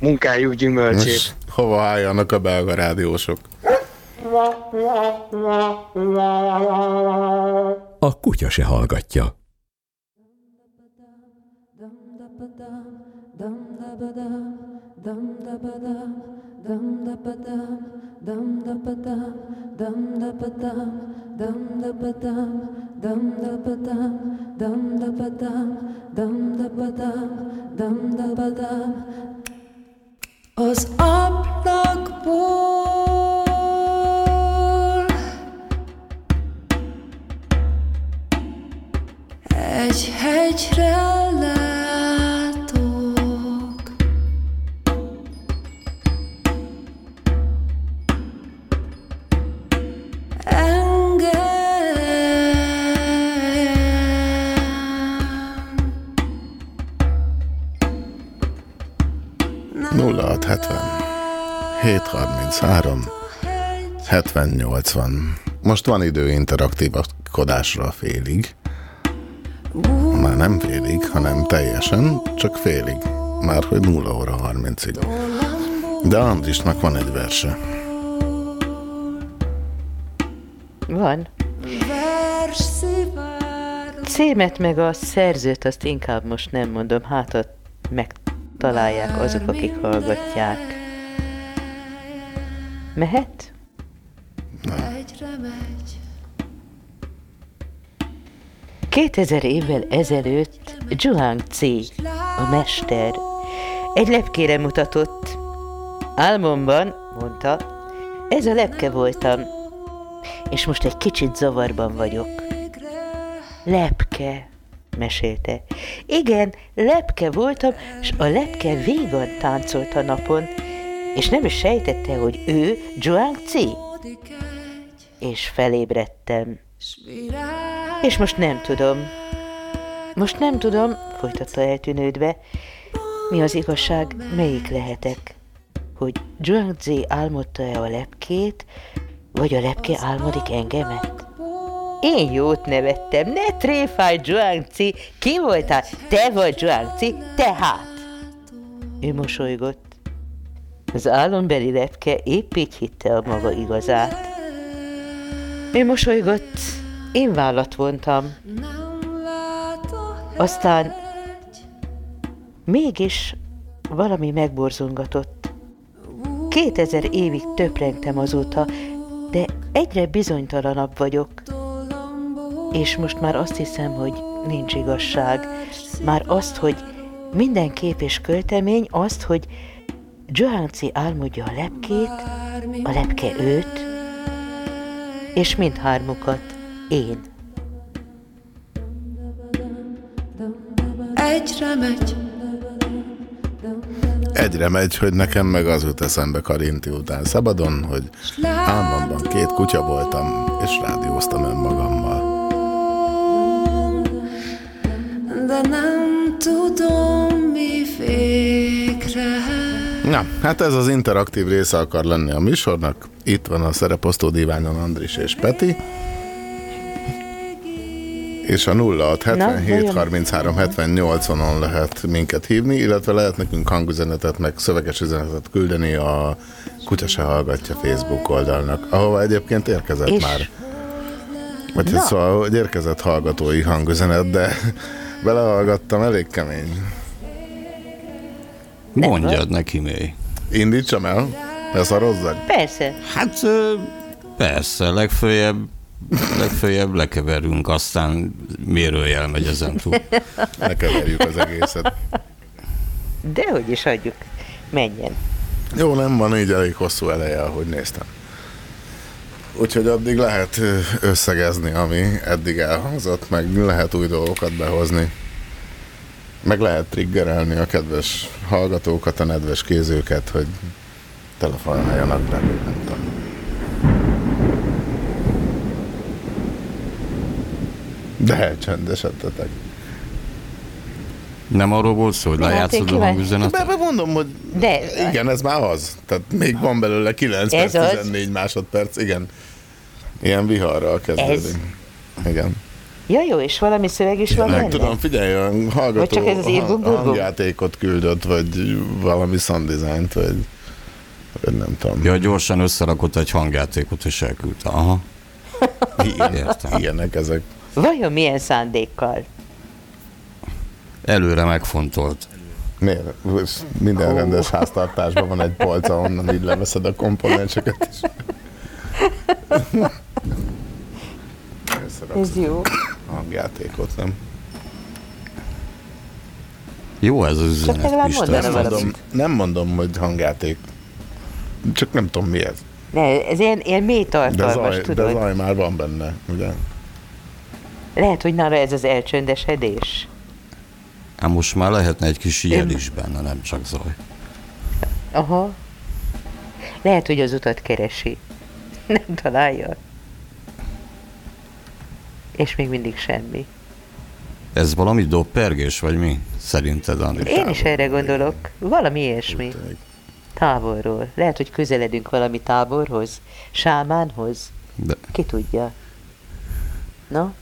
munkájuk gyümölcsét. Most hova álljanak a belga rádiósok? A kutya se hallgatja. Az ablakból egy hegyre látok. 733 7080 Most van idő interaktívkodásra félig. Már nem félig, hanem teljesen, csak félig. Már hogy 0 óra 30-ig. De Andrisnak van egy verse. Van. Címet meg a szerzőt azt inkább most nem mondom, hát megtalálják azok, akik hallgatják. Mehet? egyre megy. 2000 évvel ezelőtt Zhuang Ci, a mester, egy lepkére mutatott. Álmomban, mondta, ez a lepke voltam, és most egy kicsit zavarban vagyok. Lepke, mesélte. Igen, lepke voltam, és a lepke végan táncolt a napon, és nem is sejtette, hogy ő Zhuang Ci. És felébredtem. És most nem tudom. Most nem tudom, folytatta eltűnődve, mi az igazság, melyik lehetek. Hogy Zhuangzi álmodta-e a lepkét, vagy a lepke álmodik engemet? Én jót nevettem, ne tréfálj, Zhuangzi, ki voltál? Te vagy Zhuangzi, tehát. Ő mosolygott. Az álombeli lepke épp így hitte a maga igazát. Ő mosolygott, én vállat vontam. Aztán mégis valami megborzongatott. Kétezer évig töprengtem azóta, de egyre bizonytalanabb vagyok. És most már azt hiszem, hogy nincs igazság. Már azt, hogy minden kép és költemény, azt, hogy Johanci álmodja a lepkét, a lepke őt, és mindhármukat én. Egyre megy, Egyre megy, hogy nekem meg az jut eszembe Karinti után szabadon, hogy álmomban két kutya voltam, és rádióztam önmagammal. de nem tudom Na, hát ez az interaktív része akar lenni a műsornak. Itt van a szereposztó díványon Andris és Peti. És a 0677 vajon? 33 70 80-on lehet minket hívni, illetve lehet nekünk hangüzenetet, meg szöveges üzenetet küldeni a Kutya se hallgatja Facebook oldalnak, ahova egyébként érkezett És? már. Vagy hát szóval, hogy érkezett hallgatói hangüzenet, de *laughs* belehallgattam, elég kemény. Mondjad neki mély. Indítsam el? Leszarozzak? Persze. Hát persze, legfőjebb, legfőjebb lekeverünk, aztán mérőjel megy ezen túl. *laughs* Lekeverjük az egészet. Dehogy is hagyjuk. Menjen. Jó, nem van így elég hosszú eleje, ahogy néztem. Úgyhogy addig lehet összegezni, ami eddig elhangzott, meg lehet új dolgokat behozni. Meg lehet triggerelni a kedves hallgatókat, a nedves kézőket, hogy telefonáljanak be, nem tudom. De elcsendesedtetek. Nem arról volt szó, hogy lejátszod a hangüzenetet? Be, mondom, hogy De igen, ez már az. Tehát még van belőle 9 Ez perc, az? 14 másodperc, igen. Ilyen viharral kezdődik. Igen. Ja jó, és valami szöveg is van Nem benne? tudom, figyelj, a Vagy hallgató csak ez az hang- hangjátékot küldött, vagy valami sound design-t, vagy, vagy nem tudom. Ja, gyorsan összerakott egy hangjátékot és elküldte. Aha. *laughs* Értem. ilyenek ezek. Vajon milyen szándékkal? Előre megfontolt. Miért? Minden rendes háztartásban van egy polca, onnan így leveszed a komponenseket is. *laughs* Ez jó. a hangjátékot, nem? Jó ez az üzenet, legalább Pista. Nem mondom, nem mondom, hogy hangjáték. Csak nem tudom mi ez. Ne, ez ilyen, ilyen mély De tartalmas, zaj, de tudod? zaj már van benne, ugye? Lehet, hogy nála ez az elcsöndesedés. Hát most már lehetne egy kis jel is benne, nem csak zaj. Aha. Lehet, hogy az utat keresi. Nem találja. És még mindig semmi. Ez valami doppergés, vagy mi? Szerinted, Andi? Én is erre gondolok. Valami ilyesmi. Távolról. Lehet, hogy közeledünk valami táborhoz. Sámánhoz. De Ki tudja. Na?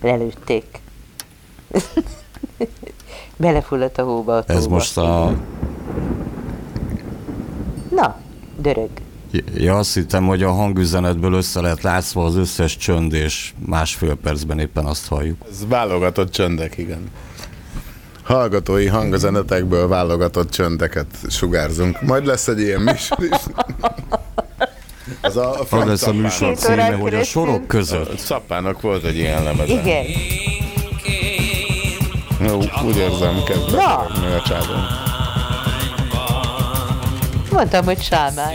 Lelőtték. *laughs* Belefulladt a hóba a ez tóba. most a... Na, dörög. Ja, azt hittem, hogy a hangüzenetből össze lehet látszva az összes csönd, és másfél percben éppen azt halljuk. Ez válogatott csöndek, igen. Hallgatói hangzenetekből válogatott csöndeket sugárzunk. Majd lesz egy ilyen műsor is. Az a Az lesz a műsor címe, hogy a sorok között. Szappának volt egy ilyen lemeze. Igen. Jó, úgy érzem, kezdve a csávon. Mondtam, hogy sámán.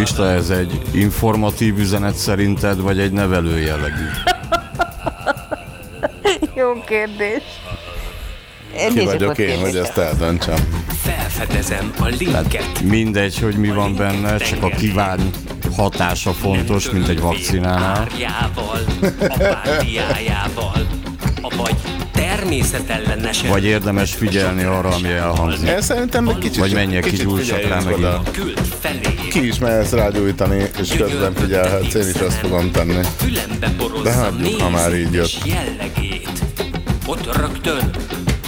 Pista, ez egy informatív üzenet szerinted, vagy egy nevelő jellegű? Jó kérdés. Ki vagyok én, hogy ezt eldöntsem. Felfedezem a linket. Mindegy, hogy mi van benne, csak a kíván hatása fontos, mint egy vakcinánál. Párjával, apátiájával, vagy természetellenes Vagy érdemes figyelni arra, ami elhangzik. Ez szerintem egy kicsit, Vagy menjek ki, kicsit gyújtsak rá megint. oda. Ki is mehetsz rágyújtani, és közben figyelhetsz, én is azt fogom tenni. De hagyjuk, ha már így jött. jellegét. Ott rögtön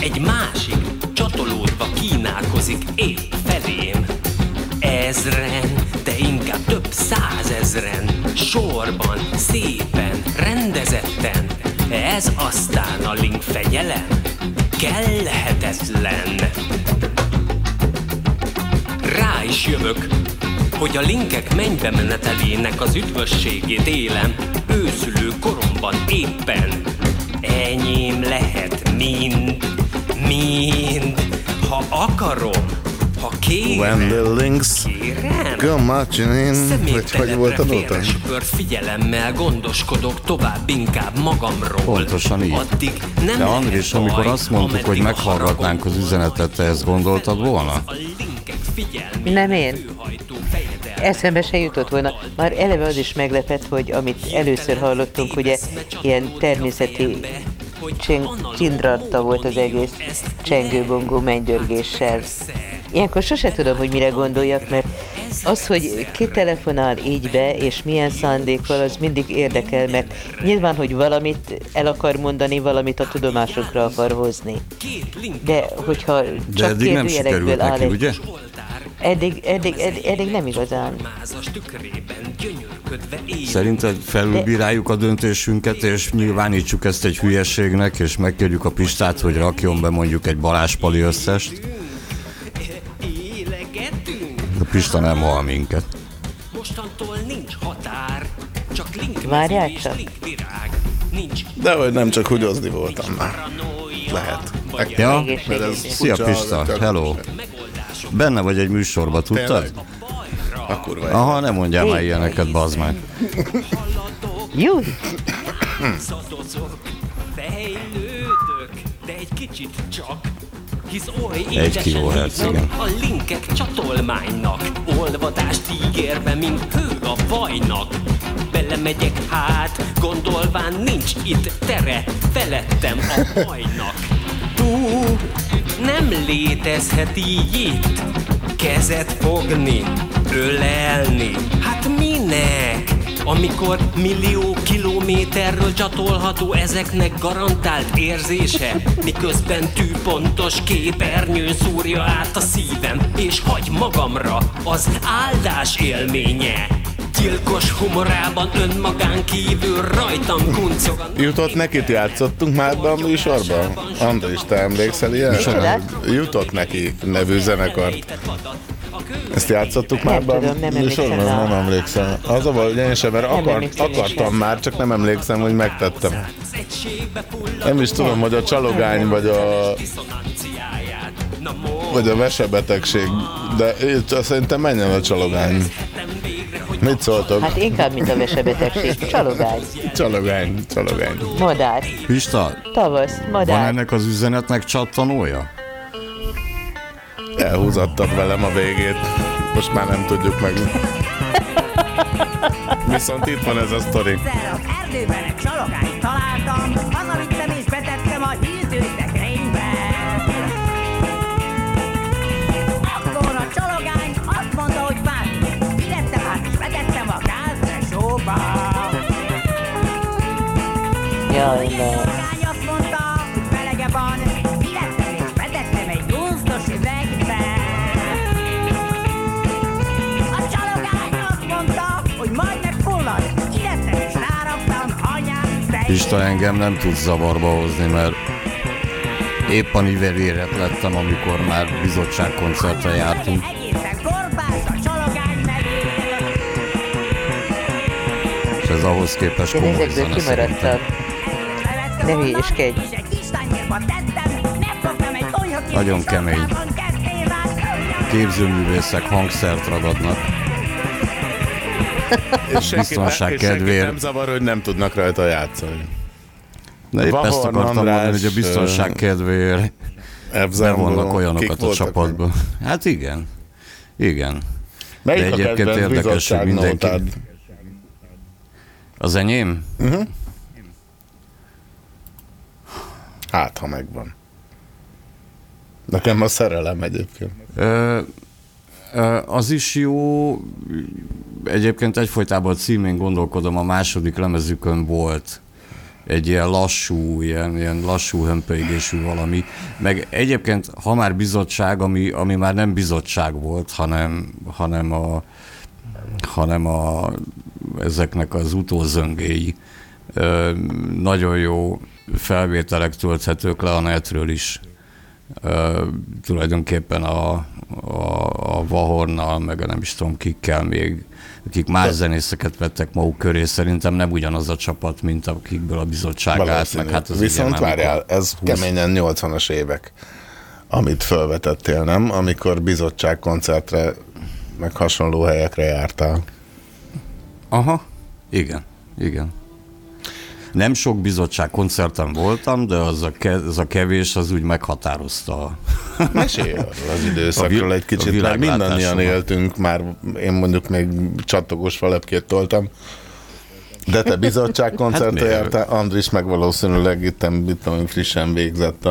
egy másik csatolódva kínálkozik épp felém. Ezren, de inkább több százezren, sorban, szépen, rendezetten. Ez aztán a link fegyelem, kellehetetlen. Rá is jövök, hogy a linkek mennybe menetelének az üdvösségét élem, őszülő koromban éppen. Enyém lehet mind, mind, ha akarom, ha kérem. When the links Kérem. go marching in, vagy hogy volt a nóta? Figyelemmel gondoskodok tovább inkább magamról. Pontosan így. Addig nem De lehet Andrés, amikor baj, azt mondtuk, hogy meghallgatnánk az üzenetet, te ezt gondoltad volna? Nem én. Eszembe se jutott volna. Már eleve az is meglepett, hogy amit először hallottunk, ugye ilyen természeti csin- csindratta volt az egész csengőbongó mennydörgéssel. Ilyenkor sose tudom, hogy mire gondoljak, mert az, hogy ki telefonál így be, és milyen szándékkal, az mindig érdekel, mert nyilván, hogy valamit el akar mondani, valamit a tudomásokra akar hozni. De hogyha De csak eddig nem sikerült áll neki, egy ugye? Eddig, eddig, eddig, eddig nem igazán. Szerinted felülbíráljuk a döntésünket, és nyilvánítsuk ezt egy hülyeségnek, és megkérjük a Pistát, hogy rakjon be mondjuk egy Balázs Pali összest? A Pista nem hal minket. Mostantól nincs határ, csak link Várják csak. virág. Nincs De hogy nem csak húgyozni voltam már. Lehet. Ja, Mert ez szia Pista, hello. Benne vagy egy műsorba, tudtad? Akkor vagy. Aha, nem mondjál már ilyeneket, bazd meg. Jó. Szadozok, fejlődök, de egy kicsit csak. Hisz oly Egy édesen hívnak. A linkek csatolmánynak Olvadást ígérve, mint hő a vajnak Belemegyek hát, gondolván nincs itt tere Felettem a bajnak Tú, nem létezhet így itt Kezet fogni, ölelni Hát minek? Amikor millió kilométerről csatolható ezeknek garantált érzése Miközben tűpontos képernyőn szúrja át a szívem És hagy magamra az áldás élménye Gyilkos humorában önmagán kívül rajtam kuncog *laughs* Jutott nekit játszottunk már be a műsorban? Andris, te emlékszel ilyen? Jutott neki nevű zenekart. Ezt játszottuk már be a tudom, nem emlékszem rá. Nem emlékszem. Az a baj, hogy én sem, mert Nem akar, emlékszem én akartam már, csak nem emlékszem, hogy megtettem. Nem is tudom, hogy a csalogány vagy a vagy a vesebetegség, de itt szerintem menjen a csalogány. Mit szóltok? Hát inkább, mint a vesebetegség. Csalogány. Csalogány, csalogány. Madár. Pista, Tavasz. van Madár. ennek az üzenetnek csattanója? Elhúzattad velem a végét. Most már nem tudjuk meg. Viszont itt van ez a sztori. Az erdőben egy csalogányt találtam, hazavittem és betettem a hűtőszekrénybe. Akkor a csalogány azt mondta, hogy fázik. Fizettem át és betettem a gázresóba. Jaj, ne. Pista engem nem tud zavarba hozni, mert épp a nivelérett lettem, amikor már bizottságkoncertre jártunk. És ez ahhoz képest Én komoly ezekből kimaradtam. szerintem. Ne hülyéskedj. Nagyon kemény. Képzőművészek hangszert ragadnak. És senki- Biztonság és senkit kedvéért. nem zavar, hogy nem tudnak rajta játszani. De épp Vahorn ezt akartam András, mondani, hogy a biztonság kedvéért bevonnak olyanokat a csapatba. Hát igen. Igen. Melyik De egyébként érdekes, hogy mindenki... nótád? Az enyém? Uh-huh. Hát, ha megvan. Nekem a szerelem egyébként. Ö, az is jó, egyébként egyfolytában a címén gondolkodom, a második lemezükön volt egy ilyen lassú, ilyen, ilyen lassú hömpölygésű valami. Meg egyébként, ha már bizottság, ami, ami már nem bizottság volt, hanem, hanem a hanem a, ezeknek az utózöngéi nagyon jó felvételek tölthetők le a netről is. Tulajdonképpen a, a, a Vahornal, meg a nem is tudom kikkel még, akik más zenészeket vettek maguk köré, szerintem nem ugyanaz a csapat, mint akikből a bizottság állt, meg hát az Viszont várjál, ez keményen 80-as évek, amit felvetettél, nem? Amikor bizottság koncertre, meg hasonló helyekre jártál. Aha, igen, igen. Nem sok bizottság koncerten voltam, de az a, ke, az a kevés az úgy meghatározta. Mesélj az időszakról A egy a kicsit, mert mindannyian éltünk, már én mondjuk még csattogós falepkét toltam. De te bizottság koncertre Hát jártál, Andris meg valószínűleg itt, mit tudom, frissen végzett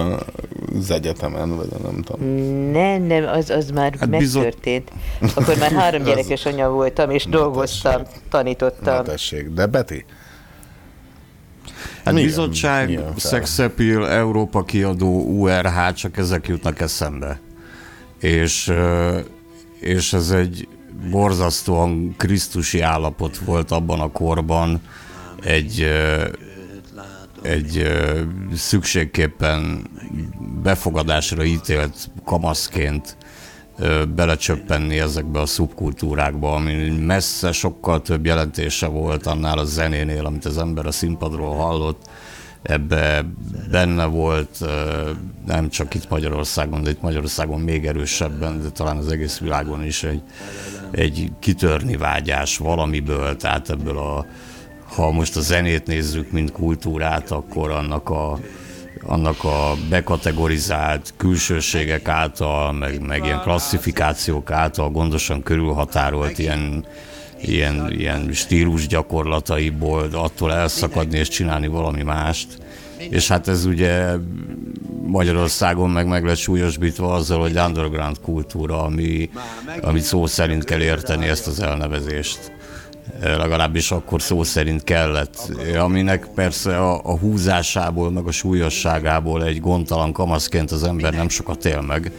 az egyetemen, vagy nem tudom. Nem, nem, az, az már Hát hát bizot- megtörtént. Akkor már három *laughs* Az- gyerekes anya voltam, és dolgoztam, tanítottam. Na tessék, de Beti? Hát Milyen- bizottság, milyen? Szexepil, Európa kiadó, URH, csak ezek jutnak eszembe. És, és ez egy borzasztóan krisztusi állapot volt abban a korban, egy, egy szükségképpen befogadásra ítélt kamaszként belecsöppenni ezekbe a szubkultúrákba, ami messze sokkal több jelentése volt annál a zenénél, amit az ember a színpadról hallott. Ebbe benne volt nem csak itt Magyarországon, de itt Magyarországon még erősebben, de talán az egész világon is egy, egy kitörni vágyás valamiből, tehát ebből a ha most a zenét nézzük, mint kultúrát, akkor annak a annak a bekategorizált külsőségek által, meg, meg ilyen klasszifikációk által gondosan körülhatárolt ilyen, ilyen, ilyen stílus gyakorlataiból attól elszakadni és csinálni valami mást. És hát ez ugye Magyarországon meg meg lett súlyosbítva azzal, hogy underground kultúra, ami, amit szó szerint kell érteni ezt az elnevezést legalábbis akkor szó szerint kellett, aminek persze a, a húzásából, meg a súlyosságából egy gondtalan kamaszként az ember nem sokat él meg,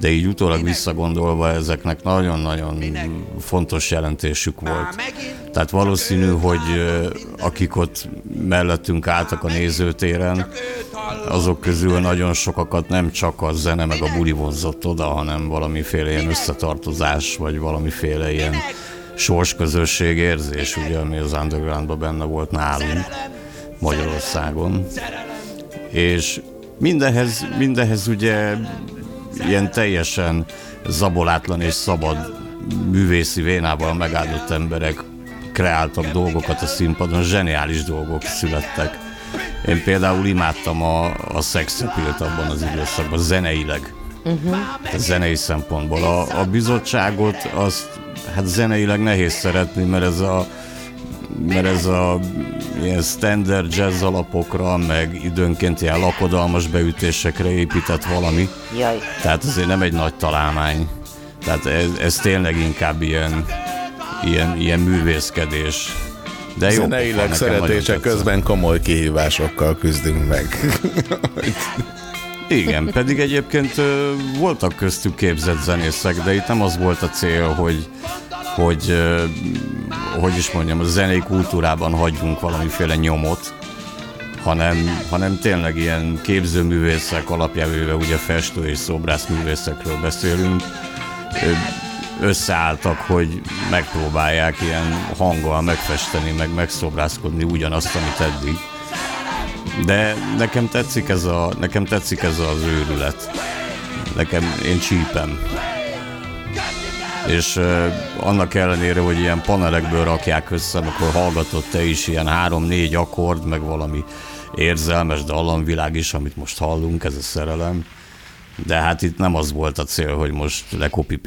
de így utólag visszagondolva ezeknek nagyon-nagyon fontos jelentésük volt. Tehát valószínű, hogy akik ott mellettünk álltak a nézőtéren, azok közül nagyon sokakat nem csak a zene meg a buli vonzott oda, hanem valamiféle ilyen összetartozás, vagy valamiféle ilyen sorsközösség érzés, ugye, ami az undergroundban benne volt nálunk Magyarországon. És mindenhez, mindenhez ugye ilyen teljesen zabolátlan és szabad művészi vénával megáldott emberek kreáltak dolgokat a színpadon, zseniális dolgok születtek. Én például imádtam a, a Sex abban az időszakban, zeneileg. Uh-huh. A zenei szempontból. A, a bizottságot azt hát zeneileg nehéz szeretni, mert ez a mert ez a ilyen standard jazz alapokra, meg időnként ilyen lakodalmas beütésekre épített valami. Jaj. Tehát azért nem egy nagy találmány. Tehát ez, ez tényleg inkább ilyen, ilyen, ilyen művészkedés. De jó, Zeneileg szeretése közben komoly kihívásokkal küzdünk meg. *laughs* Igen, pedig egyébként voltak köztük képzett zenészek, de itt nem az volt a cél, hogy, hogy hogy is mondjam, a zenei kultúrában hagyjunk valamiféle nyomot, hanem, hanem tényleg ilyen képzőművészek alapjávéve, ugye festő és szobrászművészekről beszélünk, összeálltak, hogy megpróbálják ilyen hanggal megfesteni, meg megszobrászkodni ugyanazt, amit eddig. De nekem tetszik ez, a, nekem tetszik ez az őrület. Nekem, én csípem. És uh, annak ellenére, hogy ilyen panelekből rakják össze, akkor hallgatott te is ilyen három-négy akkord, meg valami érzelmes dallamvilág is, amit most hallunk, ez a szerelem. De hát itt nem az volt a cél, hogy most lekopi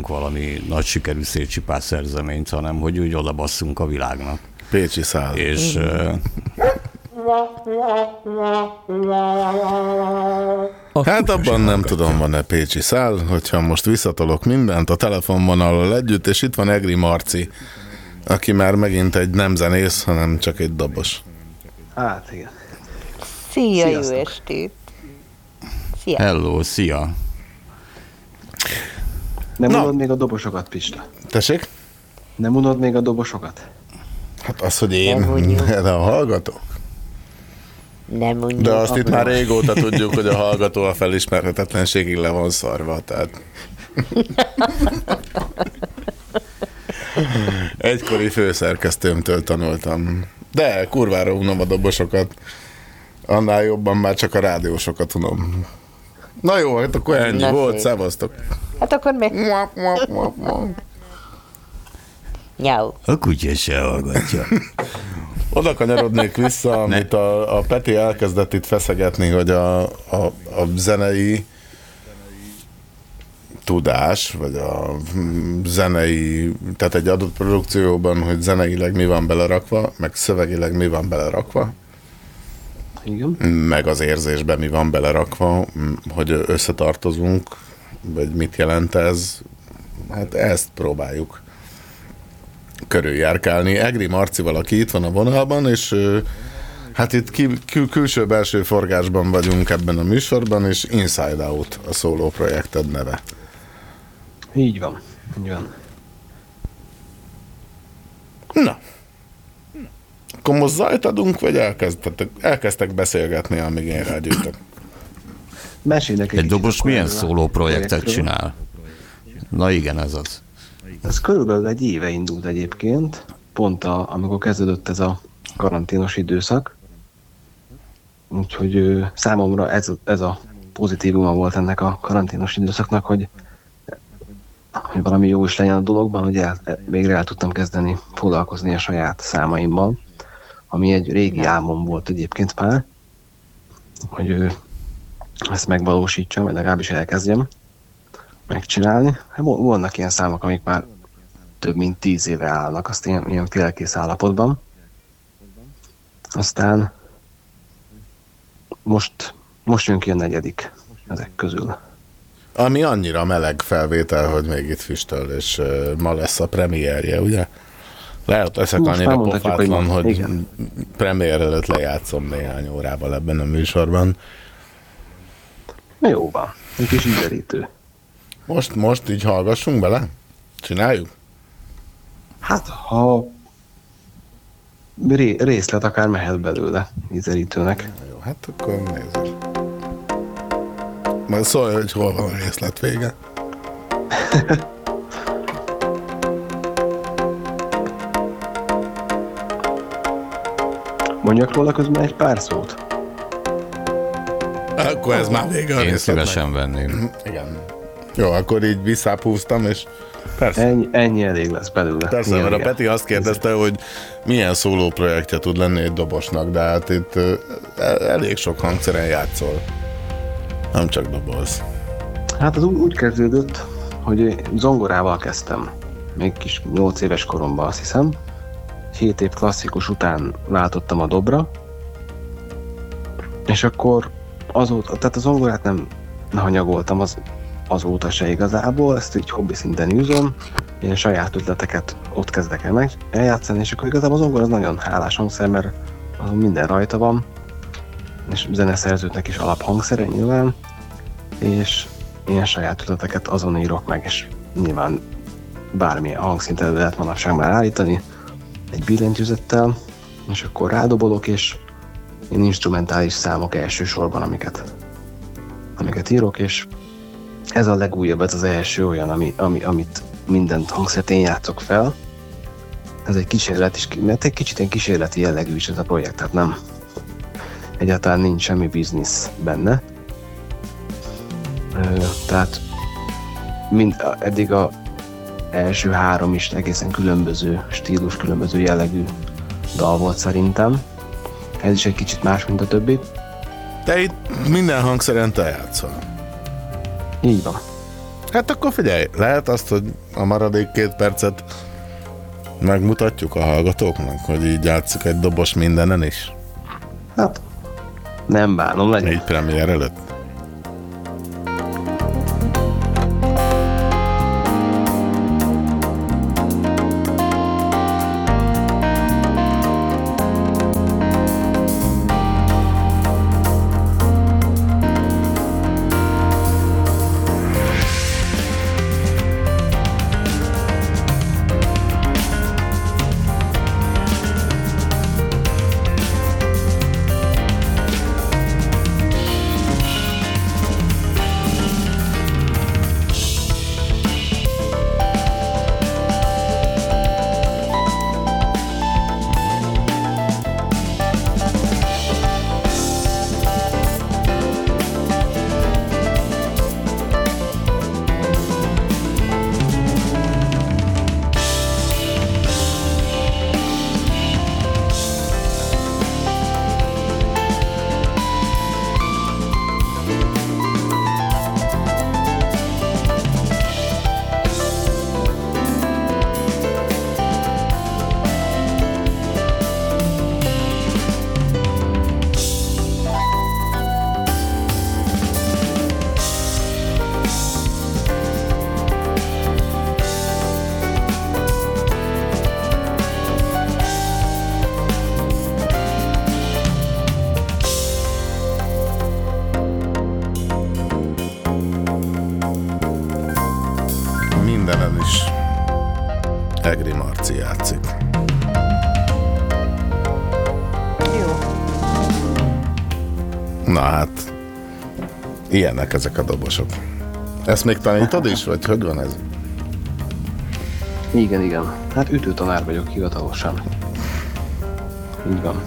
valami nagy sikerű szétcsipás szerzeményt, hanem hogy úgy odabasszunk a világnak. Pécsi szál. És uh, Hát abban nem tudom, van-e Pécsi szál, hogyha most visszatolok mindent a telefonvonalal együtt, és itt van Egri Marci, aki már megint egy nem zenész, hanem csak egy dobos. Hát igen. Szia, Sziasztok. jó estét! Szia! Hello, szia! Nem Na. unod még a dobosokat, Pista? Tessék? Nem unod még a dobosokat? Hát az, hogy én, de *laughs* a hallgatók. Nem mondjuk. De azt itt már régóta tudjuk, hogy a hallgató a felismerhetetlenségig le van szarva, tehát... Egykori főszerkesztőmtől tanultam. De kurvára unom a dobosokat. Annál jobban már csak a rádiósokat unom. Na jó, hát akkor ennyi Na volt, szevasztok. Hát akkor még... Nyau. A kutya se hallgatja. Oda kanyarodnék vissza, amit a, a Peti elkezdett itt feszegetni, hogy a, a, a zenei tudás, vagy a zenei, tehát egy adott produkcióban, hogy zeneileg mi van belerakva, meg szövegileg mi van belerakva, Igen. meg az érzésben mi van belerakva, hogy összetartozunk, vagy mit jelent ez, hát ezt próbáljuk körüljárkálni. Egri Marci valaki itt van a vonalban, és hát itt kül- kül- külső-belső forgásban vagyunk ebben a műsorban, és Inside Out a szóló projekted neve. Így van, így van. Na, akkor most zajt adunk, vagy elkezdtek, elkezdtek beszélgetni, amíg én rágyűjtök? Mesélnek egy, egy dobos milyen szóló projektet csinál? Na igen, ez az. Ez körülbelül egy éve indult egyébként, pont a, amikor kezdődött ez a karanténos időszak. Úgyhogy ö, számomra ez, ez a pozitívuma volt ennek a karanténos időszaknak, hogy, hogy valami jó is legyen a dologban, hogy el, végre el tudtam kezdeni foglalkozni a saját számaimmal, ami egy régi álmom volt egyébként már. hogy ő ezt megvalósítsam, vagy legalábbis elkezdjem megcsinálni. Hát vannak ilyen számok, amik már több mint tíz éve állnak, azt ilyen, ilyen félkész állapotban. Aztán most, most jön ki a negyedik ezek közül. Ami annyira meleg felvétel, hogy még itt füstöl, és ma lesz a premierje, ugye? Lehet, leszek Most annyira hogy pofátlan, hogy, Igen. premier előtt lejátszom néhány órával ebben a műsorban. Jó van, egy kis ízelítő. Most, most így hallgassunk bele? Csináljuk? Hát, ha ré, részlet akár mehet belőle ízelítőnek. Jó, hát akkor nézzük. Majd szólj, hogy hol van a részlet vége. *laughs* Mondjak róla közben egy pár szót? Akkor ez már vége a Én szívesen venném. Igen. Jó, akkor így visszápúztam, és persze. Ennyi, ennyi elég lesz belőle. Persze, Ilyen mert a igen. Peti azt kérdezte, hogy milyen szóló projektje tud lenni egy dobosnak, de hát itt elég sok hangszeren játszol. Nem csak doboz. Hát az úgy, úgy kezdődött, hogy zongorával kezdtem. Még kis 8 éves koromban azt hiszem. 7 év klasszikus után váltottam a dobra. És akkor azóta, tehát a zongorát nem hanyagoltam az, azóta se igazából, ezt így hobbi szinten űzöm. Én saját ötleteket ott kezdek el meg eljátszani, és akkor igazából az zongor az nagyon hálás hangszer, mert azon minden rajta van, és zeneszerzőknek is alaphangszere nyilván, és én saját ötleteket azon írok meg, és nyilván bármilyen hangszintet lehet manapság már állítani, egy billentyűzettel, és akkor rádobolok, és én instrumentális számok elsősorban, amiket, amiket írok, és ez a legújabb, ez az első olyan, ami, ami, amit mindent hangszert én játszok fel. Ez egy kísérlet is, mert egy kicsit ilyen kísérleti jellegű is ez a projekt, tehát nem, egyáltalán nincs semmi biznisz benne. Tehát mind, eddig a első három is egészen különböző stílus, különböző jellegű dal volt szerintem. Ez is egy kicsit más, mint a többi. Te itt minden hangszeren te játszol. Így van. Hát akkor figyelj, lehet azt, hogy a maradék két percet megmutatjuk a hallgatóknak, hogy így játsszuk egy dobos mindenen is? Hát, nem bánom, legyen. Egy premier előtt. Ezek a dobosok. Ezt még tanítod is, vagy hogy van ez? Igen, igen. Hát ütőtanár vagyok hivatalosan. Így van.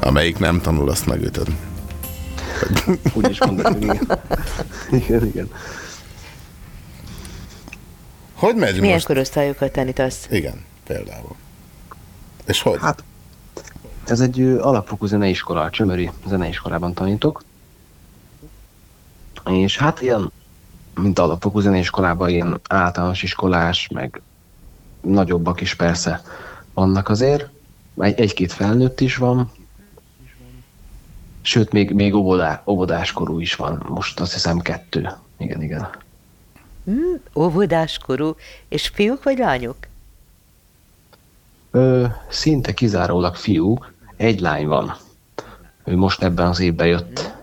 Amelyik nem tanul, azt megütöd. *laughs* Úgy is mondod, igen. igen, igen. Hogy megy Milyen most? korosztályokat tanítasz? Igen, például. És hogy? Hát, ez egy alapfokú zeneiskola, a Csömöri zeneiskolában tanítok. És hát ilyen, mint alapfokú zeneiskolában, ilyen általános iskolás, meg nagyobbak is persze vannak azért. Egy, egy-két felnőtt is van, Sőt, még, még óvodá, óvodáskorú is van. Most azt hiszem kettő. Igen, igen. Hmm, óvodáskorú. És fiúk vagy lányok? Ö, szinte kizárólag fiúk. Egy lány van. Ő most ebben az évben jött.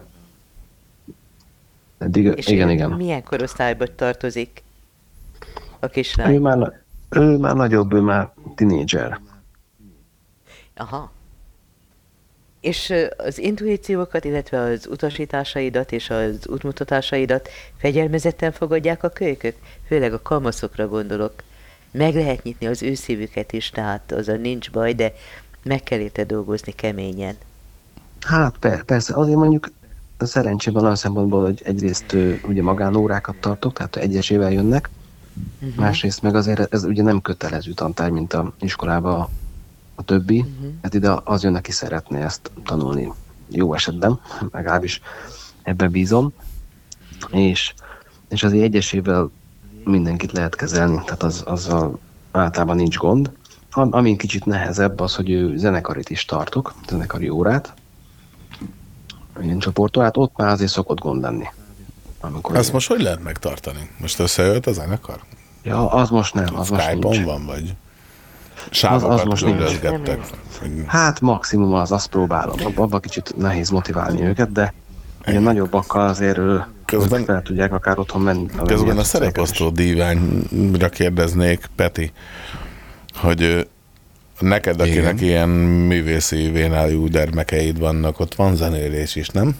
Eddig, És igen, igen. milyen korosztályba tartozik a kislány? Ő már, ő már nagyobb, ő már tinédzser. Aha. És az intuíciókat, illetve az utasításaidat és az útmutatásaidat fegyelmezetten fogadják a kölykök? Főleg a kamaszokra gondolok. Meg lehet nyitni az ő szívüket is, tehát az a nincs baj, de meg kell érte dolgozni keményen. Hát per, persze, azért mondjuk szerencsében olyan szempontból, hogy egyrészt ugye magánórákat tartok, tehát egyesével jönnek, Mhm. másrészt meg azért ez ugye nem kötelező tantárgy, mint a iskolában a, a többi, Mhm. hát ide az jön, aki szeretné ezt tanulni jó esetben, legalábbis ebben bízom, és, és azért egyesével mindenkit lehet kezelni, tehát az, azzal általában nincs gond. Am- Ami kicsit nehezebb az, hogy ő zenekarit is tartok, zenekari órát, ilyen csoportórát, ott már azért szokott gond lenni. Amikor Ezt most hogy lehet megtartani? Most összejött a zenekar? Ja, az most nem, az most Skype-on nincs. van, vagy? Az, Sávokat az most nincs. Hát maximum az, azt próbálom. Ab- Abba kicsit nehéz motiválni őket, de ilyen nagyobbakkal azért ő közben fel tudják akár otthon menni. Közben a szereposztó díványra kérdeznék, Peti, hogy neked, akinek ilyen művészi vénájú dermekeid vannak, ott van zenélés is, nem?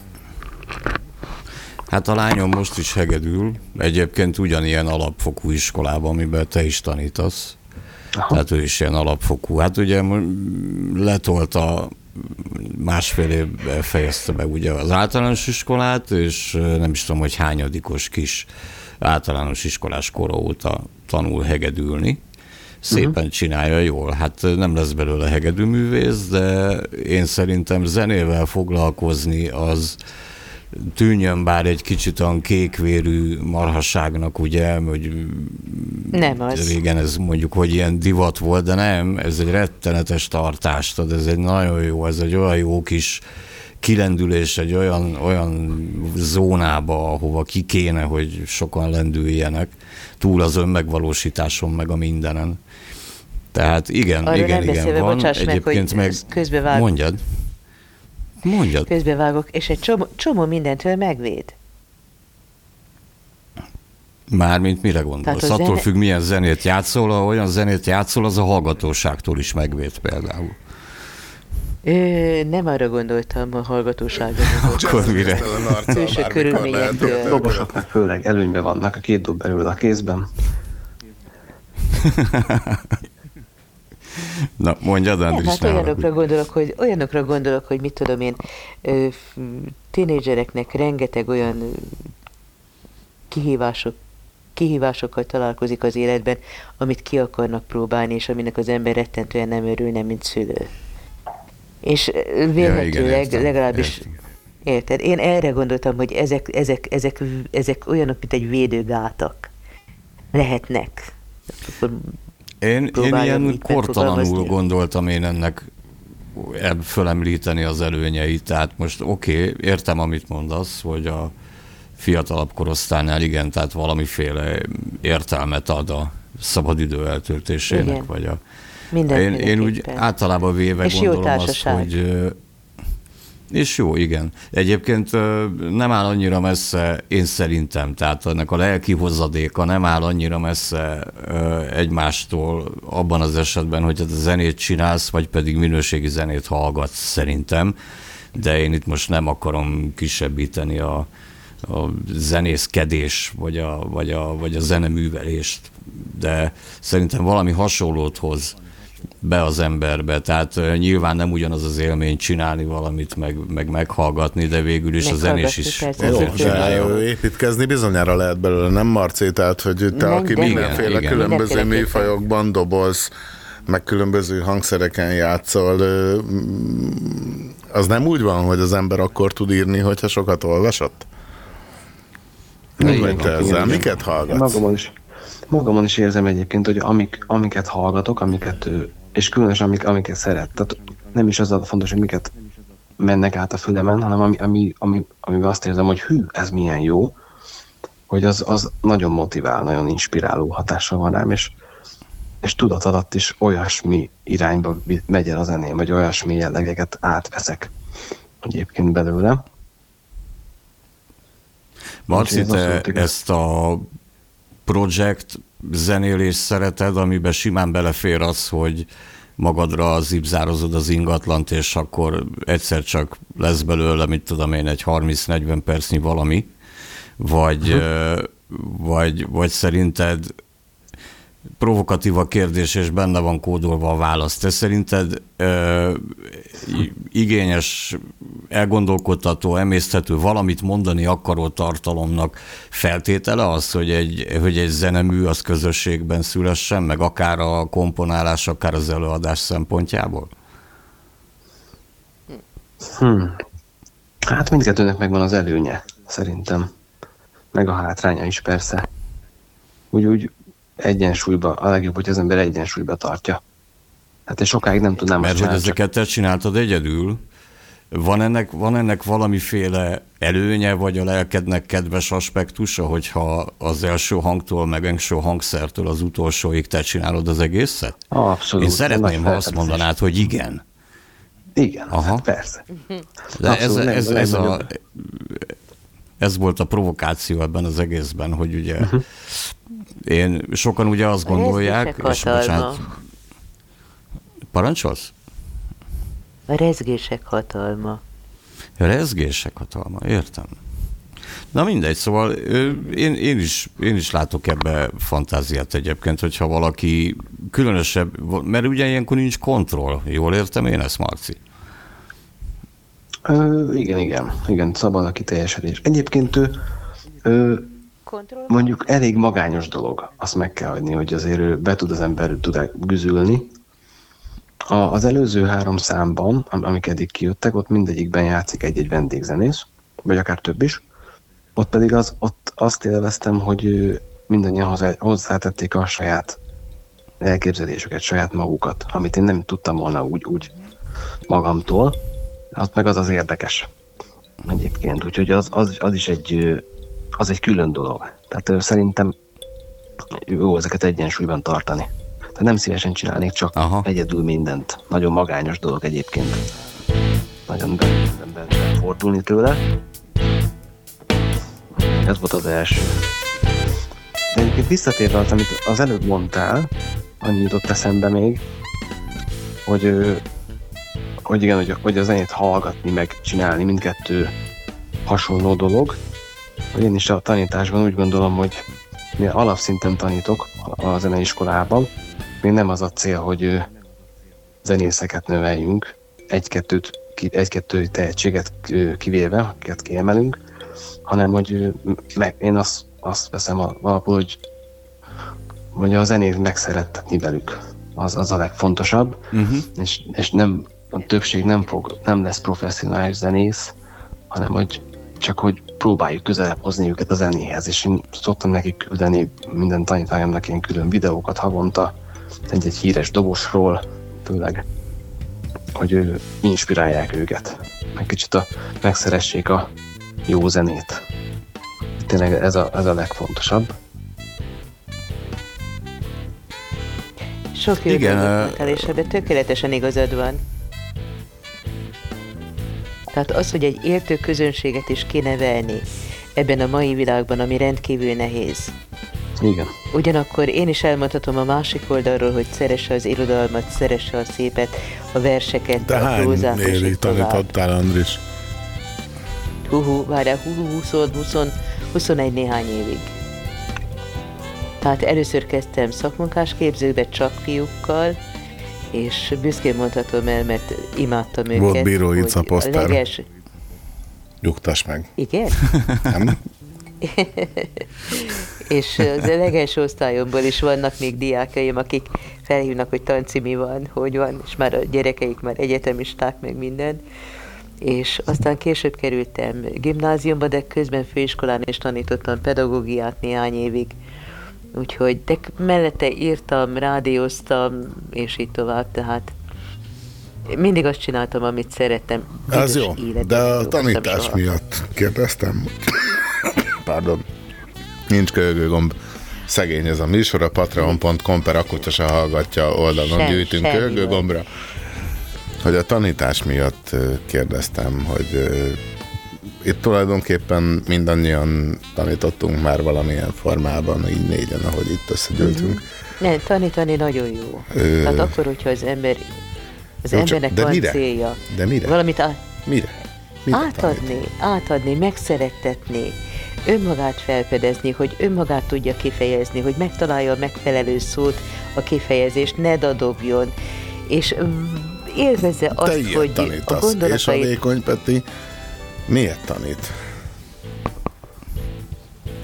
Hát a lányom most is hegedül, egyébként ugyanilyen alapfokú iskolában, amiben te is tanítasz. Aha. Tehát ő is ilyen alapfokú. Hát ugye letolta másfél évben fejezte be ugye az általános iskolát, és nem is tudom, hogy hányadikos kis általános iskolás kora óta tanul hegedülni. Szépen uh-huh. csinálja jól. Hát nem lesz belőle hegedűművész, de én szerintem zenével foglalkozni az tűnjön bár egy kicsit olyan kékvérű marhasságnak, ugye, hogy Nem az. régen ez mondjuk, hogy ilyen divat volt, de nem, ez egy rettenetes tartás, tehát ez egy nagyon jó, ez egy olyan jó kis kilendülés egy olyan, olyan zónába, ahova ki kéne, hogy sokan lendüljenek, túl az önmegvalósításon, meg a mindenen. Tehát igen, Arról igen, nem igen, beszélve, van. bocsáss meg, Egyébként hogy meg, közbevág- mondjad. Mondjad. Közbevágok, és egy csomó, csomó mindentől megvéd. Mármint mire gondolsz? Attól zene- függ, milyen zenét játszol, ha olyan zenét játszol, az a hallgatóságtól is megvéd például. Ö, nem arra gondoltam a hallgatóságra. Akkor mire? Külső körülményektől. Dobosoknak főleg előnyben vannak, a két dob belül a kézben. *laughs* Na, mondjad, Andris, hát olyanokra gondolok, hogy, olyanokra gondolok, hogy mit tudom én, tínédzsereknek rengeteg olyan kihívások, kihívásokkal találkozik az életben, amit ki akarnak próbálni, és aminek az ember rettentően nem örülne, mint szülő. És vélhetőleg értem, legalábbis Érted? Én erre gondoltam, hogy ezek, ezek, ezek, ezek olyanok, mint egy védőgátak. Lehetnek. Akkor Én, én ilyen kortalanul gondoltam én ennek ebb- fölemlíteni az előnyeit. Tehát most oké, okay, értem, amit mondasz, hogy a fiatalabb korosztálynál igen, tehát valamiféle értelmet ad a szabadidő eltöltésének, Igen. vagy a... Mindenféleképpen. Én, én úgy általában véve És gondolom azt, hogy és jó, igen. Egyébként nem áll annyira messze, én szerintem, tehát ennek a lelki hozadéka nem áll annyira messze egymástól abban az esetben, hogy te zenét csinálsz, vagy pedig minőségi zenét hallgatsz szerintem, de én itt most nem akarom kisebbíteni a, a zenészkedés, vagy a, vagy, a, vagy a zeneművelést, de szerintem valami hasonlót hoz be az emberbe, tehát nyilván nem ugyanaz az élmény csinálni valamit, meg, meg meghallgatni, de végül is a zenés is Jó, azért csinálja. építkezni bizonyára lehet belőle, nem Marci? Tehát, hogy te, Nem, aki de- mindenféle Igen, igen. különböző műfajokban doboz, meg különböző hangszereken játszol, az nem úgy van, hogy az ember akkor tud írni, hogyha sokat olvasott? Vagy te ezzel? Miket hallgatsz? Magamon is, magamon is érzem egyébként, hogy amik, amiket hallgatok, amiket és különösen amik, amiket szeret. Tehát nem is az a fontos, hogy miket mennek át a fülemen, hanem ami, ami, ami, amiben azt érzem, hogy hű, ez milyen jó, hogy az, az nagyon motivál, nagyon inspiráló hatása van rám, és, és tudat alatt is olyasmi irányba megy el a zeném, vagy olyasmi jellegeket átveszek egyébként belőle. Marci, te ezt a projekt zenélést szereted, amiben simán belefér az, hogy magadra zibzározod az ingatlant, és akkor egyszer csak lesz belőle, mit tudom én, egy 30-40 percnyi valami, vagy, ö, vagy, vagy szerinted provokatív a kérdés, és benne van kódolva a válasz. Te szerinted ö, igényes, elgondolkodtató, emészthető, valamit mondani akaró tartalomnak feltétele az, hogy egy, hogy egy zenemű az közösségben szülessen, meg akár a komponálás, akár az előadás szempontjából? Hmm. Hát mindkettőnek megvan az előnye, szerintem. Meg a hátránya is persze. Úgy, úgy egyensúlyba, a legjobb, hogy az ember egyensúlyba tartja. Hát én sokáig nem tudnám Mert hogy ezeket te csináltad egyedül, van ennek, van ennek valamiféle előnye, vagy a lelkednek kedves aspektusa, hogyha az első hangtól, meg első hangszertől az utolsóig te csinálod az egészet? Abszolút. Én szeretném, ha azt mondanád, hogy igen. Igen, Aha. hát persze. De ez, Abszolút, ez, nem- ez, nem a, ez volt a provokáció ebben az egészben, hogy ugye Mhm. Én sokan ugye azt A gondolják, és bocsánat, parancsolsz? A rezgések hatalma. Rezgések hatalma, értem. Na mindegy, szóval ö, én, én, is, én is látok ebbe fantáziát egyébként, hogyha valaki különösebb, mert ugye ilyenkor nincs kontroll, jól értem én ezt, Marci? Ö, igen, igen, igen, szabad a kiteljesedés. Egyébként ő, ő mondjuk elég magányos dolog, azt meg kell hagyni, hogy azért ő be tud az ember tud güzülni. A, az előző három számban, am- amik eddig kijöttek, ott mindegyikben játszik egy-egy vendégzenész, vagy akár több is. Ott pedig az, ott azt élveztem, hogy mindannyian hozzá, hozzátették a saját elképzelésüket, saját magukat, amit én nem tudtam volna úgy, úgy magamtól. Az meg az az érdekes egyébként, úgyhogy az, az, az is egy, az egy külön dolog. Tehát szerintem jó ezeket egyensúlyban tartani. Tehát nem szívesen csinálnék csak Aha. egyedül mindent. Nagyon magányos dolog egyébként. Nagyon be, be, be fordulni tőle. Ez volt az első. De egyébként visszatérve az, amit az előbb mondtál, annyi jutott eszembe még, hogy, hogy igen, hogy, hogy a zenét hallgatni, meg csinálni, mindkettő hasonló dolog. Én is a tanításban úgy gondolom, hogy mi alapszinten tanítok a zeneiskolában, még nem az a cél, hogy zenészeket növeljünk, egy-kettőt, egy-kettő tehetséget kivéve, akiket kiemelünk, hanem hogy meg, én azt, azt veszem al- alapul, hogy, hogy a zenét megszerettetni velük. Az, az a legfontosabb, Uh-huh. és, és nem, a többség nem, fog, nem lesz professzionális zenész, hanem hogy csak hogy próbáljuk közelebb hozni őket a zenéhez, és én szoktam nekik küldeni minden tanítványomnak ilyen külön videókat havonta, egy-egy híres dobosról, főleg, hogy ő, inspirálják őket, meg kicsit a, megszeressék a jó zenét. Tényleg ez a, ez a legfontosabb. Sok jó Igen, ebben tökéletesen igazad van. Tehát az, hogy egy értő közönséget is kinevelni ebben a mai világban, ami rendkívül nehéz. Igen. Ugyanakkor én is elmondhatom a másik oldalról, hogy szeresse az irodalmat, szeresse a szépet, a verseket, De a hány prózát, és így tanítottál, Andris? Hú, hú, várjál, hú, hú, 20, 20, 21 néhány évig. Tehát először kezdtem szakmunkás képzőbe csak fiúkkal, és büszkén mondhatom el, mert imádtam őket. Volt bíró Ica a poszter. leges... Nyugtass meg. Igen? Nem? *laughs* és az legelső osztályomból is vannak még diákjaim, akik felhívnak, hogy tanci mi van, hogy van, és már a gyerekeik már egyetemisták, meg minden. és aztán később kerültem gimnáziumba, de közben főiskolán is tanítottam pedagógiát néhány évig. Úgyhogy, de mellette írtam, rádióztam, és így tovább, tehát mindig azt csináltam, amit szerettem. Ez jó, de a tanítás soha. miatt kérdeztem. *coughs* Pardon. Nincs köhögőgomb. Szegény ez a műsor, a patreon.com per akutya se hallgatja oldalon Sem- gyűjtünk semmi köhögőgombra. Hogy a tanítás miatt kérdeztem, hogy itt tulajdonképpen mindannyian tanítottunk már valamilyen formában, így négyen, ahogy itt összegyűltünk. Nem, tanítani nagyon jó. Ö- Hát akkor, hogyha az ember, az Jó, embernek de van mire? célja. De mire? Valamit á- Mire? Mire átadni, átadni, megszerettetni, önmagát felfedezni, hogy önmagát tudja kifejezni, hogy megtalálja a megfelelő szót, a kifejezést, ne dadogjon, és mm, élvezze azt, hogy a tanítasz, és a gondolatait vékony Peti miért tanít?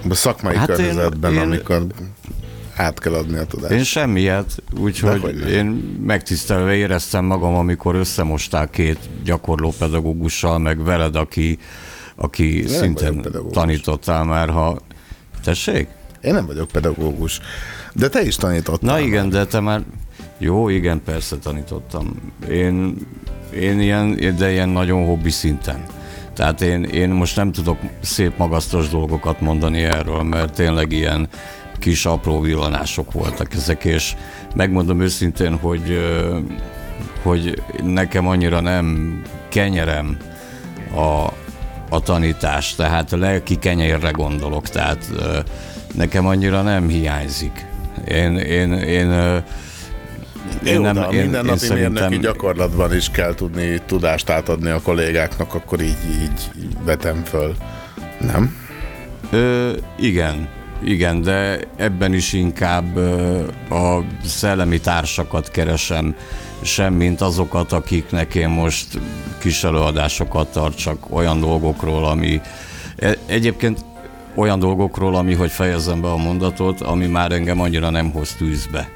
A szakmai Hát hát én- környezetben, én- én... amikor át kell adni a tudást. Én semmiet, úgyhogy Dehogy nem. én megtisztelve éreztem magam, amikor összemostál két gyakorló pedagógussal, meg veled, aki, aki nem szintén tanítottál már, ha... Tessék? Én nem vagyok pedagógus, de te is tanítottál. Na igen, de te már... Jó, igen, persze tanítottam. Én, én ilyen, de ilyen nagyon hobbi szinten. Tehát én, én most nem tudok szép magasztos dolgokat mondani erről, mert tényleg ilyen kis apró villanások voltak ezek, és megmondom őszintén, hogy, hogy nekem annyira nem kenyerem a, a tanítás, tehát a lelki kenyérre gondolok, tehát nekem annyira nem hiányzik. Én, én, én, ö, Jó, nem, de a mindennapi mérnöki gyakorlatban is kell tudni tudást átadni a kollégáknak, akkor így, így vetem föl. Nem? Ö, igen, igen, de ebben is inkább a szellemi társakat keresem, sem mint azokat, akiknek én most kis előadásokat tartsak olyan dolgokról, ami e- egyébként olyan dolgokról, ami, hogy fejezzem be a mondatot, ami már engem annyira nem hoz tűzbe.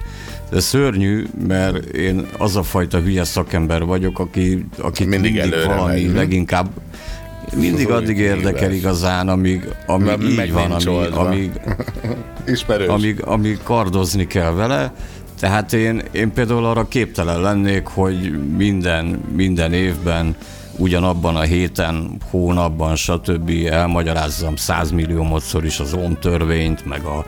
De szörnyű, mert én az a fajta hülye szakember vagyok, aki, aki Mindig mindig, valami megy, leginkább mindig addig érdekel igazán, amíg, amíg Mert így van, amíg, amíg, *laughs* Ismerős. amíg, amíg kardozni kell vele. Tehát én, én például arra képtelen lennék, hogy minden, minden évben ugyanabban a héten, hónapban, stb. elmagyarázzam százmilliómodszor is az ON törvényt, meg, a,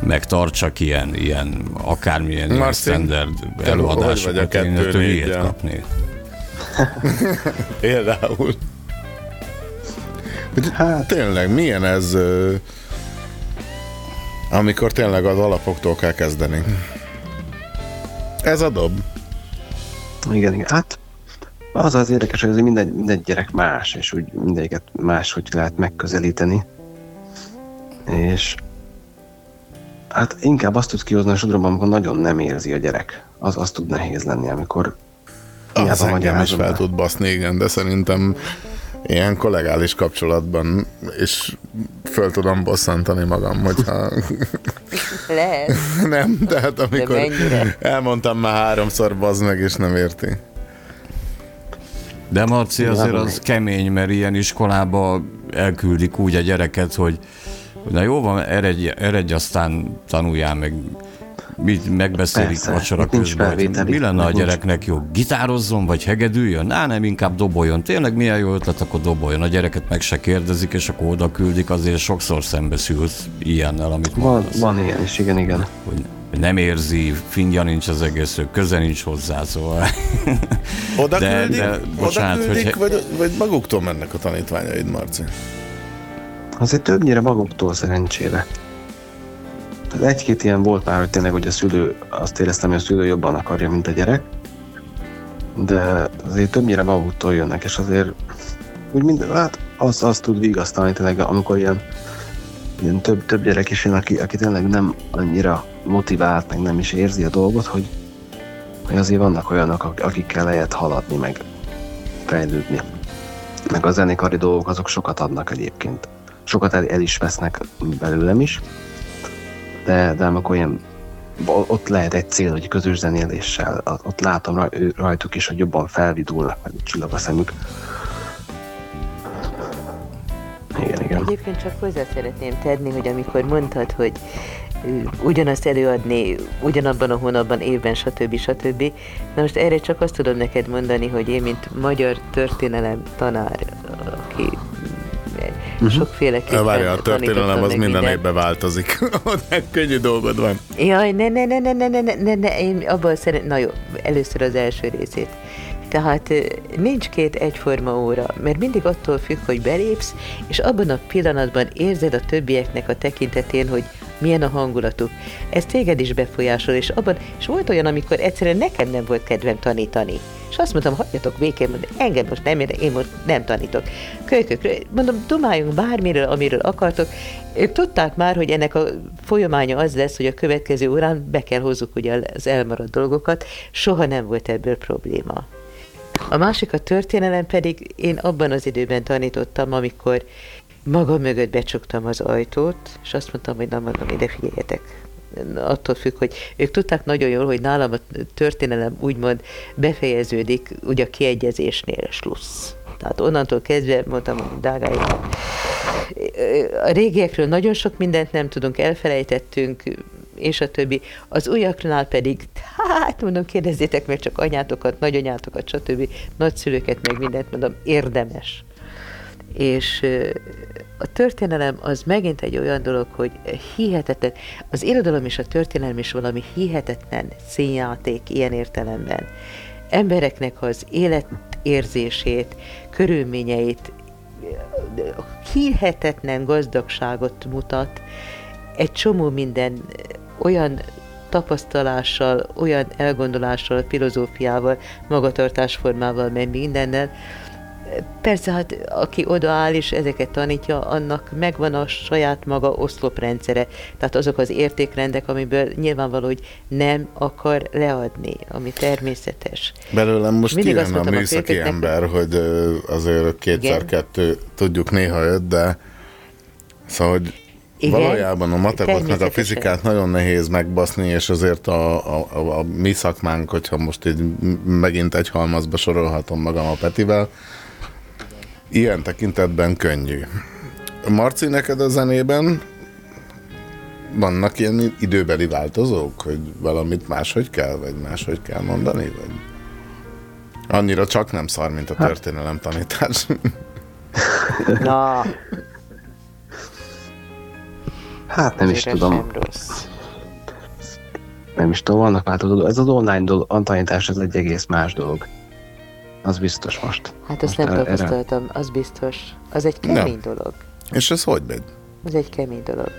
meg tartsak ilyen, ilyen akármilyen ilyen Marcin, standard te hogy vagy a előadásokat, én ettől négyel? kapnék. *laughs* Például. Hát tényleg, milyen ez, amikor tényleg az alapoktól kell kezdeni? Ez a dob. Igen, igen. Hát az az érdekes, hogy minden, minden gyerek más, és úgy mindegyiket más, hogy lehet megközelíteni. És hát inkább azt tudsz kihozni a sodromban, amikor nagyon nem érzi a gyerek. Az, az tud nehéz lenni, amikor Az engem is fel tud baszni, igen, de szerintem ilyen kollegális kapcsolatban is föl tudom bosszantani magam, hogyha *laughs* lehet. nem, tehát amikor mennyire? elmondtam már háromszor, bazd meg, és nem érti. De Marci azért az kemény, mert ilyen iskolába elküldik úgy a gyereket, hogy na jó van, eredj, eredj aztán tanuljál meg, mit megbeszélik Persze, vacsora közben. Mi lenne a nincs- gyereknek jó? Gitározzon, vagy hegedüljön? Ná, nem, inkább doboljon. Tényleg milyen jó ötlet, akkor doboljon. A gyereket meg se kérdezik, és akkor oda küldik, azért sokszor szembesülsz ilyennel, amit Van, mondasz. van ilyen is, igen, igen. Hogy nem érzi, fingja nincs az egész, köze nincs hozzá, szóval. *laughs* Oda De- küldik, de, bocsánat, oda küldik hogy- vagy, vagy maguktól mennek a tanítványaid, Marci? Azért többnyire maguktól szerencsére. Tehát egy-két ilyen volt már, hogy tényleg, hogy a szülő, azt éreztem, hogy a szülő jobban akarja, mint a gyerek. De azért többnyire maguktól jönnek, és azért úgy minden, hát az, az tud vigasztalni tényleg, amikor ilyen, ilyen több, több gyerek is jön, aki, aki tényleg nem annyira motivált, meg nem is érzi a dolgot, hogy, hogy azért vannak olyanok, ak- akikkel lehet haladni, meg fejlődni. Meg a zenekari dolgok azok sokat adnak egyébként. Sokat el, el is vesznek belőlem is, de, de amikor ilyen, ott lehet egy cél, hogy közös zenéléssel, ott látom rajtuk is, hogy jobban felvidulnak, meg csillag a szemük. Igen, igen. Egyébként csak hozzá szeretném tenni, hogy amikor mondtad, hogy ugyanazt előadni ugyanabban a hónapban, évben, stb. stb. Na most erre csak azt tudom neked mondani, hogy én, mint magyar történelem tanár, aki Uh-huh. sokféleképpen Várja, a történelem az minden évben változik. *laughs* Könnyű dolgod van. Jaj, ne, ne, ne, ne, ne, ne, ne, ne, én abban szeret, na jó, először az első részét. Tehát nincs két egyforma óra, mert mindig attól függ, hogy belépsz, és abban a pillanatban érzed a többieknek a tekintetén, hogy milyen a hangulatuk. Ez téged is befolyásol, és abban, és volt olyan, amikor egyszerűen nekem nem volt kedvem tanítani. És azt mondtam, hagyjatok békén, mondom, engem most nem érde, én most nem tanítok. Kölykökről, mondom, dumáljunk bármiről, amiről akartok. Ők tudták már, hogy ennek a folyamánya az lesz, hogy a következő órán be kell hozzuk ugye az elmaradt dolgokat. Soha nem volt ebből probléma. A másik a történelem pedig én abban az időben tanítottam, amikor magam mögött becsuktam az ajtót, és azt mondtam, hogy na mondom, ide figyeljetek. Attól függ, hogy ők tudták nagyon jól, hogy nálam a történelem úgymond befejeződik, ugye a kiegyezésnél slussz. Tehát onnantól kezdve mondtam, hogy drágáim, a régiekről nagyon sok mindent nem tudunk, elfelejtettünk, és a többi. Az újaknál pedig, hát mondom, kérdezzétek meg csak anyátokat, nagyanyátokat, stb. nagyszülőket, meg mindent, mondom, érdemes. És a történelem az megint egy olyan dolog, hogy hihetetlen, az irodalom és a történelem is valami hihetetlen színjáték ilyen értelemben. Embereknek az életérzését, körülményeit, hihetetlen gazdagságot mutat, egy csomó minden olyan tapasztalással, olyan elgondolással, filozófiával, magatartásformával, meg mindennel. Persze, hát aki odaáll és ezeket tanítja, annak megvan a saját maga oszloprendszere, tehát azok az értékrendek, amiből nyilvánvaló, hogy nem akar leadni, ami természetes. Belőlem most Mindig kijön a a műszaki kölyköknek, ember, hogy azért kétszer-kettő tudjuk néha öt, de szóval, hogy Igen, valójában a matekotnak a fizikát nagyon nehéz megbaszni, és azért a, a, a, a mi szakmánk, hogyha most így megint egy halmazba sorolhatom magam a Petivel, ilyen tekintetben könnyű. Marci, neked a zenében vannak ilyen időbeli változók, hogy valamit máshogy kell, vagy máshogy kell mondani, vagy annyira csak nem szar, mint a történelem tanítás. Na, *laughs* Hát nem is tudom. sem rossz. Nem is tudom, vannak változó Ez az online dolog, tanítás, ez egy egész más dolog. Az biztos most. Hát azt Most nem erre- tapasztaltam, az biztos. Az egy kemény dolog. És ez hogy megy? Az egy kemény dolog.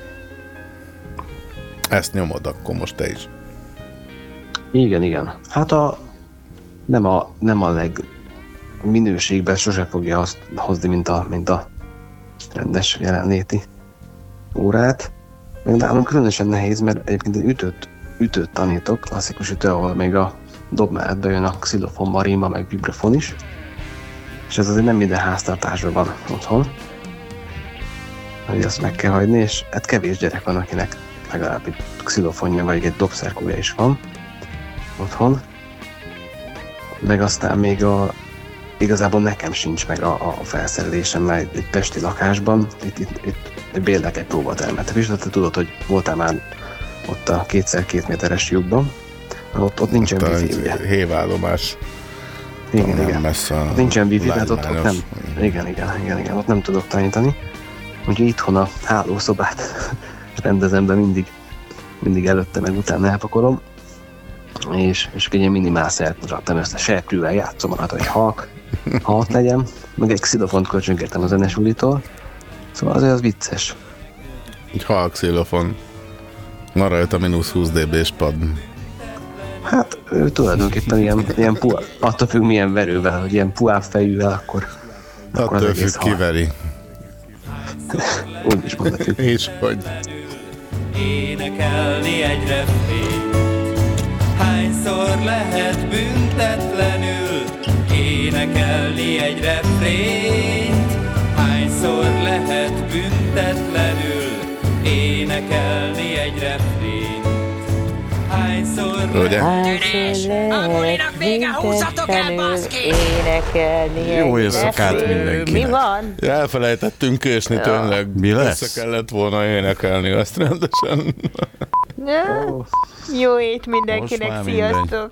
Ezt nyomod akkor most te is. Igen, igen. Hát a nem a, nem a leg minőségben sose fogja azt hozni, mint a, mint a rendes jelenléti órát. Meg nálam különösen nehéz, mert egyébként egy ütőt, ütőt tanítok, klasszikus ütő, ahol még a dob mellett bejön a xilofon, marimba, meg vibrafon is. És ez azért nem minden háztartásban van otthon. Hogy azt meg kell hagyni, és hát kevés gyerek van, akinek legalább egy xilofonja vagy egy dobszerkója is van otthon. Meg aztán még a, igazából nekem sincs meg a, a felszerelésem, mert egy, pesti lakásban, itt, itt, itt bérlek egy próbatermet. És te tudod, hogy voltál már ott a kétszer két méteres lyukban, ott, ott nincsen Ott wifi? Hévállomás. Igen, igen. messze Ott nincsen wifi, tehát ott, ott nem, igen, igen, igen, igen, ott nem tudok tanítani. Úgyhogy itthon a hálószobát *laughs* rendezem be mindig, mindig előtte meg utána elpakolom. És, és egy ilyen minimál szert raktam össze, serkrűvel játszom alatt, hogy halk, halk legyen, meg egy xilofont kölcsönkértem a zenesulitól. Szóval azért az vicces. Egy halk xilofon. Van rajta mínusz 20 dB-s pad. Hát ő tulajdonképpen ilyen, ilyen pua, attól függ milyen verővel, hogy ilyen puább fejűvel, akkor, akkor az Attól egész függ, kiveri. Úgy is mondhatjuk. És hogy énekelni egy refrént. Hányszor lehet büntetlenül énekelni egy refrént? Hányszor lehet büntetlenül énekelni egy refrént? Hányszor Ugye? Hányszor lehet büntetlenül énekelni Jó egy éjszakát refrént? mindenkinek. Mi van? Elfelejtettünk késni, Ja. tényleg. Mi lesz? Össze kellett volna énekelni azt rendesen. Ja. Jó ét mindenkinek, már mindegy. sziasztok!